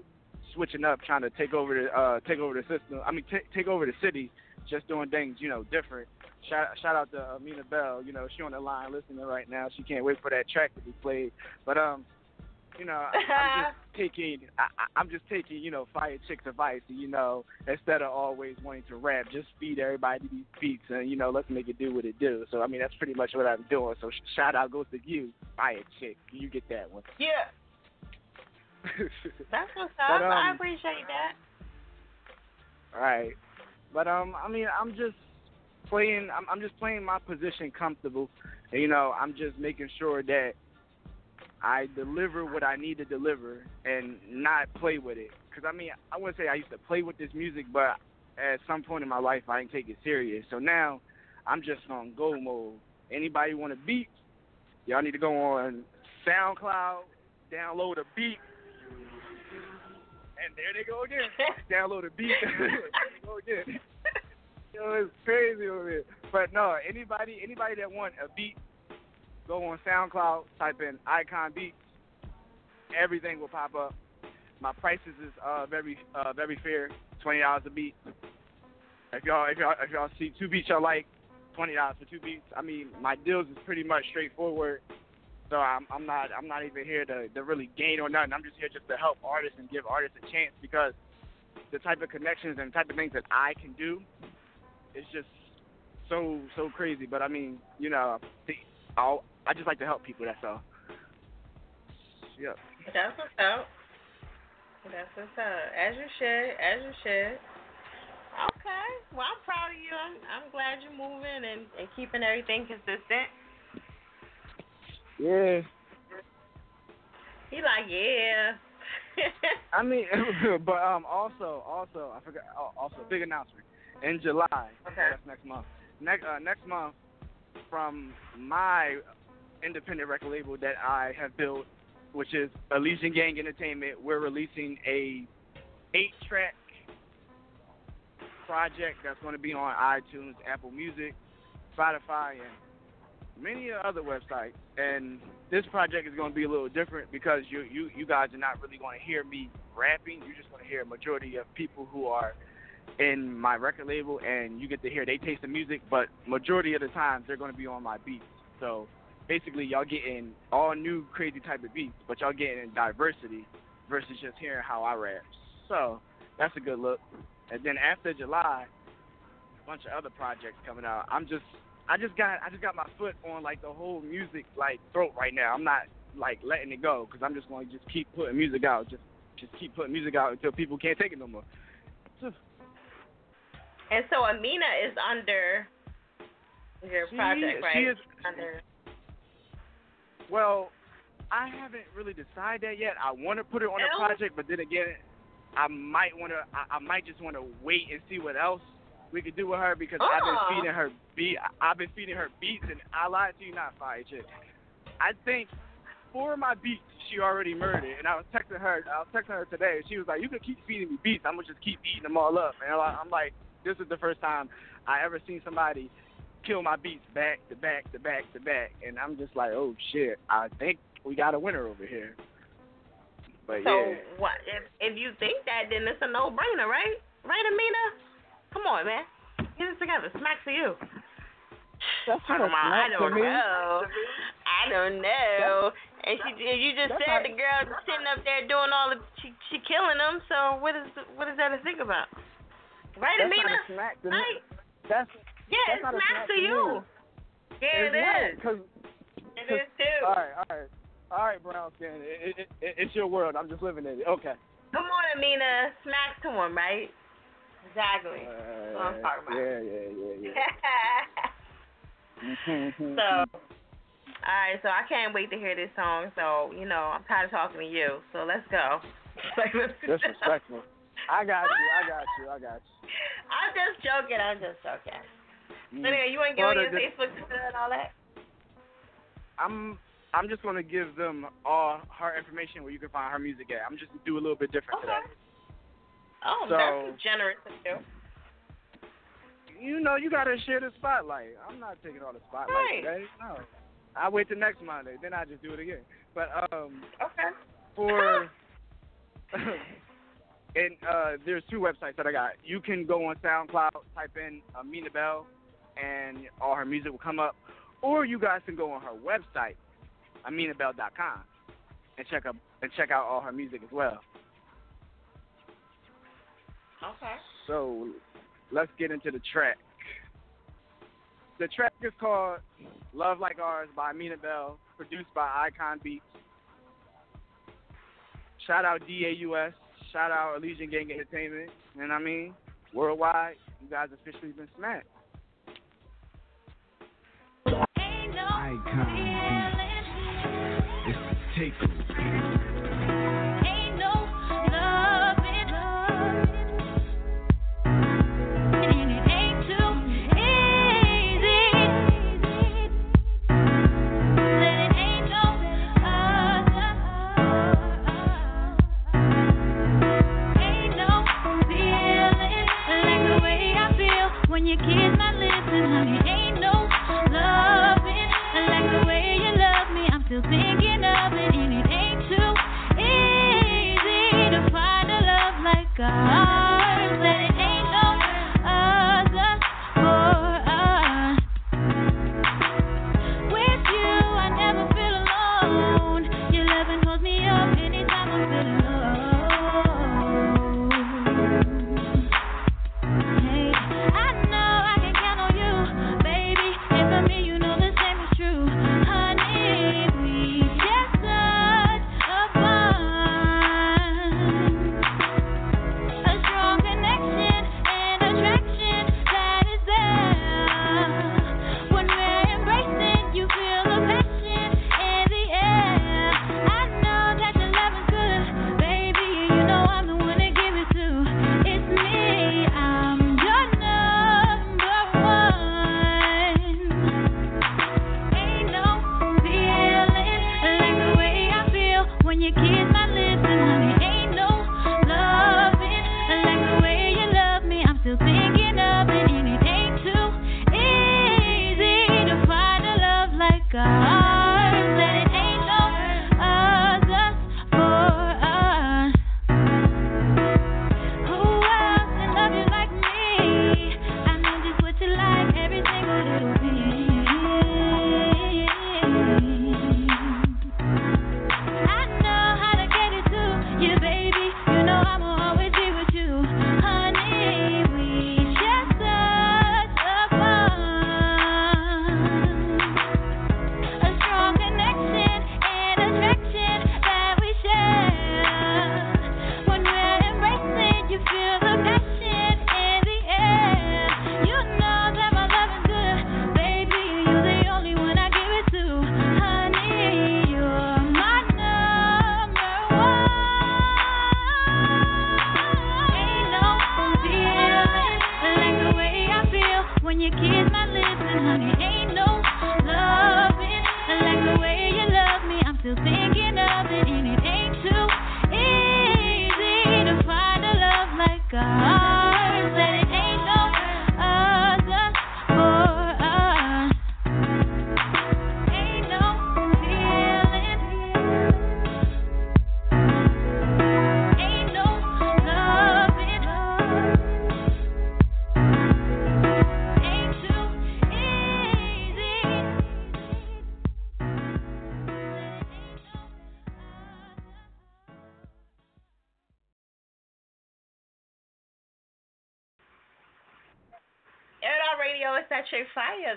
Speaker 16: switching up, trying to take over the uh take over the system. I mean, t- take over the city, just doing things you know different. Shout shout out to Amina Bell. You know, she on the line listening right now. She can't wait for that track to be played. But um, you know, I'm just taking I, I'm just taking you know fire chicks advice. You know, instead of always wanting to rap, just feed everybody these beats and you know let's make it do what it do. So I mean that's pretty much what I'm doing. So sh- shout out goes to you, fire chick. You get that one.
Speaker 2: Yeah. That's what's up.
Speaker 16: But, um,
Speaker 2: I appreciate that.
Speaker 16: Right. But um, I mean, I'm just playing. I'm, I'm just playing my position comfortable. And, you know, I'm just making sure that I deliver what I need to deliver and not play with it. Because I mean, I wouldn't say I used to play with this music, but at some point in my life, I didn't take it serious. So now, I'm just on go mode. Anybody want a beat? Y'all need to go on SoundCloud, download a beat, and there they go again. Download a beat. go again. Yo, it's crazy over here. But no, anybody anybody that want a beat, go on SoundCloud, type in Icon Beats. Everything will pop up. My prices is uh very uh very fair. twenty dollars a beat. If y'all if y'all if y'all see two beats y'all like, twenty dollars for two beats. I mean, my deals is pretty much straightforward. So I'm I'm not I'm not even here to, to really gain or nothing. I'm just here just to help artists and give artists a chance because the type of connections and the type of things that I can do is just so so crazy. But I mean, you know, the, I'll, I just like to help people. That's all. Yep.
Speaker 2: That's what's up. That's what's up. As you should. As you should. Okay. Well, I'm proud of you. I'm, I'm glad you're moving and, and keeping everything consistent.
Speaker 16: Yeah.
Speaker 2: He like, yeah.
Speaker 16: I mean, but um, also, also, I forgot. oh, Also, big announcement in July.
Speaker 2: Okay.
Speaker 16: That's next month. Next uh, next month, from my independent record label that I have built, which is Elysian Gang Entertainment, we're releasing a eight-track project that's going to be on iTunes, Apple Music, Spotify, and many other websites. And this project is going to be a little different because you you you guys are not really going to hear me rapping. You're just going to hear a majority of people who are in my record label, and you get to hear they taste the music. But majority of the times they're going to be on my beats. So basically, y'all getting all new crazy type of beats, but y'all getting diversity versus just hearing how I rap. So that's a good look. And then after July, a bunch of other projects coming out. I'm just I just got I just got my foot on like the whole music like throat right now. I'm not like letting it go because I'm just going to just keep putting music out, just just keep putting music out until people can't take it no more.
Speaker 2: And so Amina is under your
Speaker 16: She-
Speaker 2: project, right?
Speaker 16: she is-
Speaker 2: under.
Speaker 16: Well, I haven't really decided that yet. I want to put her on a project, but then again, I might want to. I, I might just want to wait and see what else we could do with her because I've been ah. feeding her beat. I've been feeding her beats, and I lied to you not, fire chick. I think four of my beats she already murdered, and I was texting her. I was texting her today. and She was like, "You can keep feeding me beats. I'm gonna just keep eating them all up." And I'm like, "This is the first time I ever seen somebody kill my beats back to back to back to back," and I'm just like, "Oh shit! I think we got a winner over here." But
Speaker 2: So
Speaker 16: yeah.
Speaker 2: what? If if you think that, then it's a no-brainer, right? Right, Amina? Come on, man. Get it together. Smack to you.
Speaker 16: That's
Speaker 2: I don't, I don't
Speaker 16: me.
Speaker 2: know. I don't know. And she, you just
Speaker 16: that's
Speaker 2: said
Speaker 16: not-
Speaker 2: the girl sitting up there doing all the, she, she killing them. So what is, what is that to think about? Right,
Speaker 16: That's
Speaker 2: Amina?
Speaker 16: not a smack to me.
Speaker 2: Right?
Speaker 16: That's
Speaker 2: Yeah,
Speaker 16: that's
Speaker 2: it's
Speaker 16: not a
Speaker 2: smack
Speaker 16: smack
Speaker 2: to you. Yeah,
Speaker 16: it's
Speaker 2: it
Speaker 16: not,
Speaker 2: is.
Speaker 16: Cause,
Speaker 2: It is too.
Speaker 16: all right, all right, all right, brown skin. It, it, it, it's your world. I'm just living in it. Okay.
Speaker 2: Come on, Amina. Smack to him, right? Exactly. Uh, what I'm talking about.
Speaker 16: Yeah, yeah, yeah, yeah.
Speaker 2: so, all right. So I can't wait to hear this song. So you know, I'm tired of talking to you. So let's go. Like, let's go.
Speaker 16: Disrespectful. I got you. I got you. I got you.
Speaker 2: I'm just joking. I'm just joking. So anyway, you want to give
Speaker 16: Well,
Speaker 2: me your
Speaker 16: the-
Speaker 2: Facebook and all that?
Speaker 16: I'm I'm just gonna give them all her information where you can find her music at. I'm just do a little bit different today.
Speaker 2: Oh,
Speaker 16: So-
Speaker 2: that's generous of you.
Speaker 16: You know, you gotta share the spotlight. I'm not taking all the spotlight
Speaker 2: Right.
Speaker 16: today. No. I wait till next Monday, then I just do it again. But um
Speaker 2: Okay.
Speaker 16: for and uh there's two websites that I got. You can go on SoundCloud, type in Amina Bell and all her music will come up. Or you guys can go on her website, aminabell.com, and check up and check out all her music as well.
Speaker 2: Okay.
Speaker 16: So let's get into the track. The track is called Love Like Ours by Amina Bell, produced by Icon Beats. Shout out DAUS, shout out Elysian Gang Entertainment, and I mean, worldwide, you guys officially been smacked.
Speaker 1: Icon beats. It's the takeover.
Speaker 17: Still thinking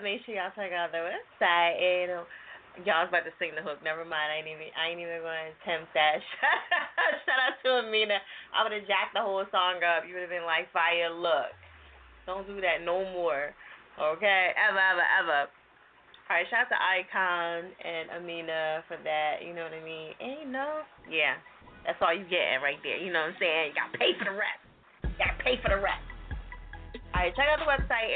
Speaker 2: Make sure y'all check out the website. And uh, y'all was about to sing the hook. Never mind. I ain't even. I ain't even going to attempt that. Shout out to Amina. I would have jacked the whole song up. You would have been like, "Fire, look." Don't do that no more. Okay, ever, ever, ever. All right, shout out to Icon and Amina for that. You know what I mean? And no, yeah, that's all you getting right there. You know what I'm saying? You got to pay for the rest. You got to pay for the rest. All right, check out the website,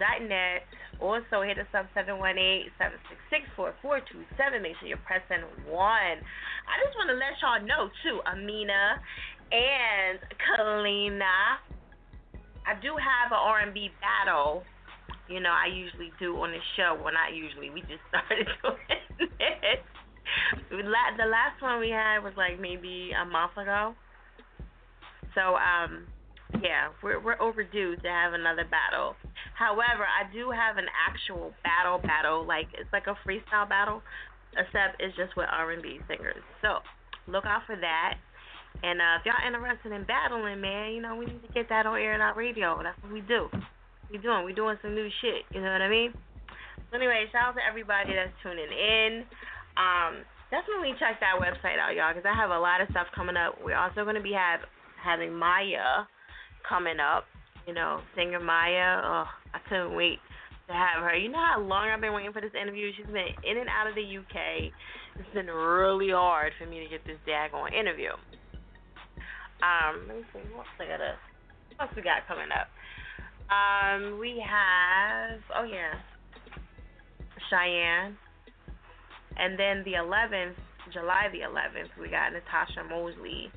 Speaker 2: air.radio.net. Also, hit us up 718-766-4427. Make sure you're pressing 1. I just want to let y'all know, too, Amina and Kalina, I do have an R&B battle. You know, I usually do on the show. Well, not usually. We just started doing it. The last one we had was like maybe a month ago. So, um, yeah, we're we're overdue to have another battle. However, I do have an actual battle battle, like it's like a freestyle battle, except it's just with R and B singers. So look out for that. And uh, if y'all interested in battling, man, you know we need to get that on air and out radio. That's what we do. We doing we doing some new shit. You know what I mean? So anyway, shout out to everybody that's tuning in. Um, definitely check that website out, y'all, because I have a lot of stuff coming up. We're also to be have having Maya coming up. You know, singer Maya. Oh, I couldn't wait to have her. You know how long I've been waiting for this interview? She's been in and out of the UK. It's been really hard for me to get this daggone interview. Um, let me see. What else, I got what else we got coming up? Um, we have, oh yeah, Cheyenne. And then the 11th, July the 11th, we got Natasha Mosley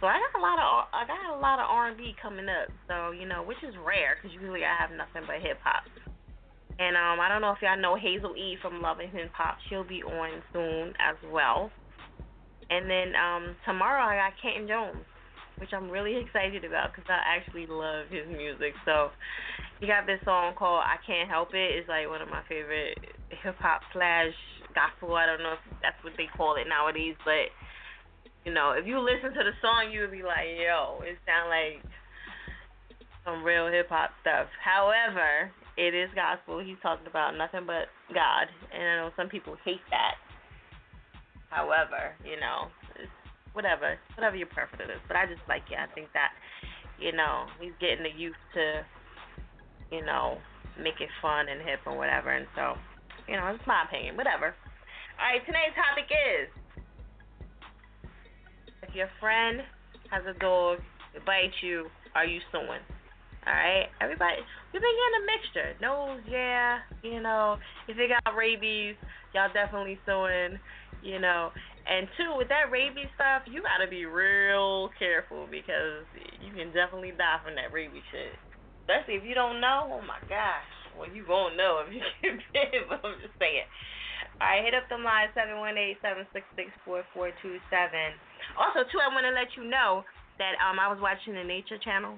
Speaker 2: so I got a lot of I got a lot of R and B coming up. So you know, which is rare because usually I have nothing but hip hop. And um, I don't know if y'all know Hazel E from Love and Hip Hop. She'll be on soon as well. And then um, tomorrow I got Kenton Jones, which I'm really excited about because I actually love his music. So he got this song called "I Can't Help It." It's like one of my favorite hip hop slash gospel. I don't know if that's what they call it nowadays, but you know, if you listen to the song, you would be like, yo, it sounds like some real hip hop stuff. However, it is gospel. He's talking about nothing but God, and I know some people hate that. However, you know, whatever, whatever your preference is. But I just like it. I think that, you know, he's getting the youth to, you know, make it fun and hip and whatever. And so, you know, it's my opinion. Whatever. All right, today's topic is your friend has a dog, it bites you, are you suing? Alright? Everybody, we've been getting a mixture. Nose, yeah, you know, if they got rabies, y'all definitely suing, you know. And two, with that rabies stuff, you gotta be real careful because you can definitely die from that rabies shit. Especially if you don't know, oh my gosh. Well, you won't know if you get bit, but I'm just saying. All right, hit up the line seven one eight seven six six four four two seven. Also, too, I want to let you know that um I was watching the Nature Channel,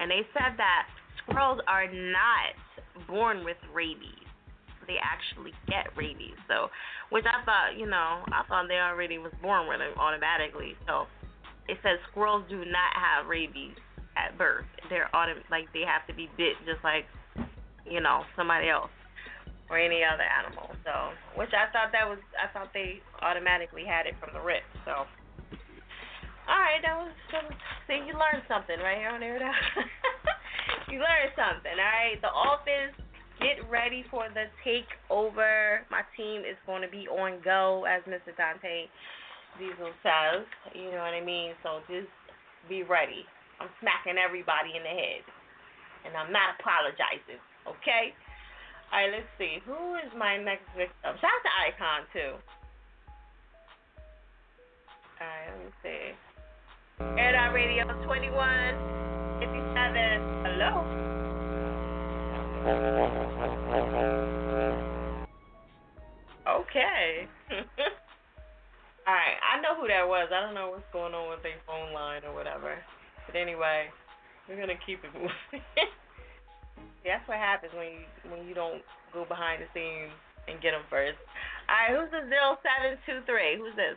Speaker 2: and they said that squirrels are not born with rabies. They actually get rabies. So, which I thought, you know, I thought they already was born with it automatically. So, it says squirrels do not have rabies at birth. They're autom- like they have to be bit just like, you know, somebody else or any other animal. So, which I thought that was, I thought they automatically had it from the rip. So, all right, that was, that was see, you learned something right here on there. you learned something. All right, the office. Get ready for the takeover. My team is going to be on go, as Mr. Dante Diesel says. You know what I mean? So just be ready. I'm smacking everybody in the head, and I'm not apologizing. Okay? All right, let's see. Who is my next victim? Shout out to Icon too. All right, let me see. Air Dot Radio 2157. Hello. Okay. All right, I know who that was. I don't know what's going on with their phone line or whatever. But anyway, we're gonna keep it moving. That's what happens when you when you don't go behind the scenes and get them first. All right, who's the zero seven two three? Who's this?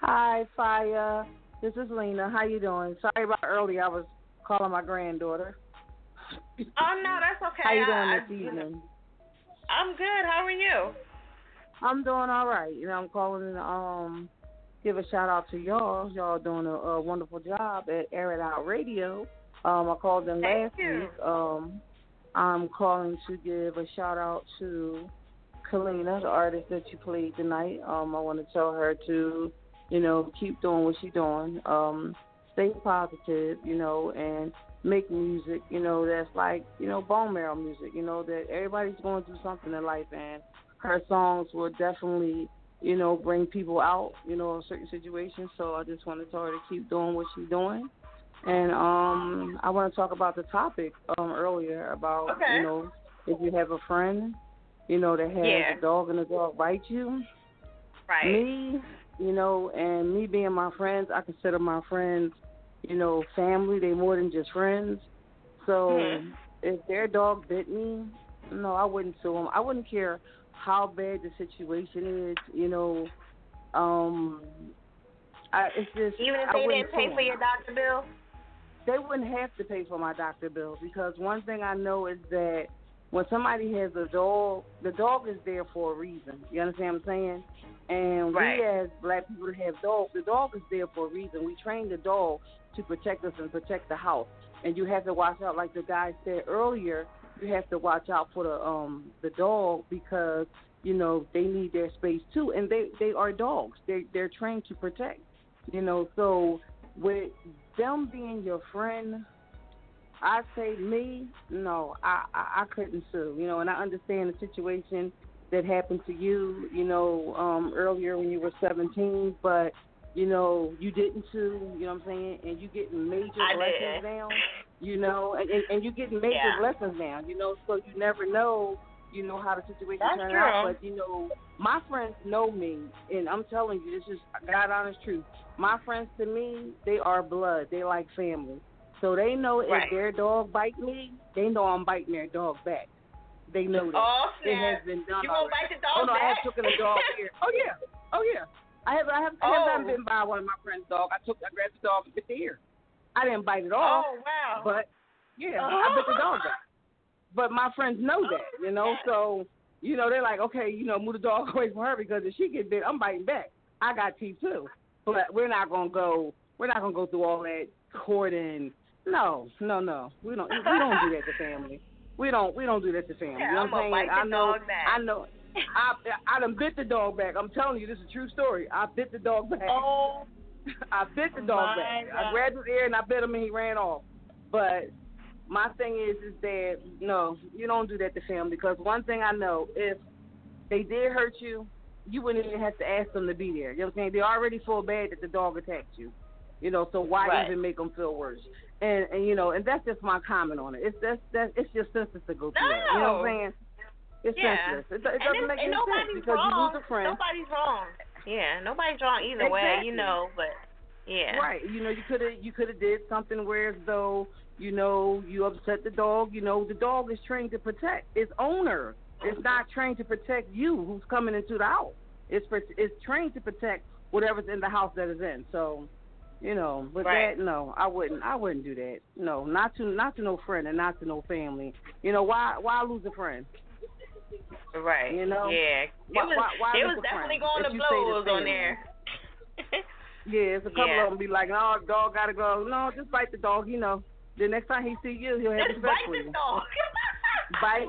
Speaker 18: Hi, Fire. This is Lena. How you doing? Sorry about earlier. I was calling my granddaughter.
Speaker 2: Oh no, that's okay.
Speaker 18: How you doing
Speaker 2: I-
Speaker 18: this evening?
Speaker 2: I'm good. How are you?
Speaker 18: I'm doing all right. You know, I'm calling um give a shout out to y'all. Y'all doing a, a wonderful job at Air It Out Radio. Um, I called in
Speaker 2: Thank
Speaker 18: last
Speaker 2: you.
Speaker 18: week. Um, I'm calling to give a shout out to Kalina, the artist that you played tonight. Um, I want to tell her to, you know, keep doing what she's doing. Um, stay positive, you know, and make music, you know, that's like, you know, bone marrow music, you know, that everybody's going through something in life and her songs will definitely, you know, bring people out, you know, in certain situations. So I just want to tell her to keep doing what she's doing. And um I want to talk about the topic um earlier about,
Speaker 2: Okay.
Speaker 18: you know, if you have a friend, you know, that has
Speaker 2: Yeah.
Speaker 18: a dog and the dog bite you.
Speaker 2: Right.
Speaker 18: Me, you know, and me being my friends, I consider my friends, you know, family. They more than just friends. So
Speaker 2: Mhm.
Speaker 18: if their dog bit me, no, I wouldn't sue them. I wouldn't care how bad the situation is. You know, um, I, it's just
Speaker 2: Even if they didn't pay for your doctor bill.
Speaker 18: They wouldn't have to pay for my doctor bill because one thing I know is that when somebody has a dog, the dog is there for a reason. You understand what I'm saying? And
Speaker 2: Right.
Speaker 18: we as black people that have dogs, the dog is there for a reason. We train the dog to protect us and protect the house. And you have to watch out, like the guy said earlier. You have to watch out for the um the dog because you know they need their space too, and they they are dogs. They they're trained to protect. You know, so with them being your friend, I say me, no, I, I I couldn't sue. You know, and I understand the situation that happened to you. You know, um, earlier when you were 17, but you know you didn't sue. You know what I'm saying? And you getting major
Speaker 2: I
Speaker 18: lessons
Speaker 2: did.
Speaker 18: down. You know, and, and, and you getting major
Speaker 2: Yeah.
Speaker 18: lessons down. You know, so you never know. You know how the situation
Speaker 2: That's
Speaker 18: turn
Speaker 2: true.
Speaker 18: out, but you know my friends know me, and I'm telling you, this is God honest truth. My friends to me, they are blood. They like family. So they know
Speaker 2: Right.
Speaker 18: if their dog bite me, they know I'm biting their dog back. They know that.
Speaker 2: Oh,
Speaker 18: it has been done.
Speaker 2: You gonna bite the dog
Speaker 18: Oh no, I have
Speaker 2: back?
Speaker 18: taken a dog here. Oh yeah, oh yeah. I have I have I have gotten oh. bitten by one of my friend's dog. I took I grabbed the dog and bit the ear. I didn't bite it off.
Speaker 2: Oh wow.
Speaker 18: But yeah, I bit the dog back. But my friends know that, you know, so you know they're like, okay, you know, move the dog away from her because if she gets bit, I'm biting back. I got teeth too, but we're not gonna go. We're not gonna go through all that courting. No, no, no. We don't. We don't do that to family. We don't. We don't do that to family.
Speaker 2: Yeah,
Speaker 18: you know
Speaker 2: I'ma
Speaker 18: what I'm saying? I know. I know. I I done bit the dog back. I'm telling you, this is a true story. I bit the dog back.
Speaker 2: Oh.
Speaker 18: I bit the dog back. I grabbed his ear and I bit him and he ran off. But my thing is, is that no, you don't do that to family because one thing I know, if they did hurt you, you wouldn't even have to ask them to be there. You know what I'm saying? They already feel bad that the dog attacked you. You know, so why
Speaker 2: Right.
Speaker 18: even make them feel worse? And and you know, and that's just my comment on it. It's that's that it's just senseless to go through that. You know what I'm saying? It's
Speaker 2: Yeah.
Speaker 18: senseless. It, it doesn't make any sense
Speaker 2: nobody's
Speaker 18: because you
Speaker 2: wrong.
Speaker 18: lose a friend.
Speaker 2: Nobody's wrong. Yeah, nobody's wrong either way, you know, but yeah.
Speaker 18: Right. You know, you could have you could have did something where as though you know you upset the dog. You know, the dog is trained to protect its owner. It's not trained to protect you, who's coming into the house. It's it's trained to protect whatever's in the house that is in. So, you know, but
Speaker 2: Right.
Speaker 18: that, no, I wouldn't. I wouldn't do that. No, not to not to no friend and not to no family. You know, why why lose a friend?
Speaker 2: Right.
Speaker 18: You know?
Speaker 2: Yeah.
Speaker 18: Why-
Speaker 2: it was
Speaker 18: why- why
Speaker 2: it was definitely going to
Speaker 18: you say the
Speaker 2: blows on there.
Speaker 18: Yeah, it's a couple
Speaker 2: Yeah.
Speaker 18: of them be like, no, dog gotta go. No, just bite the dog. You know, the next time he see you, he'll have
Speaker 2: Just
Speaker 18: respect
Speaker 2: bite
Speaker 18: for
Speaker 2: the
Speaker 18: you.
Speaker 2: dog.
Speaker 18: bite,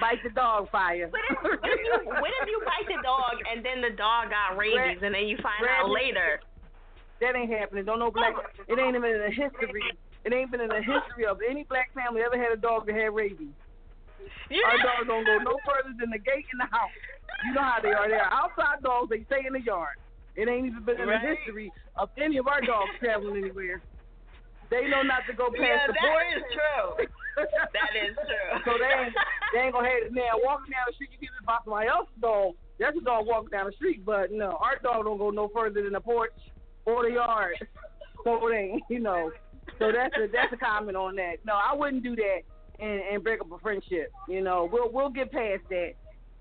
Speaker 18: bite the dog, fire.
Speaker 2: What if, what if you what if you bite the dog and then the dog got rabies and then you find
Speaker 18: grab
Speaker 2: out later?
Speaker 18: That ain't happening. Don't know black. It ain't even in the history. It ain't been in the history of any black family ever had a dog that had rabies. Our dogs don't go no further than the gate in the house. You know how they are. They're outside dogs. They stay in the yard. It ain't even been in
Speaker 2: Right.
Speaker 18: the history of any of our dogs traveling anywhere. They know not to go past
Speaker 2: Yeah,
Speaker 18: the
Speaker 2: that
Speaker 18: porch.
Speaker 2: is true. That is true.
Speaker 18: So they ain't they ain't gonna have it now. Walking down the street, you get it by somebody else's dog. That's a dog walking down the street, but no, our dog don't go no further than the porch or the yard. So it ain't, you know. So that's a that's a comment on that. No, I wouldn't do that and and break up a friendship. You know, we'll we'll get past that.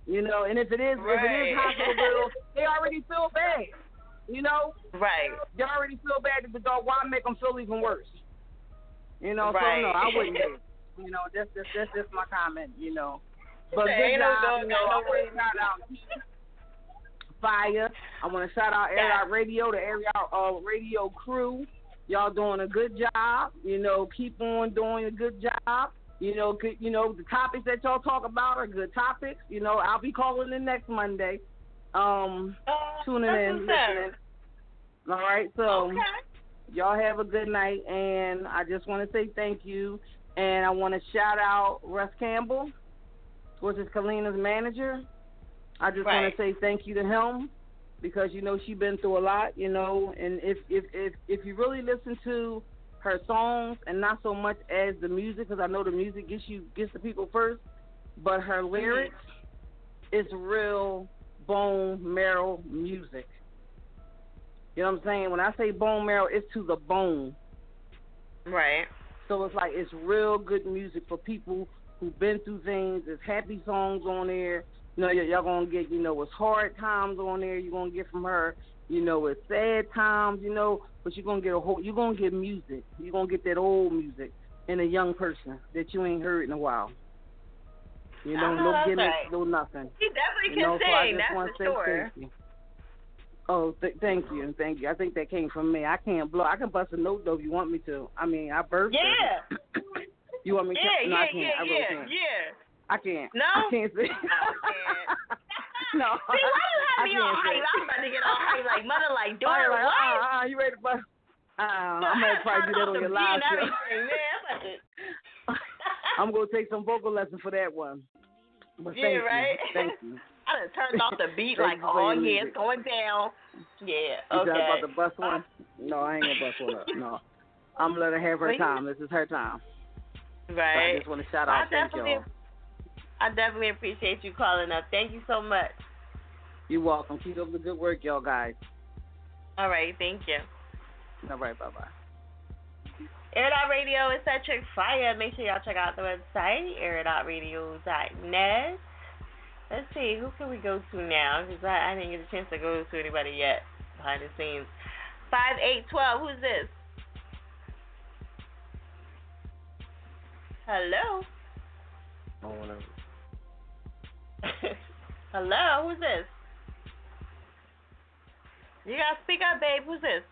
Speaker 18: You know, and if it is if it is Right. hospital they already feel bad. You know,
Speaker 2: Right.
Speaker 18: they already feel bad that the dog. Why make them feel even worse? You know,
Speaker 2: Right.
Speaker 18: so no, I wouldn't. do it. You know, that's just that's just my comment. You know, but
Speaker 2: Okay,
Speaker 18: good
Speaker 2: no
Speaker 18: job.
Speaker 2: dog,
Speaker 18: you know,
Speaker 2: ain't no
Speaker 18: I want to shout out Fire. I want to shout out Air Out Radio, the Air Out uh, Radio crew. Y'all doing a good job. You know, keep on doing a good job. You know, good, you know the topics that y'all talk about are good topics. You know, I'll be calling in next Monday. Um, tuning in, listening. All right, so y'all have a good night, and I just want to say thank you, and I want to shout out Russ Campbell, which is Kalina's manager. I just want to say thank you to him because you know she's been through a lot, you know, and if if if if you really listen to her songs and not so much as the music, because I know the music gets you gets the people first, but her mm-hmm. lyrics is real bone marrow music. You know what I'm saying? When I say bone marrow, it's to the bone.
Speaker 2: Right.
Speaker 18: So it's like it's real good music for people who've been through things. There's happy songs on there. You know, y- y'all gonna get, you know, it's hard times on there. You're gonna get from her. You know, it's sad times. You know, but you're gonna get a whole. You're gonna get music. You're gonna get that old music in a young person that you ain't heard in a while. You know, no gimmicks,
Speaker 2: right.
Speaker 18: no nothing.
Speaker 2: He definitely
Speaker 18: You
Speaker 2: can sing. That's for sure.
Speaker 18: Oh, th- thank you, thank you. I think that came from me. I can't blow. I can bust a note though if you want me to. I mean, I her.
Speaker 2: Yeah.
Speaker 18: You want me to?
Speaker 2: Yeah,
Speaker 18: no, I can't.
Speaker 2: yeah,
Speaker 18: I really
Speaker 2: yeah,
Speaker 18: can't.
Speaker 2: yeah.
Speaker 18: I can't.
Speaker 2: No.
Speaker 18: I can't say. no.
Speaker 2: See, why you have me all hype? I'm about to get all hype like mother, like daughter.
Speaker 18: like,
Speaker 2: what?
Speaker 18: uh, uh, you ready to bust? Uh, I'm gonna probably do that on your live show.
Speaker 2: I'm about to-
Speaker 18: I'm gonna take some vocal lessons for that one. But thank
Speaker 2: Yeah, right?
Speaker 18: you. Thank you.
Speaker 2: I done turned off the beat like, oh yeah, it's going down. Yeah, Okay.
Speaker 18: You said I was
Speaker 2: okay.
Speaker 18: about to bust one? No, I ain't gonna bust one up. No. I'm gonna let her have her time. This is her time. So I just want to shout out. Thank
Speaker 2: definitely,
Speaker 18: y'all.
Speaker 2: I definitely appreciate you calling up. Thank you so much.
Speaker 18: You're welcome. Keep up the good work, y'all guys.
Speaker 2: All right, thank you.
Speaker 18: All right, bye bye.
Speaker 2: Air Dot Radio is trick fire. Make sure y'all check out the website, airitoutradio.net. Let's see, who can we go to now? Because I, I didn't get a chance to go to anybody yet behind the scenes. Five 5812, who's this? Hello?
Speaker 12: Oh, whatever.
Speaker 2: Hello, who's this? You gotta speak up, babe. Who's this?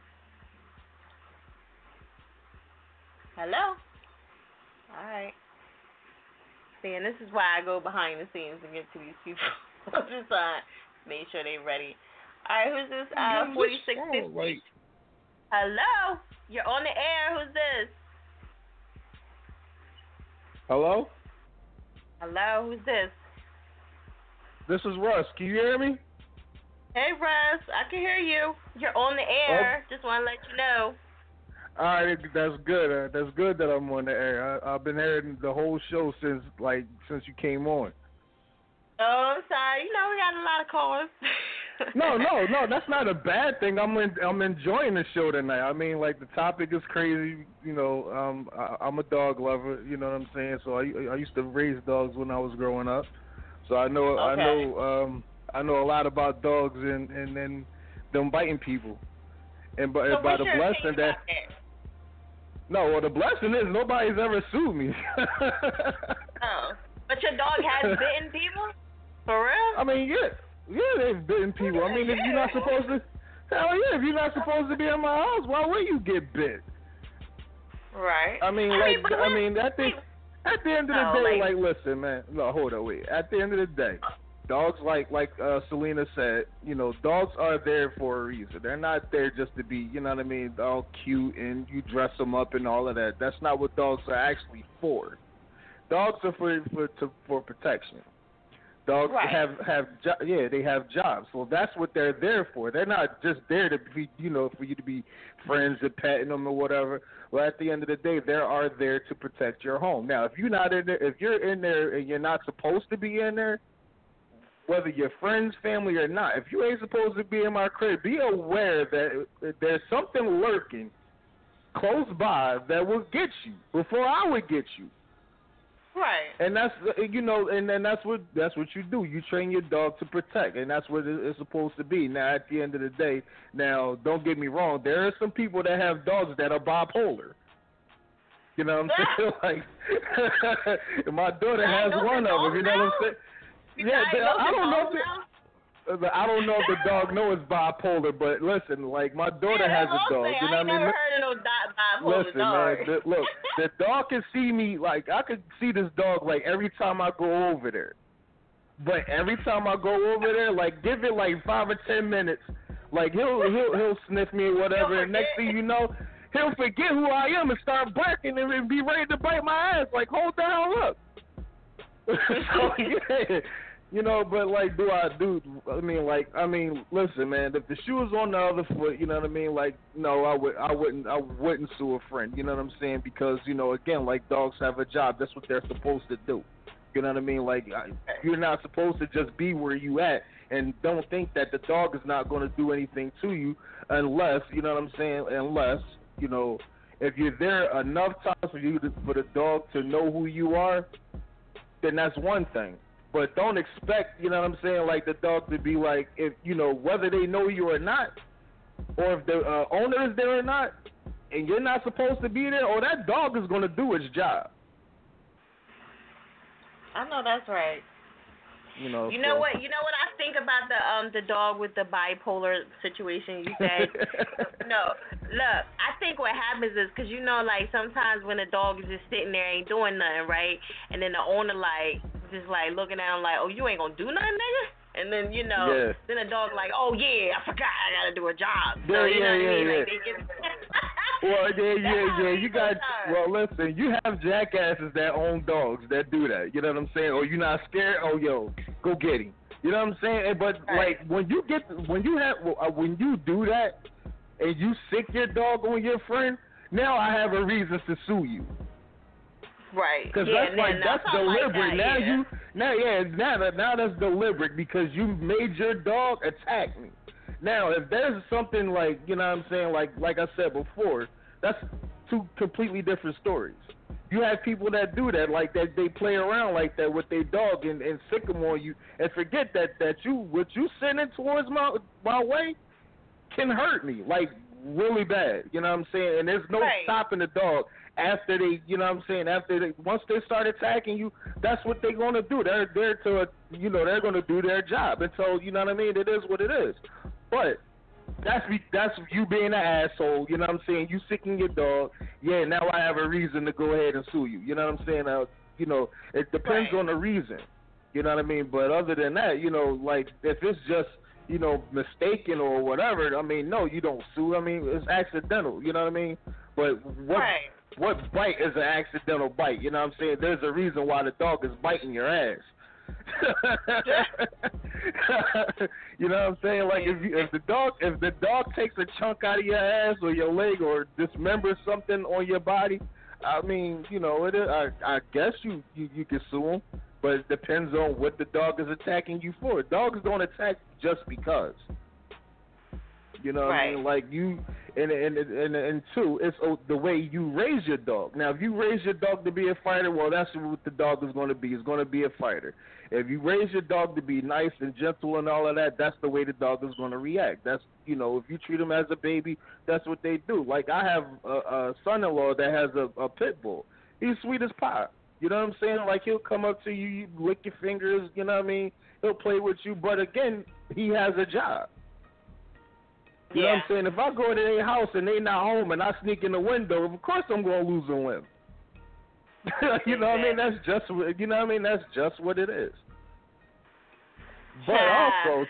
Speaker 2: Hello? Alright. See, and this is why I go behind the scenes and get to these people. I'm just uh, make sure they're ready. Alright, who's this? Uh, 4650. Hello? You're on the air. Who's this?
Speaker 12: Hello,
Speaker 2: Hello? Who's this?
Speaker 12: this is Russ. Can you hear me?
Speaker 2: Hey, Russ. I can hear you. You're on the air. Just want to let you know.
Speaker 12: All right, that's good. Uh, that's good that I'm on the air. I, I've been hearing the whole show since like since you came on.
Speaker 2: Oh, I'm sorry. You know, we got a lot of callers.
Speaker 12: No, no, no. That's not a bad thing. I'm in, I'm enjoying the show tonight. I mean, like the topic is crazy. You know, um, I, I'm a dog lover. You know what I'm saying? So I I used to raise dogs when I was growing up. So I know I know um I know a lot about dogs and and and them biting people. And by,
Speaker 2: So
Speaker 12: by the blessing that
Speaker 2: that?
Speaker 12: No, well the blessing is nobody's ever sued me.
Speaker 2: Oh. But your dog has bitten people? For real?
Speaker 12: I mean, yeah, yeah, they've bitten people. I mean, if you're not supposed to, hell yeah, if you're not supposed to be in my house, why would you get bit?
Speaker 2: Right.
Speaker 12: I mean,
Speaker 2: I
Speaker 12: like,
Speaker 2: mean,
Speaker 12: I mean, at the at the end of the
Speaker 2: Oh,
Speaker 12: day,
Speaker 2: like-
Speaker 12: like, listen, man. No, hold on, wait. At the end of the day, uh, dogs, like like uh, Selena said, you know, dogs are there for a reason. They're not there just to be, you know what I mean, all cute and you dress them up and all of that. That's not what dogs are actually for. Dogs are for for to, for protection. Dogs
Speaker 2: Right.
Speaker 12: have have jo- yeah, they have jobs. So that's what they're there for. They're not just there to be, you know, for you to be friends and petting them or whatever. Well, at the end of the day, they are there to protect your home. Now, if you're not in there, if you're in there and you're not supposed to be in there, whether you're friends, family, or not, if you ain't supposed to be in my crib, be aware that there's something lurking close by that will get you before I would get you.
Speaker 2: Right.
Speaker 12: And that's you know, and then that's what that's what you do. You train your dog to protect, and that's what it's supposed to be. Now, at the end of the day, now don't get me wrong. There are some people that have dogs that are bipolar. You know what I'm saying? like my daughter has one of them. You know what I'm saying? Yeah,
Speaker 2: I
Speaker 12: uh,
Speaker 2: but
Speaker 12: I don't know. If the, I don't know if the dog knows it's bipolar, but listen, like my daughter
Speaker 2: Yeah,
Speaker 12: has a dog. You know
Speaker 2: I
Speaker 12: what I mean?
Speaker 2: never heard of no bipolar
Speaker 12: Listen,
Speaker 2: dog.
Speaker 12: man. The, look, the dog can see me. Like I could see this dog like every time I go over there. But every time I go over there, like give it like five or ten minutes, like he'll he'll he'll sniff me or whatever. And next thing you know, he'll forget who I am and start barking and be ready to bite my ass. Like hold the hell up. so yeah. You know, but like, do I do? I mean, like, I mean, listen, man. If the shoe was on the other foot, you know what I mean. Like, no, I would, I wouldn't, I wouldn't sue a friend. You know what I'm saying? Because you know, again, like, dogs have a job. That's what they're supposed to do. You know what I mean? Like, you're not supposed to just be where you at, and don't think that the dog is not going to do anything to you unless, you know what I'm saying? Unless, you know, if you're there enough times for you to, for the dog to know who you are, then that's one thing. But don't expect, you know what I'm saying, like the dog to be like, if you know whether they know you or not, or if the uh, owner is there or not, and you're not supposed to be there, or that dog is going to do its job.
Speaker 2: I know that's right.
Speaker 12: You know.
Speaker 2: You know
Speaker 12: so.
Speaker 2: what? You know what I think about the um the dog with the bipolar situation. You said no. Look, I think what happens is because you know, like sometimes when a dog is just sitting there ain't doing nothing, right? And then the owner like just like looking at him like, oh, you ain't gonna do nothing, nigga. And then you know,
Speaker 12: Yeah.
Speaker 2: then the dog like, oh yeah, I forgot I gotta do a job. So
Speaker 12: Yeah,
Speaker 2: you know
Speaker 12: yeah,
Speaker 2: what I mean?
Speaker 12: yeah,
Speaker 2: Like
Speaker 12: yeah.
Speaker 2: they just.
Speaker 12: Well, yeah, yeah, yeah. You got well. Listen, you have jackasses that own dogs that do that. You know what I'm saying? Or you not scared? Oh, yo, go get him. You know what I'm saying? But like when you get when you have uh, when you do that and you sick your dog on your friend, now I have a reason to sue you.
Speaker 2: Right.
Speaker 12: Because
Speaker 2: yeah,
Speaker 12: that's like that's
Speaker 2: something like
Speaker 12: deliberate.
Speaker 2: that,
Speaker 12: now
Speaker 2: yeah.
Speaker 12: you now yeah now that now that's deliberate because you made your dog attack me. Now if there's something like you know what I'm saying like like I said before, that's two completely different stories. You have people that do that like that they play around like that with their dog and, and sick 'em on you and forget that that you what you sending towards my my way can hurt me like really bad. You know what I'm saying? And there's no
Speaker 2: Right.
Speaker 12: stopping the dog after they, you know what I'm saying? After they, once they start attacking you, that's what they're gonna do. They're there to, you know, they're gonna do their job. And so, you know what I mean? It is what it is. But that's that's you being an asshole. You know what I'm saying? You sicking your dog. Yeah, now I have a reason to go ahead and sue you. You know what I'm saying? Uh, you know, it depends
Speaker 2: Right.
Speaker 12: on the reason. You know what I mean? But other than that, you know, like if it's just you know mistaken or whatever, I mean, no, you don't sue. I mean, it's accidental. You know what I mean? But what
Speaker 2: Right.
Speaker 12: What bite is an accidental bite? You know what I'm saying? There's a reason why the dog is biting your ass. you know what I'm saying? Like if you, if the dog if the dog takes a chunk out of your ass or your leg or dismembers something on your body, I mean, you know, it is, I I guess you, you you can sue him, but it depends on what the dog is attacking you for. Dogs don't attack just because. You know what I mean? Like you, and and and and two, it's oh, the way you raise your dog. Now, if you raise your dog to be a fighter, well, that's what the dog is going to be. It's going to be a fighter. If you raise your dog to be nice and gentle and all of that, that's the way the dog is going to react. That's you know, if you treat him as a baby, that's what they do. Like I have a, a son-in-law that has a, a pit bull. He's sweet as pie. You know what I'm saying? Like he'll come up to you, you lick your fingers. You know what I mean? He'll play with you, but again, he has a job. You know what I'm saying? If I go to their house and they not home and I sneak in the window, of course I'm gonna lose a limb. you know what I mean? That's just what- you know what I mean? That's just what it is. But also,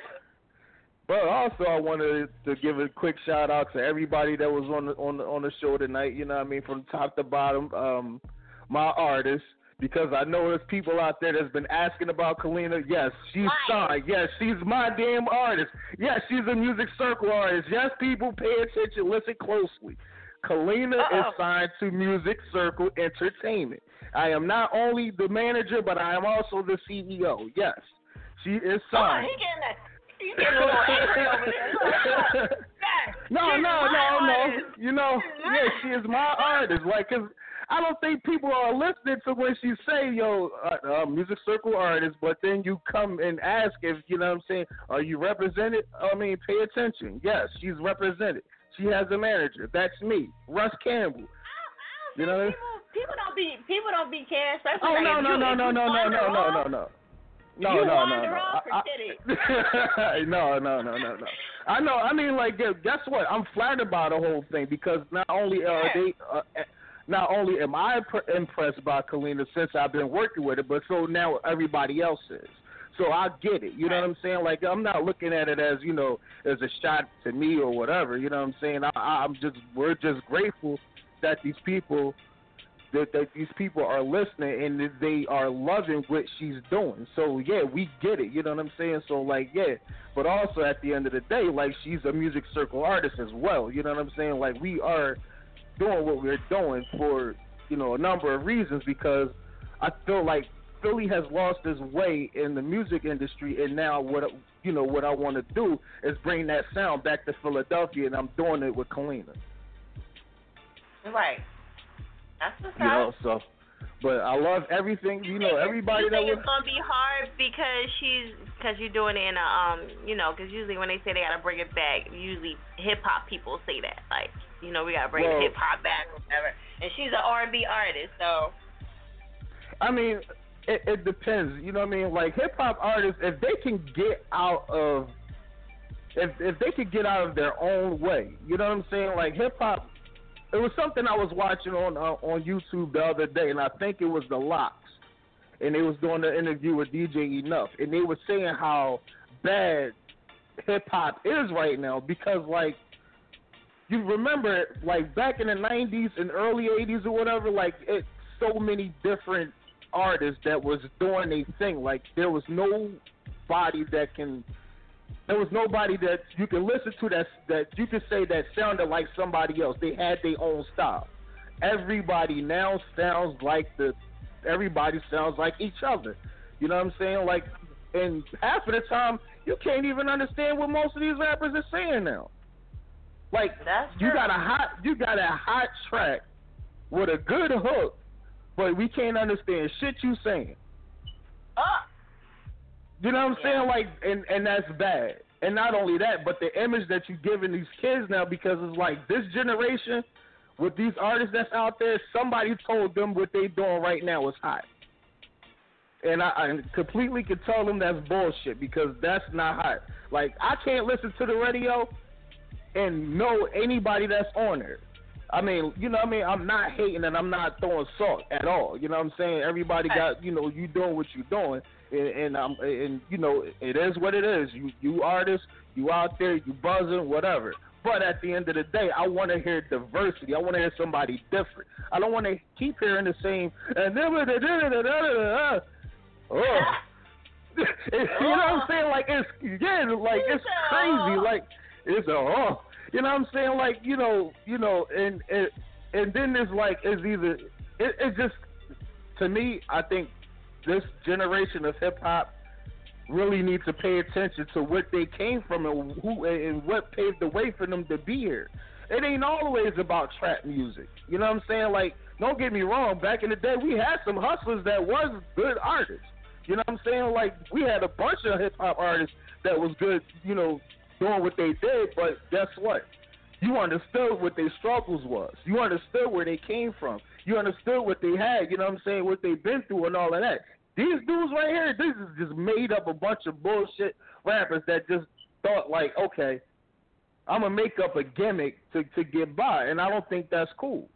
Speaker 12: but also I wanted to give a quick shout out to everybody that was on the on the on the show tonight. You know what I mean? From top to bottom, um, my artists. Because I know there's people out there that's been asking about Kalina. Yes, she's signed. Yes, she's my damn artist. Yes, she's a music circle artist. Yes, people pay attention, listen closely. Kalina is signed to Music Circle Entertainment. I am not only the manager, but I am also the CEO. Yes, she is
Speaker 2: Oh,
Speaker 12: signed.
Speaker 2: he getting that. He getting a little over there. Look, look.
Speaker 12: No, no, no, no. You know, yeah, she is my artist. Like, cause I don't think people are listening to when she say, "Yo, uh, uh, music circle artist," but then you come and ask if you know what I'm saying. Are you represented? I mean, pay attention. Yes, she's represented. She has a manager. That's me, Russ Campbell. You know. What I mean?
Speaker 2: people don't be people don't be caring. Especially
Speaker 12: Oh
Speaker 2: like
Speaker 12: no no
Speaker 2: you,
Speaker 12: no no
Speaker 2: you
Speaker 12: no no no no no no. No,
Speaker 2: you
Speaker 12: no, no, no. I-
Speaker 2: it.
Speaker 12: no, no, no, no, no. I know. I mean, like, yeah, guess what? I'm flattered by the whole thing because not only are they, uh, not only am I pr- impressed by Kalina since I've been working with her, but so now everybody else is. So I get it. You know what I'm saying? Like, I'm not looking at it as you know as a shot to me or whatever. You know what I'm saying? I, I'm just we're just grateful that these people that, that these people are listening and they are loving what she's doing. So yeah, we get it. You know what I'm saying? So like yeah, but also at the end of the day, like she's a music circle artist as well. You know what I'm saying? Like we are doing what we're doing for you know a number of reasons because I feel like Philly has lost its way in the music industry, and now what you know what I want to do is bring that sound back to Philadelphia, and I'm doing it with Kalina.
Speaker 2: Right. That's what's
Speaker 12: You know, so. But I love everything. You know, everybody
Speaker 2: you
Speaker 12: that
Speaker 2: think
Speaker 12: was.
Speaker 2: it's gonna be hard because she's because you're doing it in a um you know because usually when they say they gotta bring it back usually hip hop people say that like you know we gotta bring
Speaker 12: Well-
Speaker 2: hip hop back or whatever and she's an R&B artist so
Speaker 12: I mean, it, it depends. You know what I mean? Like hip hop artists, if they can get out of, if if they could get out of their own way, you know what I'm saying? Like hip hop, it was something I was watching on uh, on YouTube the other day, and I think it was the LOX, and they was doing an interview with DJ Enough, and they were saying how bad hip hop is right now because like you remember like back in the 90s and early 80s or whatever like it so many different artists that was doing a thing. Like there was nobody that can there was nobody that you can listen to that that you could say that sounded like somebody else. They had their own style. Everybody now sounds like the everybody sounds like each other. You know what i'm saying? Like and half of the time you can't even understand what most of these rappers are saying now like you got a hot you got a hot track with a good hook, but we can't understand shit you saying. Ah. You know what I'm saying? Like and and that's bad. And not only that, but the image that you're giving these kids now because it's like this generation with these artists that's out there, somebody told them what they doing right now is hot. And I, I completely can tell them that's bullshit because that's not hot. Like I can't listen to the radio and know anybody that's on there. I mean, you know what I mean? I'm not hating and I'm not throwing salt at all. You know what I'm saying? Everybody got, you know, you doing what you're doing and and I'm, and you know, it is what it is. You you artists, you out there, you buzzing, whatever. But at the end of the day, I want to hear diversity. I want to hear somebody different. I don't want to keep hearing the same. And then, oh, you know what I'm saying? Like it's yeah, like it's crazy. Oh. Like it's a oh, you know what I'm saying? Like you know, you know, and and and then there's like it's either it, it's just to me. I think this generation of hip hop really needs to pay attention to what they came from and who and what paved the way for them to be here. It ain't always about trap music. You know what I'm saying? Like, don't get me wrong. Back in the day, we had some hustlers that was good artists. You know what I'm saying? Like, we had a bunch of hip hop artists that was good. You know, doing what they did. But guess what? You understood what their struggles was. You understood where they came from. You understood what they had. You know what I'm saying? What they've been through and all of that. These dudes right here, this is just made up a bunch of bullshit rappers that just thought like, okay, I'm gonna make up a gimmick to to get by, and I don't think that's cool.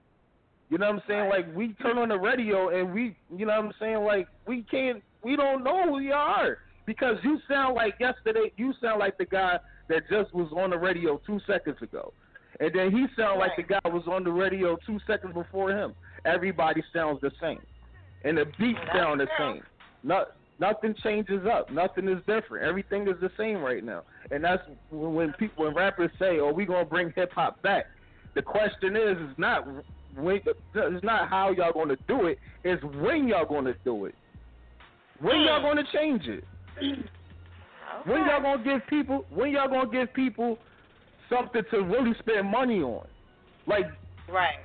Speaker 12: You know what I'm saying? Like we turn on the radio and we, you know what I'm saying? Like we can't, we don't know who you are because you sound like yesterday. You sound like the guy that just was on the radio two seconds ago, and then he sound like the guy was on the radio two seconds before him. Everybody sounds the same, and the beats sound the same. Not, nothing changes up. Nothing is different. Everything is the same right now, and that's when, people, when rappers say, "Oh, we gonna bring hip hop back." The question is, is not when, it's not how y'all gonna do it. It's when y'all gonna do it. When y'all hmm. gonna change it. When y'all gonna give people? When y'all gonna give people something to really spend money on? Like,
Speaker 2: right.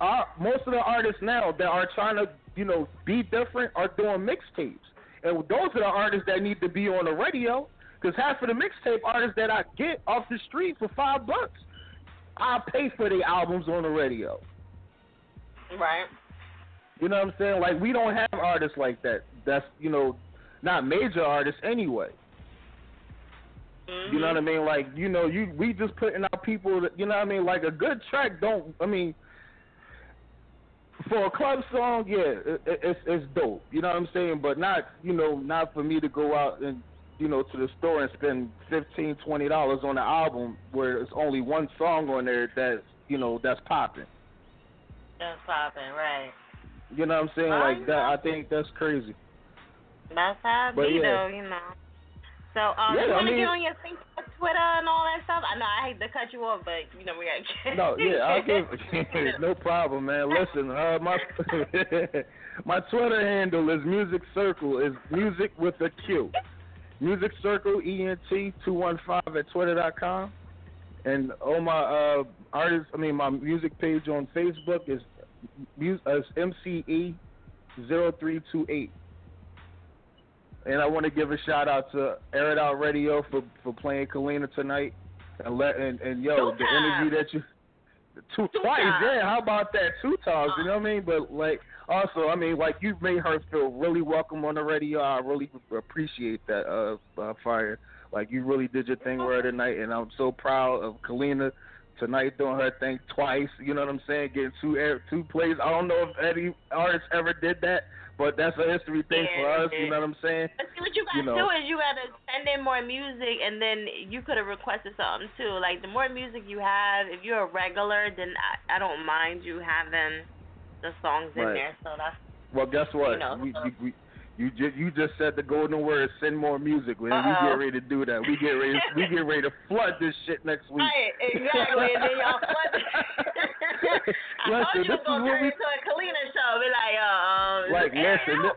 Speaker 12: Our, most of the artists now that are trying to, you know, be different are doing mixtapes, and those are the artists that need to be on the radio. Because half of the mixtape artists that I get off the street for five bucks, I pay for the albums on the radio.
Speaker 2: Right.
Speaker 12: You know what I'm saying? Like we don't have artists like that. That's you know, not major artists anyway. You know mm-hmm. what I mean? Like you know, you we just putting out people. That, you know what I mean? Like a good track don't. I mean, for a club song, yeah, it, it, it's it's dope. You know what I'm saying? But not you know not for me to go out and you know to the store and spend fifteen twenty dollars on an album where it's only one song on there that's you know that's popping.
Speaker 2: That's popping, right?
Speaker 12: You know what I'm saying?
Speaker 2: I
Speaker 12: like that. I think that's crazy.
Speaker 2: That's how it
Speaker 12: But
Speaker 2: be,
Speaker 12: yeah.
Speaker 2: though, you know. So, um,
Speaker 12: Yeah,
Speaker 2: you want to
Speaker 12: mean-
Speaker 2: get on your Facebook, Twitter, and all that stuff? I know I hate to cut you off, but you know we got.
Speaker 12: No, yeah, I'll give no problem, man. Listen, uh, my my Twitter handle is Music Circle. Is music with a Q. Music Circle E N T two one five at twitter dot com. And on my uh artist, I mean my music page on Facebook is uh, is MCE zero three two eight. And I want to give a shout out to Air It Out Radio for for playing Kalina tonight, and let and, and yo
Speaker 2: Two
Speaker 12: the energy that you two, twice,
Speaker 2: times.
Speaker 12: yeah. How about that? Two times, you know what I mean? But like, also, I mean, like you've made her feel really welcome on the radio. I really appreciate that, uh, uh fire. Like you really did your thing with her tonight, and I'm so proud of Kalina tonight doing her thing twice. You know what I'm saying? Getting two air, two plays. I don't know if any artist ever did that, but that's a history thing for
Speaker 2: Yeah,
Speaker 12: us. You know what I'm saying?
Speaker 2: But see, what you gotta
Speaker 12: You know.
Speaker 2: do is you gotta send in more music, and then you could have requested something too. Like the more music you have, if you're a regular, then I, I don't mind you having the songs in there. So that's
Speaker 12: Well, guess what?
Speaker 2: You know,
Speaker 12: we,
Speaker 2: so-
Speaker 12: we, we, you just you just said the golden word. Send more music. Man. We get ready to do that. We get ready. we get ready to flood this shit next week.
Speaker 2: right, exactly. and then y'all flood. I
Speaker 12: Listen,
Speaker 2: told you was gonna turn
Speaker 12: we-
Speaker 2: into a Kalina show. Be like, uh, um,
Speaker 12: like listen.
Speaker 2: out.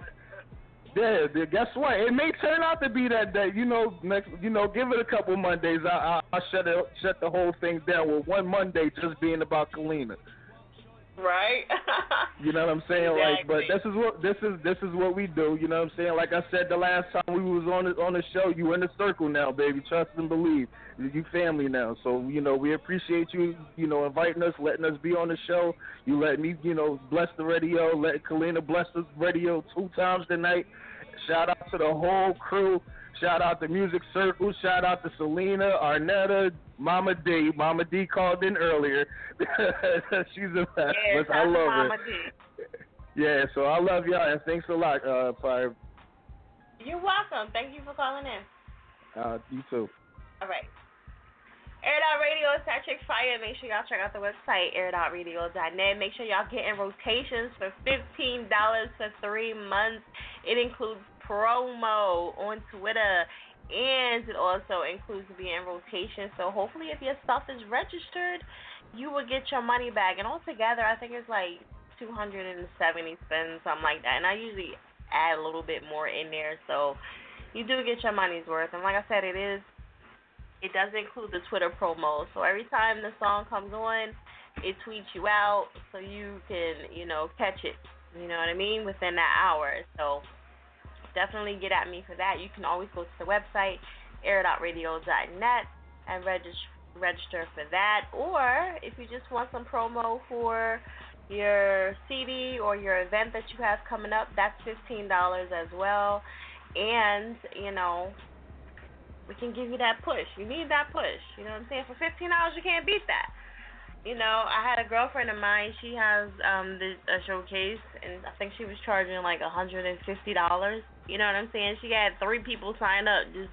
Speaker 12: Yeah, guess what? It may turn out to be that day. You know, next. You know, give it a couple Mondays. I I I'll shut it shut the whole thing down with one Monday just being about Kalina.
Speaker 2: Right.
Speaker 12: You know what I'm saying? Like, but this is what this is this is what we do. You know what I'm saying? Like I said the last time we was on the on the show, you in the circle now, baby. Trust and believe. You family now. So you know we appreciate you. You know inviting us, letting us be on the show. You let me, you know, bless the radio. Let Kalina bless the radio two times tonight. Shout out to the whole crew. Shout out to Music Circle. Shout out to Selena, Arnetta, Mama D. Mama D called in earlier. She's a
Speaker 2: Yeah,
Speaker 12: I
Speaker 2: shout out to
Speaker 12: love
Speaker 2: Mama
Speaker 12: her.
Speaker 2: D.
Speaker 12: Yeah, so I love y'all and thanks a lot, uh, Fire.
Speaker 2: You're welcome. Thank you for calling in.
Speaker 12: Uh, you too.
Speaker 2: All right. Air Out Radio is Patrick Fire. Make sure y'all check out the website, airitoutradio.net. Make sure y'all get in rotations for $15 for three months. It includes promo on Twitter, and it also includes being in rotation. So hopefully, if your stuff is registered, you will get your money back. And altogether, I think it's like 270 spins, something like that. And I usually add a little bit more in there, so you do get your money's worth. And like I said, it is it does include the Twitter promo. So every time the song comes on, it tweets you out so you can, you know, catch it. You know what I mean? Within that hour. So definitely get at me for that. You can always go to the website, airitoutradio.net, and register register for that. Or if you just want some promo for your CD or your event that you have coming up, that's fifteen dollars as well. And, you know, we can give you that push. You need that push. You know what I'm saying? For fifteen dollars, you can't beat that. You know, I had a girlfriend of mine. She has um the a showcase, and I think she was charging like a hundred and fifty dollars. You know what I'm saying? She had three people sign up just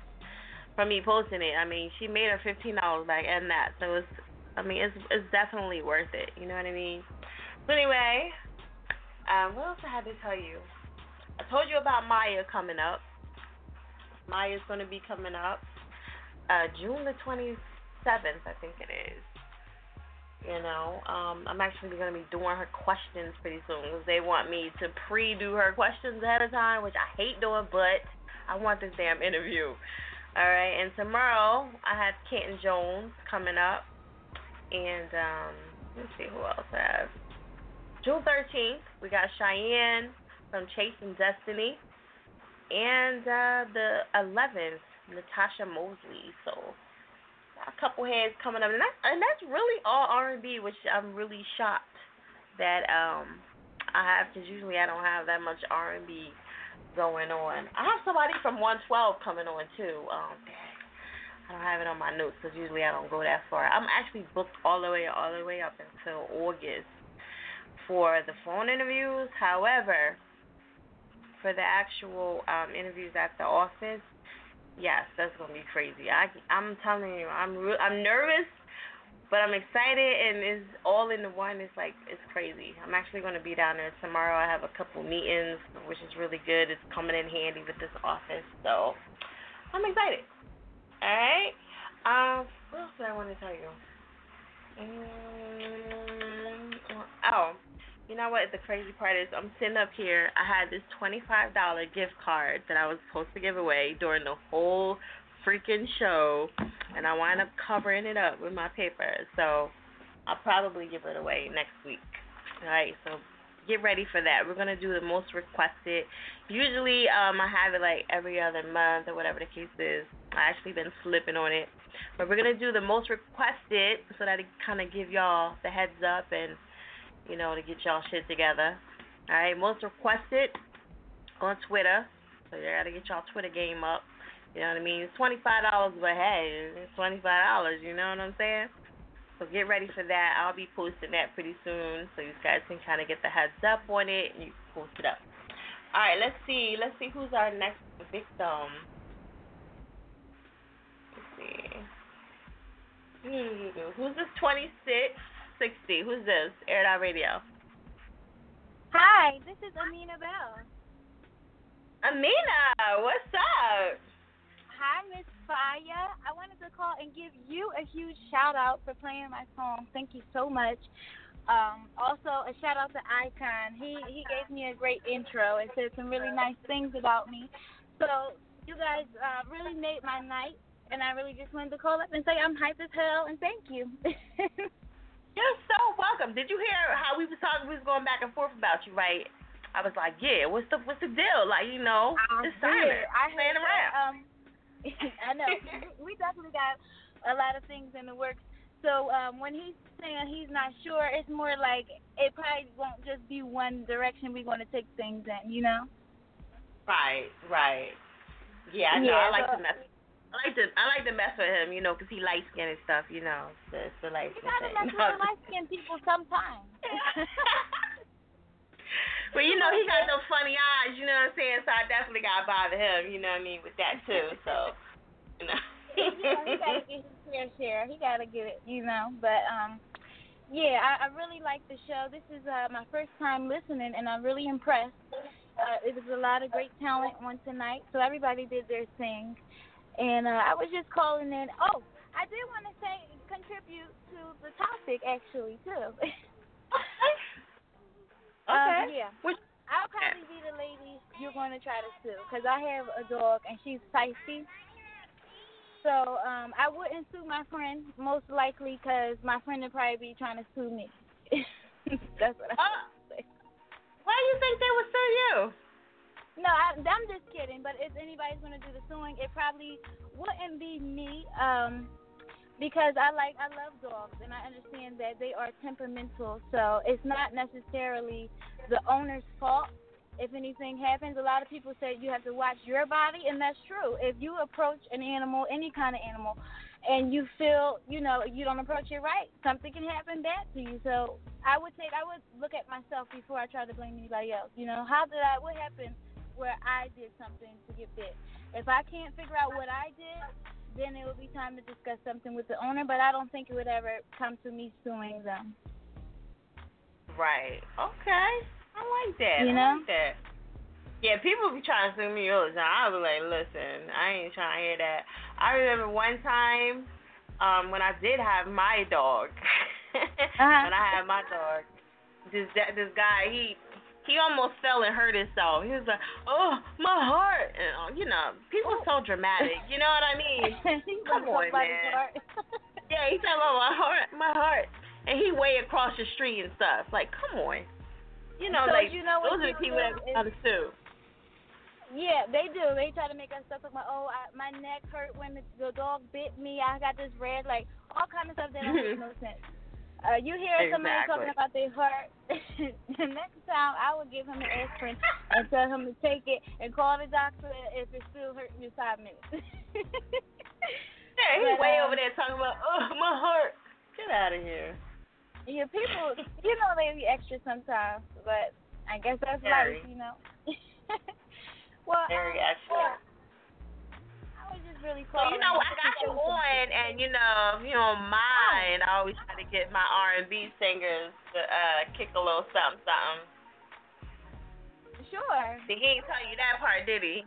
Speaker 2: from me posting it. I mean, she made her fifteen dollars back and that. So it's, I mean, it's it's definitely worth it. You know what I mean? So anyway, um, what else I had to tell you? I told you about Maya coming up. Maya's going to be coming up uh, June the 27th, I think it is. You know, um, I'm actually going to be doing her questions pretty soon because they want me to pre-do her questions ahead of time, which I hate doing, but I want this damn interview. All right, and tomorrow I have Kenton Jones coming up, and um, let's see who else I have. June 13th, we got Cheyenne from Chasing Destiny, and uh, the 11th, Natasha Mosley. So a couple heads coming up, and that's and that's really all R&B, which I'm really shocked that um I have because usually I don't have that much R and B going on. I have somebody from 112 coming on too. Um. I don't have it on my notes because usually I don't go that far. I'm actually booked all the way, all the way up until August for the phone interviews. However, for the actual um, interviews at the office, yes, that's gonna be crazy. I, I'm telling you, I'm re- I'm nervous, but I'm excited, and it's all in the one. It's like it's crazy. I'm actually gonna be down there tomorrow. I have a couple meetings, which is really good. It's coming in handy with this office, so I'm excited. All right. Um, what else do I want to tell you? Mm, oh, you know what? The crazy part is, I'm sitting up here. I had this $25 gift card that I was supposed to give away during the whole freaking show, and I wind up covering it up with my paper. So I'll probably give it away next week. All right. So get ready for that. We're gonna do the most requested. Usually, um, I have it like every other month or whatever the case is. I actually been slipping on it, but we're gonna do the most requested so that it kind of give y'all the heads up and you know to get y'all shit together. All right, most requested on Twitter. So you gotta get y'all Twitter game up. You know what I mean? It's twenty five dollars, but hey, it's twenty five dollars. You know what I'm saying? So get ready for that. I'll be posting that pretty soon, so you guys can kind of get the heads up on it and you post it up. All right, let's see. Let's see who's our next victim. Let's see. Hmm, Who's this? Twenty six sixty. Who's this? Air It Out Radio.
Speaker 4: Hi, this is Amina Bell.
Speaker 2: Amina, what's up?
Speaker 4: Hi, Miss Faya. I wanted to call and give you a huge shout out for playing my song. Thank you so much. Um, also, a shout out to Icon. He he gave me a great intro and said some really nice things about me. So you guys uh, really made my night, and I really just wanted to call up and say I'm hype as hell and thank you.
Speaker 2: You're so welcome. Did you hear how we was talking? We was going back and forth about you, right? I was like, yeah. What's the what's the deal? Like, you know,
Speaker 4: I
Speaker 2: it's silent.
Speaker 4: did. I
Speaker 2: playing around.
Speaker 4: um, I know. we definitely got a lot of things in the works. So um, when he's saying he's not sure, it's more like it probably won't just be one direction we're going to take things in, you know?
Speaker 2: Right, right. Yeah, I know.
Speaker 4: Yeah,
Speaker 2: I like
Speaker 4: so-
Speaker 2: to mess. I like to I like to mess with him, you know, 'cause he light skinned and stuff, you know. The, the light
Speaker 4: You gotta mess with light skinned people sometimes.
Speaker 2: But you know, he got those funny eyes, you know what I'm saying? So I definitely gotta bother him, you know what I mean, with that too. So, you know.
Speaker 4: you know, he gotta get his fair share. He gotta get it, you know. But um, yeah, I, I really like the show. This is uh, my first time listening, and I'm really impressed. Uh, it was a lot of great talent on tonight, so everybody did their thing. And uh, I was just calling in. Oh, I did want to say contribute to the topic actually too.
Speaker 2: Okay.
Speaker 4: Um, yeah. I'll probably be the lady you're going to try to sue because I have a dog and she's feisty. So um, I wouldn't sue my friend most likely because my friend would probably be trying to sue me. That's what I
Speaker 2: uh,
Speaker 4: say.
Speaker 2: Why do you think they would sue you?
Speaker 4: No, I, I'm just kidding. But if anybody's to do the suing, it probably wouldn't be me. Um, because I like I love dogs and I understand that they are temperamental, so it's not necessarily the owner's fault if anything happens. A lot of people say you have to watch your body, and that's true. If you approach an animal, any kind of animal, and you feel you know you don't approach it right, something can happen bad to you. So I would take I would look at myself before I try to blame anybody else. You know, how did I? What happened where I did something to get bit? If I can't figure out what I did, then it would be time to discuss something with the owner, but I don't think it would ever come to me suing them.
Speaker 2: Right. Okay. I like that.
Speaker 4: You know?
Speaker 2: I like that. Yeah, people be trying to sue me all the time. I was like, listen, I ain't trying to hear that. I remember one time um when I did have my dog.
Speaker 4: Uh-huh.
Speaker 2: when I had my dog, this this guy he he almost fell and hurt himself. He was like, "Oh, my heart," and uh, you know, people are so dramatic. You know what I mean? Come on, man. yeah, he said, "Oh, my heart, my heart," and he way across the street and stuff. Like, come on. You know,
Speaker 4: So
Speaker 2: like
Speaker 4: you know
Speaker 2: those are the
Speaker 4: people
Speaker 2: that try to sue.
Speaker 4: Yeah, they do. They try to make us stuff like, oh, I, my neck hurt when the, the dog bit me. I got this red, like all kind of stuff that don't make no sense. Uh, you hear somebody talking about their heart. the next time, I would give him an aspirin and tell him to take it and call the doctor if it's still hurting you five minutes.
Speaker 2: Yeah, he's
Speaker 4: But,
Speaker 2: way
Speaker 4: um,
Speaker 2: over there talking about, oh, my heart. Get out of here.
Speaker 4: Yeah, people, you know, they be extra sometimes, but I guess that's
Speaker 2: Very.
Speaker 4: life, you know. well,
Speaker 2: Very
Speaker 4: um,
Speaker 2: extra.
Speaker 4: I was just really
Speaker 2: So you know, I got you on, and you know, if you don't mind, I always try to get my R and B singers to uh kick a little something, something.
Speaker 4: Sure.
Speaker 2: See, he ain't tell you that part, did he?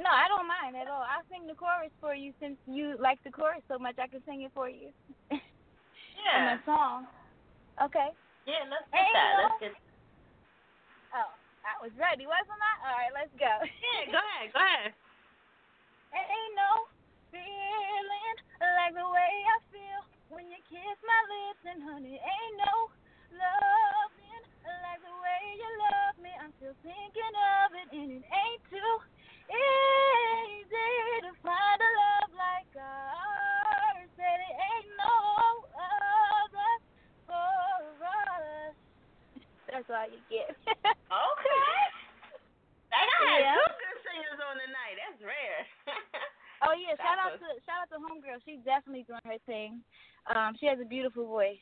Speaker 4: No, I don't mind at all. I'll sing the chorus for you since you like the chorus so much. I can sing it for you.
Speaker 2: Yeah.
Speaker 4: On my song. Okay.
Speaker 2: Yeah, let's get
Speaker 4: Ain't
Speaker 2: that. Let's get.
Speaker 4: Oh, I was ready, wasn't I? All right, let's go.
Speaker 2: Yeah, go ahead, go ahead.
Speaker 4: Ain't no feeling like the way I feel when you kiss my lips, and honey, ain't no loving like the way you love me. I'm still thinking of it, and it ain't too easy to find a love like ours. Said it ain't no other for us. That's all you get.
Speaker 2: Okay. Got
Speaker 4: Yeah.
Speaker 2: Two good singers on tonight. That's rare.
Speaker 4: Oh yeah, shout out to shout out to homegirl. She's definitely doing her thing. Um, she has a beautiful voice.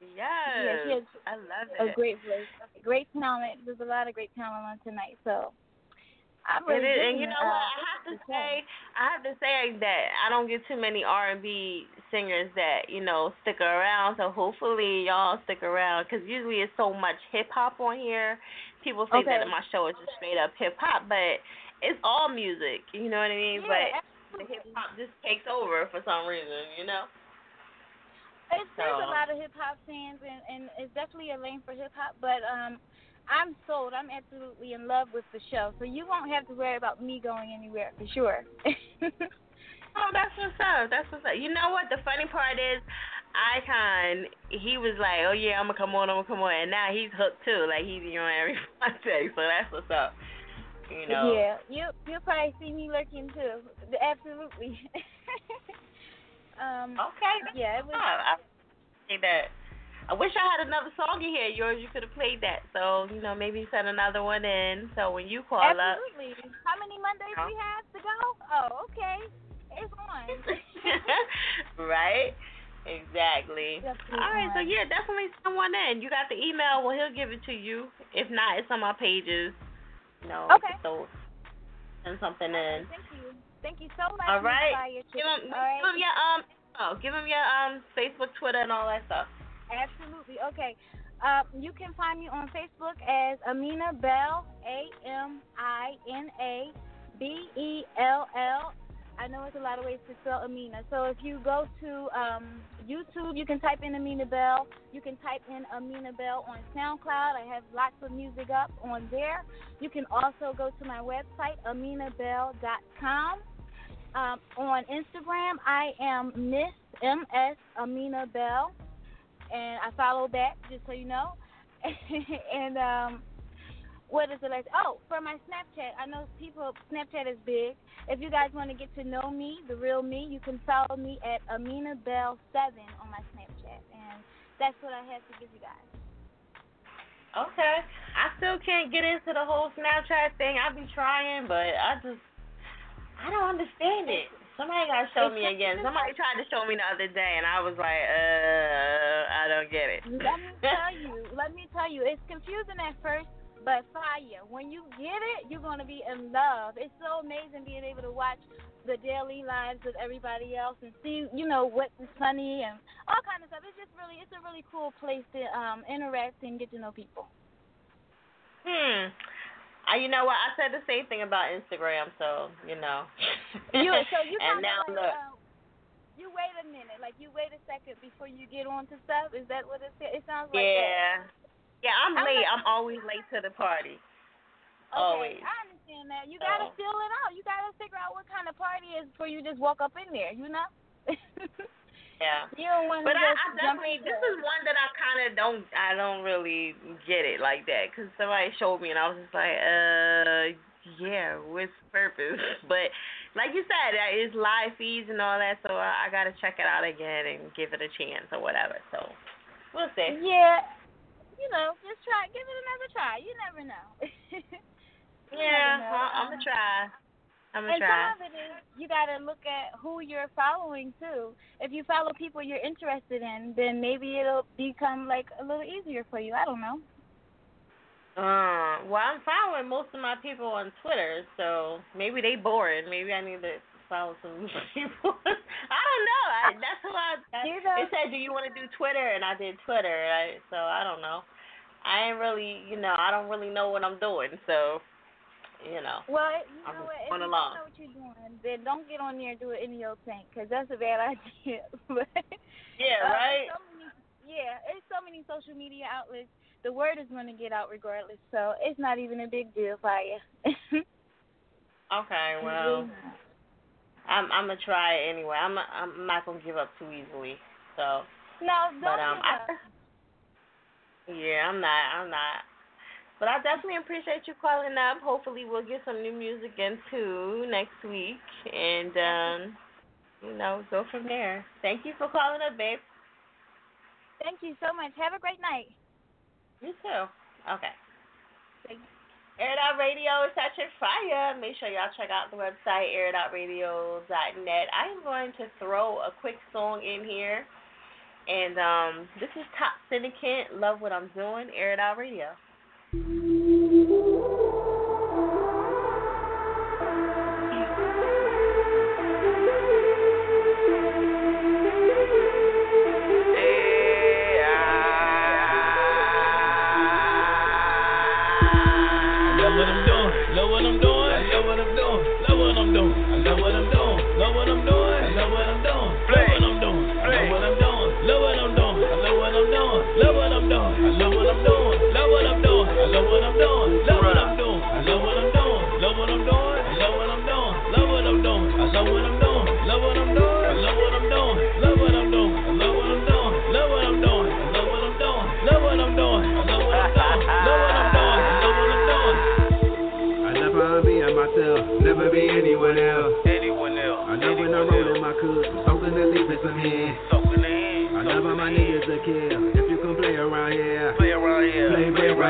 Speaker 2: yes.
Speaker 4: Yeah, she has
Speaker 2: I love it.
Speaker 4: a
Speaker 2: it.
Speaker 4: great voice, great talent. There's a lot of great talent on tonight. So I'm
Speaker 2: It
Speaker 4: really
Speaker 2: is, and you know what?
Speaker 4: Uh,
Speaker 2: I have to say, I have to say that I don't get too many R and B singers that you know stick around. So hopefully y'all stick around because usually it's so much hip hop on here. People think
Speaker 4: Okay.
Speaker 2: that my show is just straight up hip hop, but it's all music. You know what I mean?
Speaker 4: Yeah,
Speaker 2: but the hip hop just takes over for some reason. You know?
Speaker 4: It's there's a lot of hip hop fans, and and it's definitely a lane for hip hop. But um, I'm sold. I'm absolutely in love with the show. So you won't have to worry about me going anywhere for sure.
Speaker 2: Oh, that's what's up. That's what's up. You know what? The funny part is, Icon, he was like, "Oh yeah, I'm gonna come on, I'm gonna come on," and now he's hooked too. Like he's on every Monday, so that's what's up. You know.
Speaker 4: Yeah, you you'll probably see me lurking too. Absolutely. um.
Speaker 2: Okay.
Speaker 4: Yeah, it was.
Speaker 2: I, I that. I wish I had another song in here. Yours, you could have played that. So you know, maybe send another one in. So when you call up,
Speaker 4: Absolutely. How many Mondays we have to go? Oh, okay. It's on.
Speaker 2: right? Exactly.
Speaker 4: Definitely
Speaker 2: All right, so yeah, definitely send one in. You got the email, well he'll give it to you. If not, it's on my pages. You know,
Speaker 4: Okay.
Speaker 2: so send something in.
Speaker 4: Thank you. Thank you so much.
Speaker 2: All
Speaker 4: Miss
Speaker 2: right.
Speaker 4: Fire Chick.
Speaker 2: Give him,
Speaker 4: All right.
Speaker 2: give him your um oh, give him your um Facebook, Twitter, and all that stuff.
Speaker 4: Absolutely. Okay. Uh, you can find me on Facebook as Amina Bell, A M I N A B E L L. I know it's a lot of ways to spell Amina. So if you go to um, YouTube, you can type in Amina Bell. You can type in Amina Bell on SoundCloud. I have lots of music up on there. You can also go to my website, aminabell.com. Um, on Instagram, I am Miss MS Amina Bell and I follow that just so you know. and um, what is it like? Oh, for my Snapchat, I know people Snapchat is big. If you guys want to get to know me, the real me, you can follow me at Amina Bell Seven on my Snapchat, and that's what I have to give you guys.
Speaker 2: Okay. I still can't get into the whole Snapchat thing. I be trying, but I just I don't understand it. Somebody gotta show me again. Somebody tried to show me the other day, and I was like, uh, I don't get it.
Speaker 4: Let me tell you, let me tell you, it's confusing at first, but fire. When you get it, you're gonna be in love. It's so amazing being able to watch the daily lives of everybody else and see, you know, what is funny and all kind of stuff. It's just really, it's a really cool place to um interact and get to know people.
Speaker 2: Hmm. Uh, you know what? I said the same thing about Instagram, so you know.
Speaker 4: You so you
Speaker 2: and now
Speaker 4: like,
Speaker 2: look.
Speaker 4: uh, you wait a minute, like you wait a second before you get on to stuff. Is that what it it sounds like? that?
Speaker 2: Yeah, I'm,
Speaker 4: I'm
Speaker 2: late.
Speaker 4: Like,
Speaker 2: I'm always late to the party.
Speaker 4: Okay,
Speaker 2: always.
Speaker 4: I understand that. You gotta
Speaker 2: oh.
Speaker 4: feel it out. You gotta figure out what kind of party is before you just walk up in there. You know.
Speaker 2: yeah.
Speaker 4: You don't want but to.
Speaker 2: But I, I definitely this is one that I kind of don't I don't really get it like that because somebody showed me and I was just like uh yeah what's purpose but like you said, that is live feeds and all that, so I, I gotta check it out again and give it a chance or whatever. So we'll see.
Speaker 4: Yeah, you know, just try, give it another try. You never know. you
Speaker 2: yeah,
Speaker 4: never know.
Speaker 2: Well, I'm gonna uh-huh. try. I'm gonna
Speaker 4: and
Speaker 2: try.
Speaker 4: some of it is you gotta look at who you're following too. If you follow people you're interested in, then maybe it'll become like a little easier for you. I don't know.
Speaker 2: Uh, well, I'm following most of my people on Twitter, so maybe they boring. Maybe I need to follow some people. I don't know. I, that's who I. That's,
Speaker 4: you know,
Speaker 2: it said, "Do you want to do Twitter?" And I did Twitter. I, so I don't know. I ain't really, you know, I don't really know what I'm doing. So, you know.
Speaker 4: Well, you
Speaker 2: I'm
Speaker 4: know what? If you don't know what you're doing, then don't get on there and do it in your tank, because that's a bad idea. but,
Speaker 2: yeah.
Speaker 4: Uh,
Speaker 2: right.
Speaker 4: Yeah, there's so many social media outlets. The word is going to get out regardless, so it's not even a big deal for you.
Speaker 2: okay. Well. I'm I'm gonna try it anyway. I'm I'm not gonna give up too easily. So
Speaker 4: no, don't
Speaker 2: but, um, I, yeah, I'm not. I'm not. But I definitely appreciate you calling up. Hopefully, we'll get some new music in too next week, and um, you know, go from there. Thank you for calling up, babe.
Speaker 4: Thank you so much. Have a great night.
Speaker 2: You too. Okay.
Speaker 4: Thank you.
Speaker 2: Air It Out Radio is catching fire. Make sure y'all check out the website, airitoutradio.net. I am going to throw a quick song in here. And um, this is Top Syndicate. Love what I'm doing. Air It Out Radio.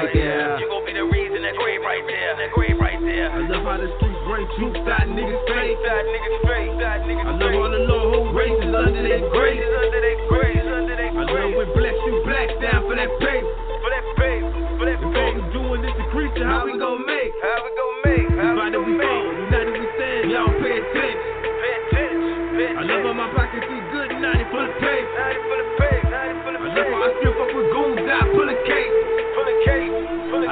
Speaker 13: right there.
Speaker 19: You gon' be the reason that grave right there. That grave right there.
Speaker 13: I love how the streets break truth, that niggas fake.
Speaker 19: That niggas fake. That niggas straight.
Speaker 13: I love all the low who raises under their grace.
Speaker 19: Under their grace. Under their grace.
Speaker 13: I love when bless you black down for that pay.
Speaker 19: For that pay. For that
Speaker 13: faith. All we doing is creature, how we gon' make.
Speaker 19: How we gon' make. How we gon' make.
Speaker 13: United we stand. Y'all pay attention.
Speaker 19: Pay. Pay attention.
Speaker 13: I love all my pockets be good. 90 for the pay.
Speaker 19: 90 for the pay. 90 for the pay.
Speaker 13: I love how I still fuck with goons. I pull a cake.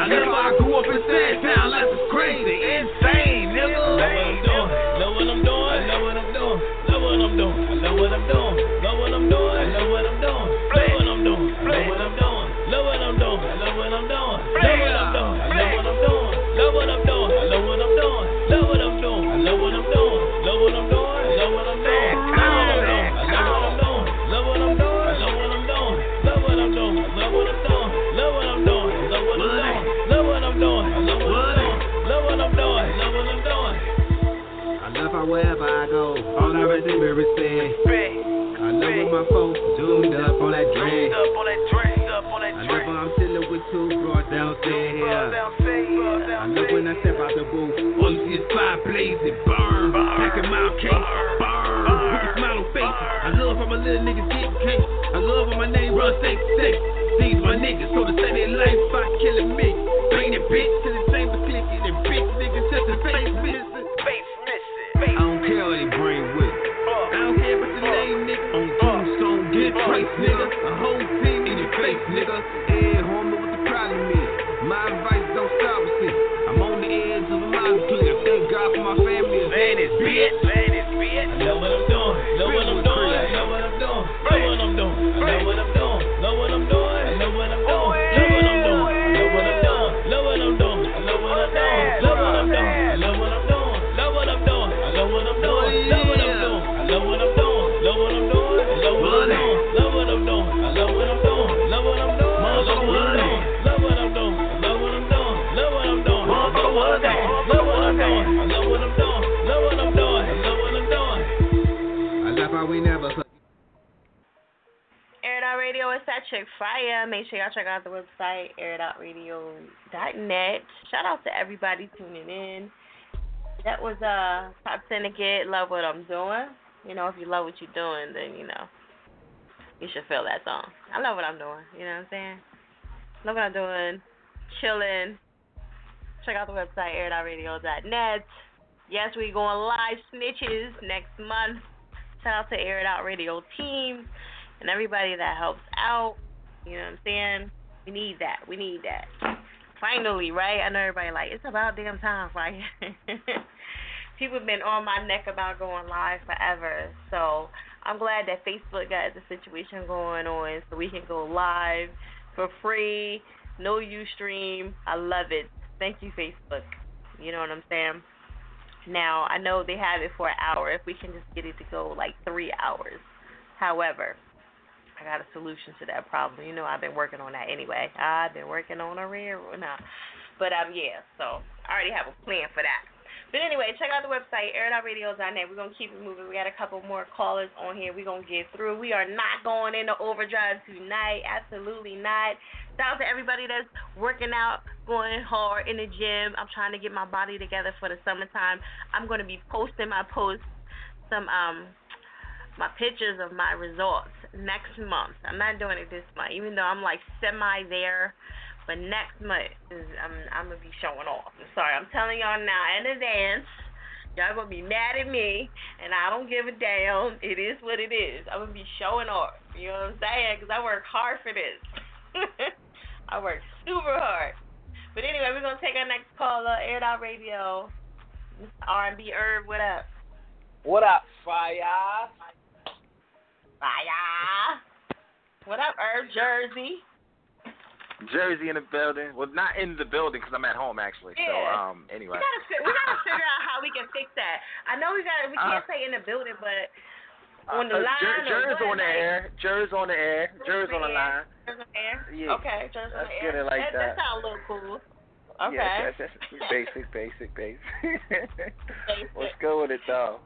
Speaker 13: I know I grew up in Sandtown, life is crazy, insane, nigga.
Speaker 19: Know what I'm doing, know what I'm doing, know what I'm doing, know what I'm doing, know what I'm doing, know what I'm doing, know what I'm doing, know what I'm doing, know what I'm doing, know what I'm doing, know what I'm doing, know what I'm doing, know what I'm doing, know what I'm doing, know what I'm doing, know what I'm doing, know what I'm doing, know what I'm doing.
Speaker 13: my folks, zoomed up on that dread. I know when I'm chilling with two broads downstairs. I love when I step out the booth. All you see is fire blazing, burn. Packing my case, burn. With a smile on face. I love how my little niggas get cake. I love when my name runs safe, safe. These my niggas, so to say they life by killing me. Bang bitch to the same particular bitch, niggas just to face, bitch.
Speaker 2: Radio. It's that chick fire. Make sure y'all check out the website, airitoutradio.net. Shout out to everybody tuning in. That was uh Top Syndicate. Love what I'm doing. You know, if you love what you're doing, then you know you should feel that song. I love what I'm doing. You know what I'm saying? Love what I'm doing. Chilling. Check out the website, airitoutradio.net. Yes, we going live snitches next month. Shout out to Air It Out Radio team and everybody that helps out. You know what I'm saying? We need that. We need that. Finally, right? I know everybody like it's about damn time, right? People have been on my neck about going live forever. So I'm glad that Facebook got the situation going on so we can go live for free, no Ustream. I love it. Thank you, Facebook. You know what I'm saying? Now, I know they have it for an hour. If we can just get it to go like three hours. However, I got a solution to that problem. You know, I've been working on that anyway. I've been working on a rare now. But um, yeah, so I already have a plan for that. But anyway, check out the website, airitoutradio.net. We're going to keep it moving. We got a couple more callers on here. We're going to get through. We are not going into overdrive tonight. Absolutely not. Shout out to everybody that's working out, going hard in the gym. I'm trying to get my body together for the summertime. I'm going to be posting my posts, some um my pictures of my results next month. I'm not doing it this month, even though I'm like semi there. But next month is I'm I'm gonna be showing off. I'm sorry, I'm telling y'all now in advance. Y'all gonna be mad at me, and I don't give a damn. It is what it is. I'm gonna be showing off. You know what I'm saying? Because I work hard for this. I work super hard. But anyway, we're gonna take our next caller, Air It Out Radio. R&B Irv, what up?
Speaker 12: What up, fire?
Speaker 2: Fire. What up, Irv Jersey?
Speaker 12: Jersey in the building. Well, not in the building because I'm at home actually.
Speaker 2: Yeah.
Speaker 12: So um, anyway.
Speaker 2: We gotta we gotta figure out how we can fix that. I know we gotta. we can't
Speaker 12: Uh,
Speaker 2: say in the building, but on the
Speaker 12: Uh,
Speaker 2: line.
Speaker 12: Jer- Jer's on the air. Jer's on the air. Jer's on the line.
Speaker 2: Jer's on the air.
Speaker 12: Yeah.
Speaker 2: Okay, Jer's on
Speaker 12: Let's
Speaker 2: the
Speaker 12: get
Speaker 2: air.
Speaker 12: it like
Speaker 2: that,
Speaker 12: that.
Speaker 2: That sounds a little cool. Okay.
Speaker 12: Yeah, that's, that's basic, basic, basic. Let's go with it though.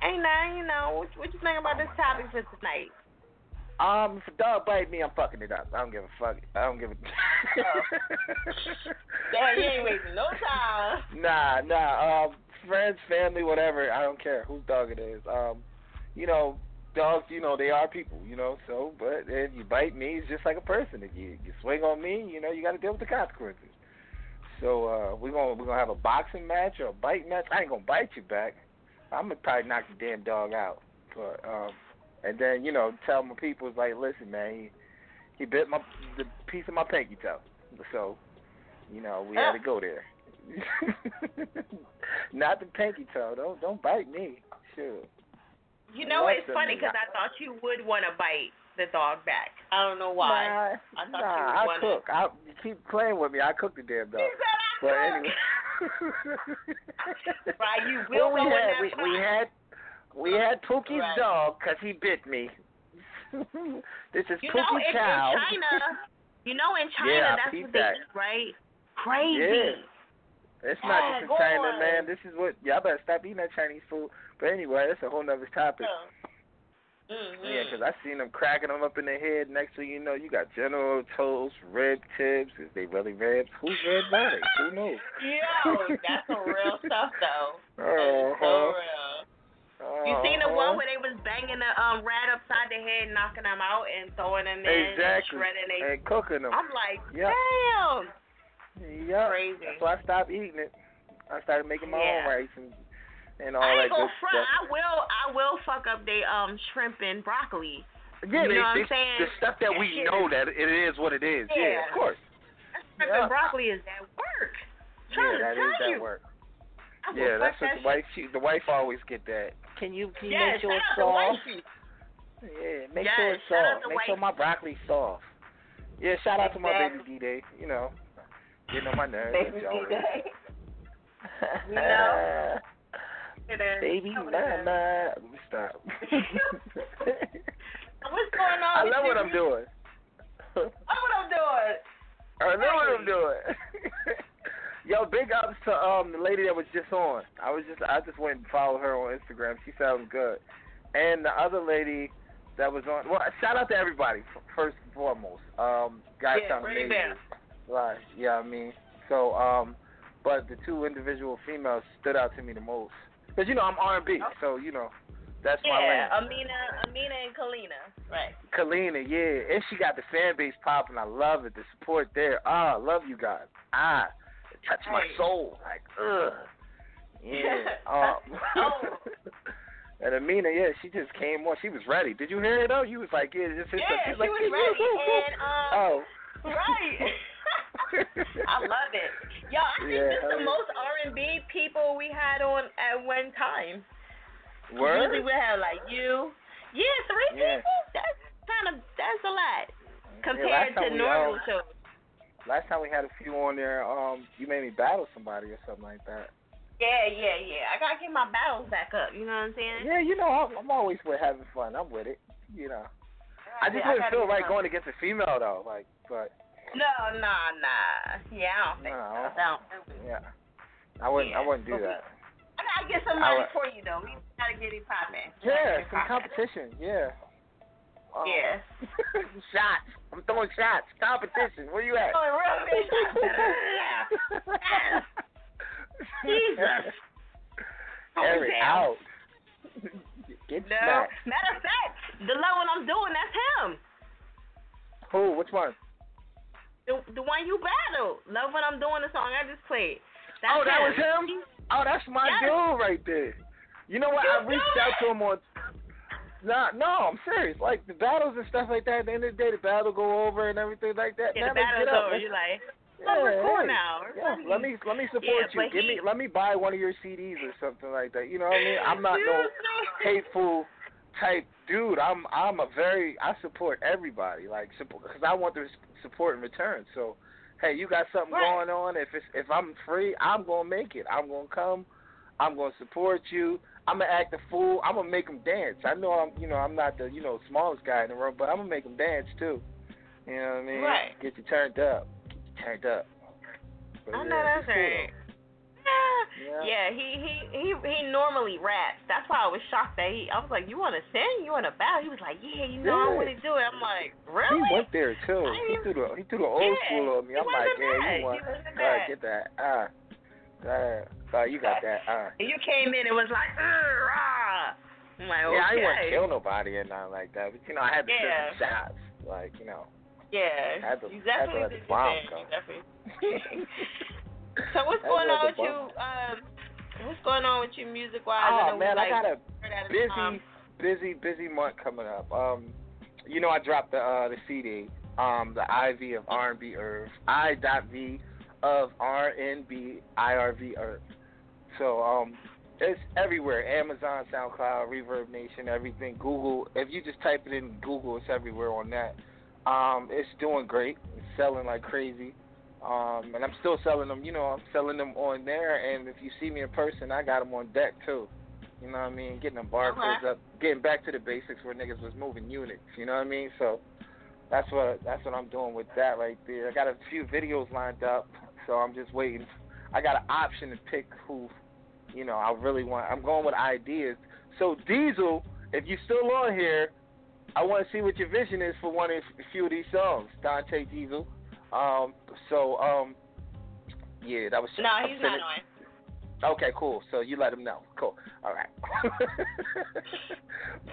Speaker 2: Hey, now you know what, what you think about this topic for tonight?
Speaker 12: Um, if a dog bite me, I'm fucking it up. I don't give a fuck. I don't give a.
Speaker 2: Damn, you ain't wasting no time.
Speaker 12: Nah, nah. Um, friends, family, whatever. I don't care whose dog it is. Um, you know, dogs. You know, they are people. You know, so but if you bite me, it's just like a person. If you you swing on me, you know, you got to deal with the consequences. So uh, we're gonna we're gonna have a boxing match or a bite match. I ain't gonna bite you back. I'm gonna probably knock the damn dog out. But um, and then you know, tell my people like, listen, man, he he bit my the piece of my pinky toe. So, you know, we had to go there. Not the pinky toe. Don't don't bite me. Sure.
Speaker 2: You know, it's funny because I thought you would want to bite the dog back. I don't know why.
Speaker 12: Nah,
Speaker 2: I thought
Speaker 12: nah,
Speaker 2: you
Speaker 12: I
Speaker 2: would want
Speaker 12: cook. I you keep playing with me. I cook the damn dog. but anyway.
Speaker 2: Right, you will
Speaker 12: Well, we had we, we had we had Pookie's
Speaker 2: Right.
Speaker 12: dog because he bit me. this is
Speaker 2: You know,
Speaker 12: Pookie
Speaker 2: in, in China, you know, in China,
Speaker 12: Yeah,
Speaker 2: that's what they eat, right? Crazy.
Speaker 12: Yeah. It's not just in China,
Speaker 2: on.
Speaker 12: man. This is what y'all better stop eating that Chinese food. But anyway, that's a whole nother topic.
Speaker 2: Mm-hmm.
Speaker 12: Yeah, 'cause I seen them cracking them up in the head. Next thing you know, you got General Toast, rib tips. Is they really ribs? Who's are they? Who knows?
Speaker 2: Yo, that's some real stuff though.
Speaker 12: Uh-huh.
Speaker 2: So real. You seen the
Speaker 12: Uh-huh.
Speaker 2: one where they was banging the um rat upside the head, knocking them out, and throwing them in and shredding they.
Speaker 12: And cooking them.
Speaker 2: I'm like,
Speaker 12: Yep.
Speaker 2: damn.
Speaker 12: Yep.
Speaker 2: Crazy.
Speaker 12: That's why I stopped eating it. I started making my
Speaker 2: Yeah.
Speaker 12: own rice and and all
Speaker 2: I
Speaker 12: that
Speaker 2: ain't gonna
Speaker 12: good
Speaker 2: front.
Speaker 12: stuff.
Speaker 2: I will. I will fuck up they um shrimp and broccoli.
Speaker 12: Yeah,
Speaker 2: you
Speaker 12: they,
Speaker 2: know what
Speaker 12: they,
Speaker 2: I'm saying?
Speaker 12: the stuff that we
Speaker 2: shit
Speaker 12: know that it is what it is.
Speaker 2: Yeah.
Speaker 12: of course.
Speaker 2: shrimp
Speaker 12: Yeah.
Speaker 2: and broccoli is that work.
Speaker 12: Yeah,
Speaker 2: Trying
Speaker 12: that
Speaker 2: to
Speaker 12: is
Speaker 2: tell
Speaker 12: that
Speaker 2: you.
Speaker 12: work.
Speaker 2: I
Speaker 12: Yeah, that's what
Speaker 2: that
Speaker 12: the wife. She, the wife always get that. Can you can you
Speaker 2: Yeah,
Speaker 12: make sure it's
Speaker 2: out to
Speaker 12: soft? Yeah, make
Speaker 2: Yes,
Speaker 12: sure it's soft.
Speaker 2: to
Speaker 12: Make sure my broccoli's soft. Yeah, shout out to my baby D Day. You know, getting on my nerves.
Speaker 2: Baby. D-Day. You know?
Speaker 12: Baby mama. Let me stop.
Speaker 2: What's going on?
Speaker 12: I love what I'm doing.
Speaker 2: I Love what I'm doing.
Speaker 12: I know what I'm doing. Yo, big ups to um the lady that was just on. I was just I just went and followed her on Instagram. She sounds good. And the other lady that was on. Well, shout out to everybody first and foremost. Um, guys
Speaker 20: Yeah, bring it
Speaker 12: amazing. Right. Yeah, I mean, so um, but the two individual females stood out to me the most because you know I'm R&B, so you know that's my lane.
Speaker 2: Yeah, Amina, Amina and Kalina. Right.
Speaker 12: Kalina, yeah, and she got the fan base popping. I love it. The support there. Ah, love you guys. Ah, it touched my soul. Like, ugh. Yeah. um, and Amina, yeah, she just came on. She was ready. Did you hear it though? You was like, yeah, just hit
Speaker 2: Yeah, she
Speaker 12: like,
Speaker 2: was ready, and um,
Speaker 12: oh.
Speaker 2: right. I love it. Yo, I think
Speaker 12: Yeah,
Speaker 2: this
Speaker 12: hell
Speaker 2: the
Speaker 12: yeah.
Speaker 2: most R and B people we had on at one time.
Speaker 12: Word?
Speaker 2: Usually we have like you. Yeah, three
Speaker 12: Yeah.
Speaker 2: people. That's kind of that's a lot compared
Speaker 12: time
Speaker 2: to normal
Speaker 12: um,
Speaker 2: shows.
Speaker 12: Last time we had a few on there, um, you made me battle somebody or something like that.
Speaker 2: Yeah, yeah, yeah. I gotta get my battles back up. You know what I'm saying?
Speaker 12: Yeah, you know, I'm, I'm always with having fun. I'm with it. You know, I just
Speaker 2: Yeah, I
Speaker 12: wouldn't
Speaker 2: gotta
Speaker 12: feel right going against a female though. Like, but
Speaker 2: No, nah, nah. Yeah, I don't think
Speaker 12: No.
Speaker 2: so. I don't.
Speaker 12: yeah, I wouldn't. I wouldn't do
Speaker 2: But we-
Speaker 12: that.
Speaker 2: I gotta get somebody for you though. We gotta get it popping.
Speaker 12: Yeah, some competition. Yeah. Um,
Speaker 2: Yeah.
Speaker 12: shots. I'm throwing shots. Competition. Where you at?
Speaker 2: Oh, real big Jesus.
Speaker 12: It out. Get
Speaker 2: No. Matter of fact, the level I'm doing, that's him.
Speaker 12: Who? Which one?
Speaker 2: The the one you battled. Love when I'm doing the song I just played. That's
Speaker 12: oh, that
Speaker 2: him.
Speaker 12: was him. Oh, that's my
Speaker 2: Yes.
Speaker 12: dude right there. You know what?
Speaker 2: You
Speaker 12: I reached out to him on. Nah, no, I'm serious. Like the battles and stuff like that. At the end of the day, the battle go over and everything like that.
Speaker 2: Yeah, the
Speaker 12: Man,
Speaker 2: battle's
Speaker 12: get up.
Speaker 2: over. You're like,
Speaker 12: Yeah, hey.
Speaker 2: now.
Speaker 12: Yeah, let me let me support
Speaker 2: Yeah,
Speaker 12: you. Give
Speaker 2: he-
Speaker 12: me let me buy one of your CDs or something like that. You know what I mean? I'm not no hateful type dude. I'm I'm a very I support everybody like because I want the support in return. So hey, you got something
Speaker 2: Right.
Speaker 12: going on? If it's if I'm free, I'm gonna make it. I'm gonna come. I'm gonna support you. I'm gonna act a fool. I'm gonna make them dance. I know I'm you know I'm not the you know smallest guy in the room, but I'm gonna make them dance too. You know what I mean?
Speaker 2: Right.
Speaker 12: Get you turned up. Get you turned up. But
Speaker 2: I
Speaker 12: yeah,
Speaker 2: know that's
Speaker 12: cool,
Speaker 2: right.
Speaker 12: Yeah.
Speaker 2: Yeah, he he he he normally raps. That's why I was shocked that he. I was like, "You want to sing? You want to battle?" He was like, "Yeah, you know, I want to do it." I'm like, "Really?"
Speaker 12: He went there too.
Speaker 2: I
Speaker 12: He threw the he threw the old
Speaker 2: Yeah,
Speaker 12: school on me. I'm like, yeah,
Speaker 2: bad.
Speaker 12: you want,
Speaker 2: bad.
Speaker 12: get that, ah, uh, uh, you got that, uh.
Speaker 2: And you came in and was like, "Ugh, rah." I'm like,
Speaker 12: Yeah, I didn't want to kill nobody or nothing like that, but you know, I had to
Speaker 2: Yeah.
Speaker 12: shoot some shots, like you know.
Speaker 2: Yeah,
Speaker 12: Had to-
Speaker 2: you
Speaker 12: had to
Speaker 2: definitely
Speaker 12: let the bomb go.
Speaker 2: So what's going on with you? Um, what's going on with you music wise?
Speaker 12: Oh man, I got a busy, busy, busy month coming up. Um, you know, I dropped the uh the CD, um, the IV of R&B Irv, I dot V of R&B IRV Irv. So um, it's everywhere. Amazon, SoundCloud, Reverb Nation, everything. Google. If you just type it in Google, it's everywhere on that. Um, it's doing great. It's selling like crazy. Um, and I'm still selling them. You know, I'm selling them on there. And if you see me in person, I got them on deck too. You know what I mean? Getting them barcodes
Speaker 2: Okay.
Speaker 12: up, getting back to the basics where niggas was moving units. You know what I mean? So that's what that's what I'm doing with that right there. I got a few videos lined up, so I'm just waiting. I got an option to pick who, you know, I really want. I'm going with ideas. So Diesel, if you're still on here, I want to see what your vision is for one of a few of these songs. Dante Diesel. Um, so um, yeah, that was.
Speaker 2: no,
Speaker 12: I'm
Speaker 2: he's not on.
Speaker 12: Okay, cool. So you let him know. Cool. All right.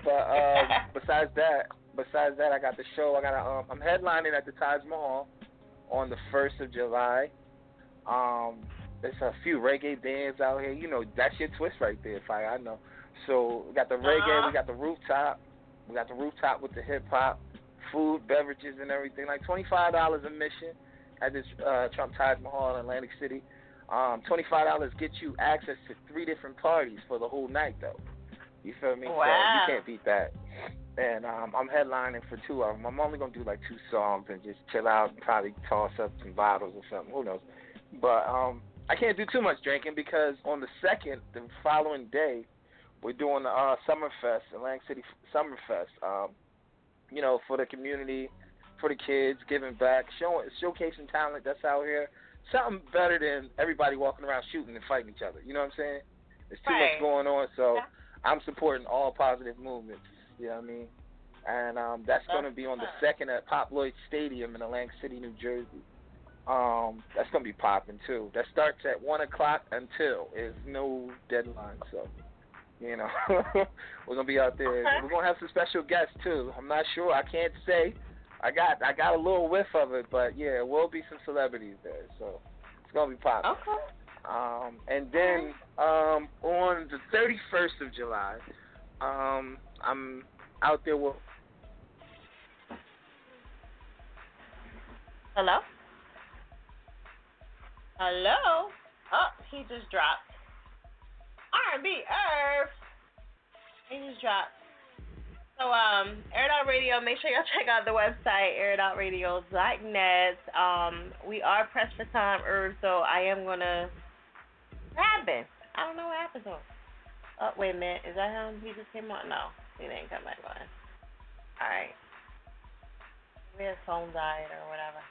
Speaker 12: but um, besides that, besides that, I got the show. I got a, um, I'm headlining at the Taj Mahal on the first of July. Um, there's a few reggae bands out here. You know, that's your twist right there, Fire. I know. So we got the reggae,
Speaker 2: Uh-huh.
Speaker 12: we got the rooftop, we got the rooftop with the hip hop, food, beverages, and everything. Like twenty five dollars admission at this uh, Trump Taj Mahal in Atlantic City. Um, twenty five dollars gets you access to three different parties for the whole night, though. You feel me? So
Speaker 2: Wow.
Speaker 12: you can't beat that. And um, I'm headlining for two of them. I'm only gonna do like two songs and just chill out and probably toss up some bottles or something. Who knows? But um, I can't do too much drinking because on the second, the following day, we're doing the uh, Summerfest, Atlantic City Summerfest. Um, you know, for the community, for the kids, giving back, showing, showcasing talent that's out here. Something better than everybody walking around shooting and fighting each other. You know what I'm saying? There's too
Speaker 2: Right.
Speaker 12: much going on, so I'm supporting all positive movements. You know what I mean? and um, that's going to be on the second at Pop Lloyd Stadium in Atlantic City, New Jersey. Um, that's going to be popping too. That starts at one o'clock until. There's no deadline, so you know we're gonna be out there.
Speaker 2: Okay.
Speaker 12: We're gonna have some special guests too. I'm not sure. I can't say. I got I got a little whiff of it, but yeah, there will be some celebrities there, so it's gonna be popping.
Speaker 2: Okay.
Speaker 12: Um, and then um, on the 31st of July, um, I'm out there with.
Speaker 2: Hello? Hello? Oh, he just dropped. R&B Irv. Just dropped. So, um, Air Out Radio, make sure y'all check out the website, airitoutradio.net. Um, we are pressed for time, Irv, so I am going to. What happened? I don't know what happened to him. Oh, wait a minute. Is that him? He just came on? No, he didn't come back on. Alright. His phone died or whatever.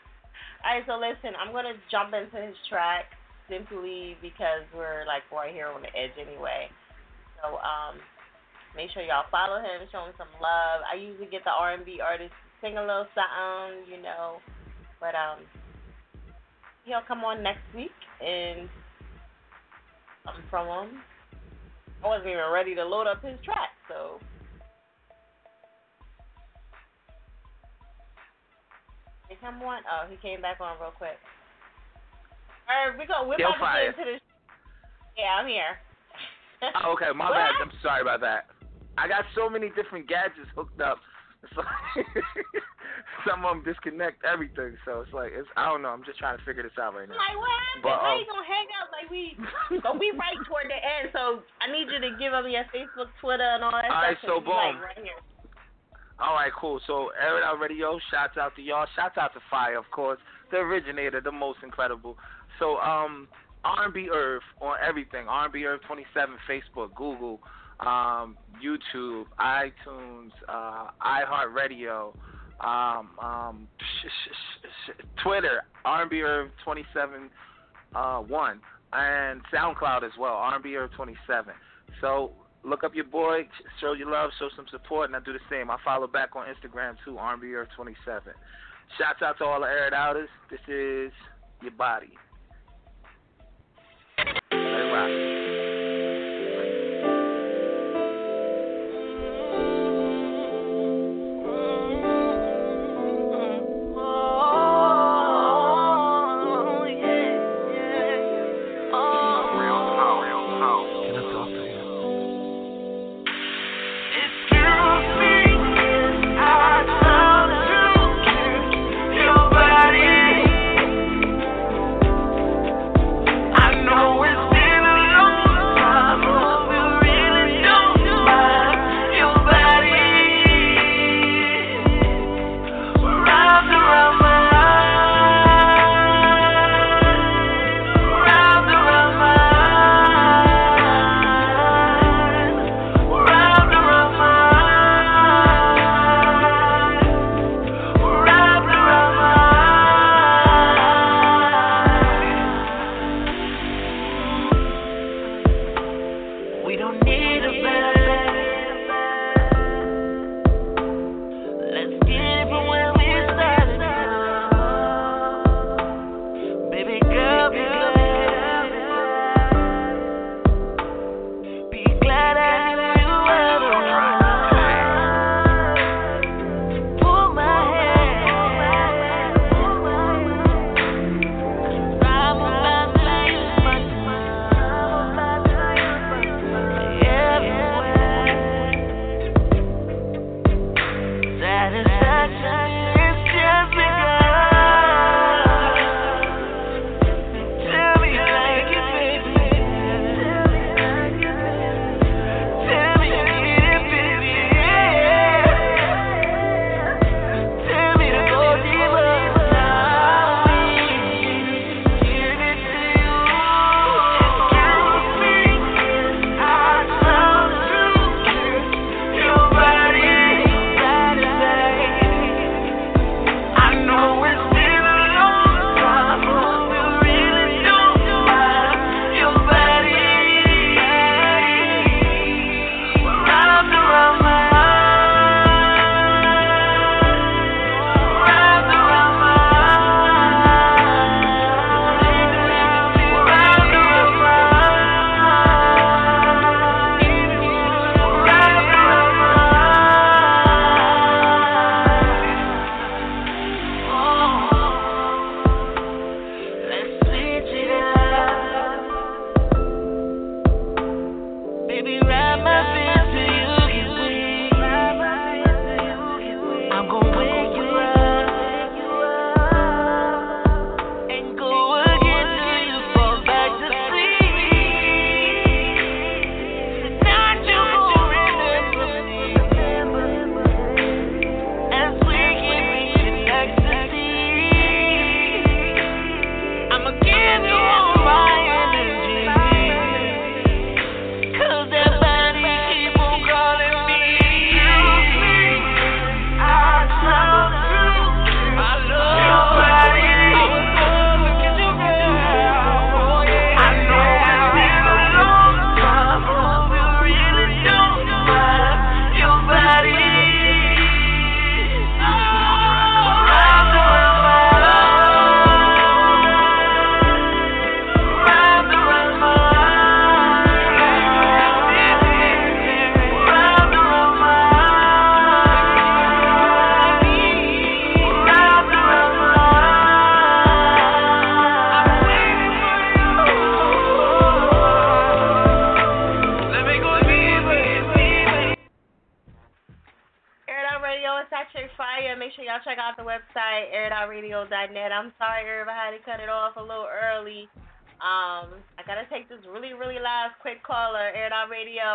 Speaker 2: Alright, so listen, I'm going to jump into his track simply because we're like right here on the edge anyway. So, um, make sure y'all follow him, show him some love. I usually get the R&B artists sing a little something, you know, but um, he'll come on next week and something from him. I wasn't even ready to load up his track, so. Did he come on? Oh, he came back on real quick. Right, we go. We're
Speaker 12: Still
Speaker 2: about to get into this. Yeah, I'm here.
Speaker 12: Oh, okay, my
Speaker 2: What
Speaker 12: bad. I'm sorry about that. I got so many different gadgets hooked up. Like some of them disconnect everything, so it's like it's I don't know. I'm just trying to figure this out right now.
Speaker 2: Like what happened?
Speaker 12: But,
Speaker 2: How
Speaker 12: um,
Speaker 2: you gonna hang out like we? but we right toward the end, so I need you to give up your Facebook, Twitter, and all that
Speaker 12: All right,
Speaker 2: stuff.
Speaker 12: so
Speaker 2: we, like,
Speaker 12: boom.
Speaker 2: right here.
Speaker 12: All right, cool. So Air It Out Radio, shouts out to y'all. Shouts out to Fire, of course, the originator, the most incredible. So um, R&B Irv on everything. R&B Irv 27, Facebook, Google, um, YouTube, iTunes, uh, iHeartRadio, um, um, sh- sh- sh- Twitter, R&B Irv 27 uh, one, and SoundCloud as well, R&B Irv 27. So look up your boy, show your love, show some support, and I do the same. I follow back on Instagram too, R&B Irv 27. Shouts out to all the Air It Outers. This is your body. Let rock.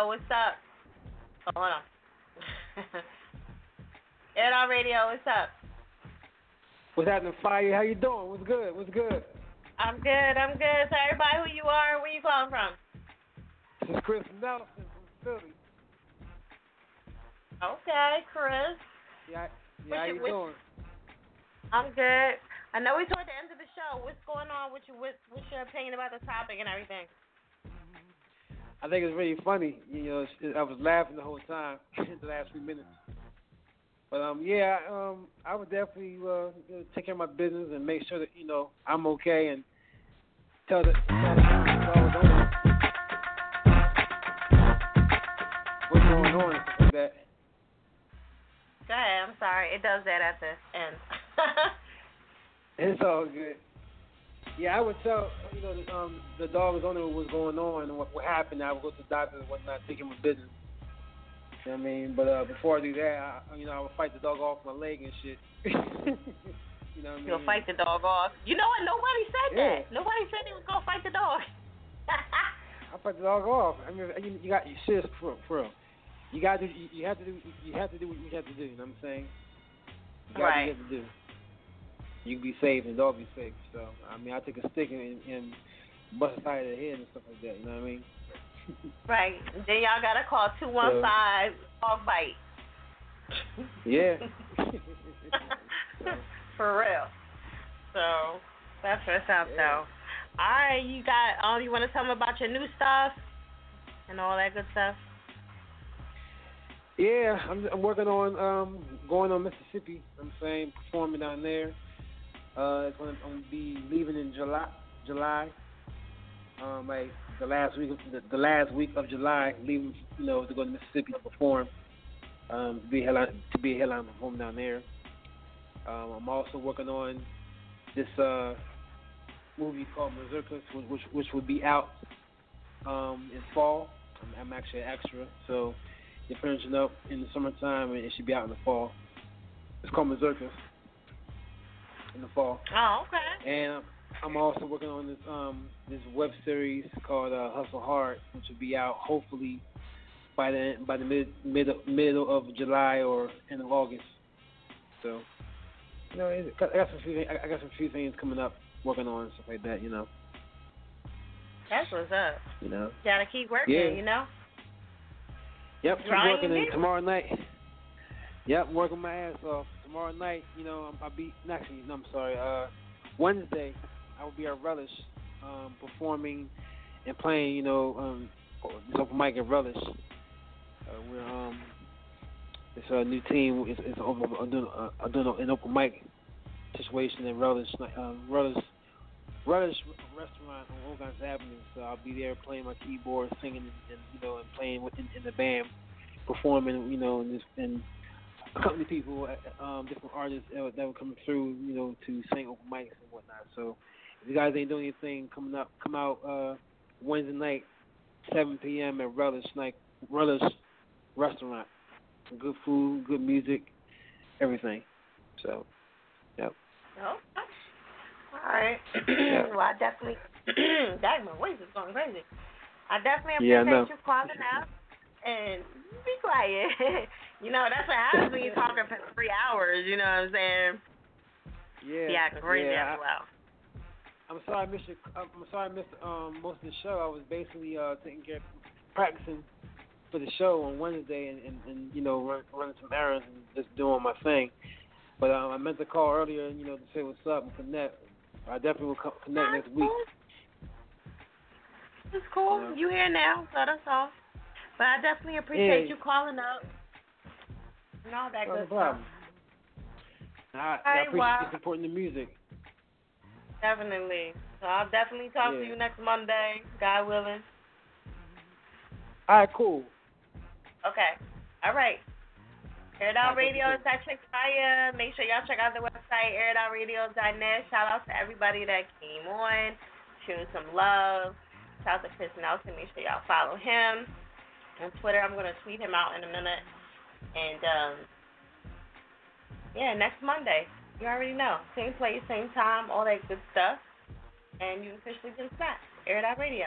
Speaker 2: Radio, what's up? Oh, hold on. Air Radio, what's up?
Speaker 21: What's happening, Fire? How you doing? What's good? What's good?
Speaker 2: I'm good, I'm good. Tell everybody who you are where you calling from.
Speaker 21: This is Chris Nelson from Philly.
Speaker 2: Okay, Chris.
Speaker 21: Yeah, yeah how you doing?
Speaker 2: I'm good. I know we're toward the end of the show. What's going on with you? What, what's your opinion about the topic and everything?
Speaker 21: I think it's really funny. You know, it's, I was laughing the whole time the last few minutes. But um, yeah, um, I would definitely uh, take care of my business and make sure that you know I'm okay and tell the tell the what's going on like that.
Speaker 2: Go ahead. I'm sorry. It does that at the end.
Speaker 21: It's all good. Yeah, I would tell you know the, um the dog owner what was going on and what, what happened. I would go to the doctor and whatnot, take him a business. You know what I mean? But uh, before I do that, I, you know, I would fight the dog off my leg and shit. you know what I mean?
Speaker 2: You'll fight the dog off. You know what? Nobody said
Speaker 21: Yeah.
Speaker 2: that. Nobody said they was gonna fight the dog.
Speaker 21: I fight the dog off. I mean, you, you got you serious for for real. You got to. You, you have to do. You have to do what you have to do. You know what I'm saying? You got
Speaker 2: Right.
Speaker 21: what you have to do. You can be safe and the dog be safe. So I mean, I take a stick and, and bust the side of the head and stuff like that. You know what I mean?
Speaker 2: right. Then y'all gotta call two one five dog bite.
Speaker 21: Yeah.
Speaker 2: For real. So that's what's up though. All right, you got um you wanna tell me about your new stuff and all that good stuff?
Speaker 21: Yeah, I'm I'm working on um going on Mississippi. you know what I'm saying performing down there. Uh, it's gonna, I'm gonna be leaving in July. July. Um, like the last week of the, the last week of July, leaving you know to go to Mississippi to perform. Um, to be headline to be a headline perform down there. Um, I'm also working on this uh movie called Berserkers, which which, will be out um in fall. I'm, I'm actually an extra, so they're finishing up in the summertime, and it should be out in the fall. It's called Berserkers in the fall.
Speaker 2: Oh, okay.
Speaker 21: And I'm also working on this um this web series called uh, Hustle Hard, which will be out hopefully by the by the mid mid middle of July or end of August. So, you know, I got some few I got some few things coming up, working on and stuff like that. You know,
Speaker 2: That's what's up.
Speaker 21: you know.
Speaker 2: Gotta keep working,
Speaker 21: Yeah.
Speaker 2: you know?
Speaker 21: Yep, keep working and tomorrow night. Yep, working my ass off. Tomorrow night, you know, I'll be actually, no, I'm sorry. Uh, Wednesday, I will be at Relish, um, performing and playing. You know, um, open mic at Relish. Uh, we're um, it's a new team. It's, it's open, I'm doing, uh, I'm doing an open mic situation at Relish, um, Relish, Relish restaurant on Old Avenue. So I'll be there playing my keyboard, singing, and, you know, and playing with, in, in the band, performing, you know, and just and accompany people, uh, um, different artists that were, that were coming through, you know, to sing open mics and whatnot. So if you guys ain't doing anything, coming up, come out uh, Wednesday night, 7 p.m. at Relish Night, Relish Restaurant. Good food, good music, everything. So, yep.
Speaker 2: Oh. All right. well, I definitely. Dang, my voice is going crazy. I definitely
Speaker 21: Yeah, I
Speaker 2: appreciate you calling out and be quiet. you know, that's what happens when you're talking for three hours. You know what I'm saying?
Speaker 21: Yeah.
Speaker 2: Acting crazy
Speaker 21: yeah,
Speaker 2: after a while.
Speaker 21: I'm sorry, I missed. Your, I'm sorry, I missed um, most of the show. I was basically uh, taking care, practicing for the show on Wednesday, and, and, and you know, run, running some errands and just doing my thing. But um, I meant to call earlier, you know, to say what's up and connect. I definitely will co- connect next week.
Speaker 2: It's cool.
Speaker 21: Yeah.
Speaker 2: You here now, so that's all. But I definitely appreciate
Speaker 21: Yeah.
Speaker 2: you calling up and all that good
Speaker 21: problem.
Speaker 2: stuff.
Speaker 21: I, I appreciate
Speaker 2: well-
Speaker 21: you supporting the music.
Speaker 2: Definitely. So I'll definitely talk to you next Monday, God willing.
Speaker 21: All right, cool.
Speaker 2: Okay. All right. Air It Out, Radio is at Chick Fire. Make sure y'all check out the website, airitoutradio.net. Shout out to everybody that came on, shooting some love. Shout out to Chris Nelson. Make sure y'all follow him on Twitter. I'm gonna tweet him out in a minute. And um, yeah, next Monday. You already know. Same place, same time, all that good stuff. And you officially been smacked. Air It Out Radio.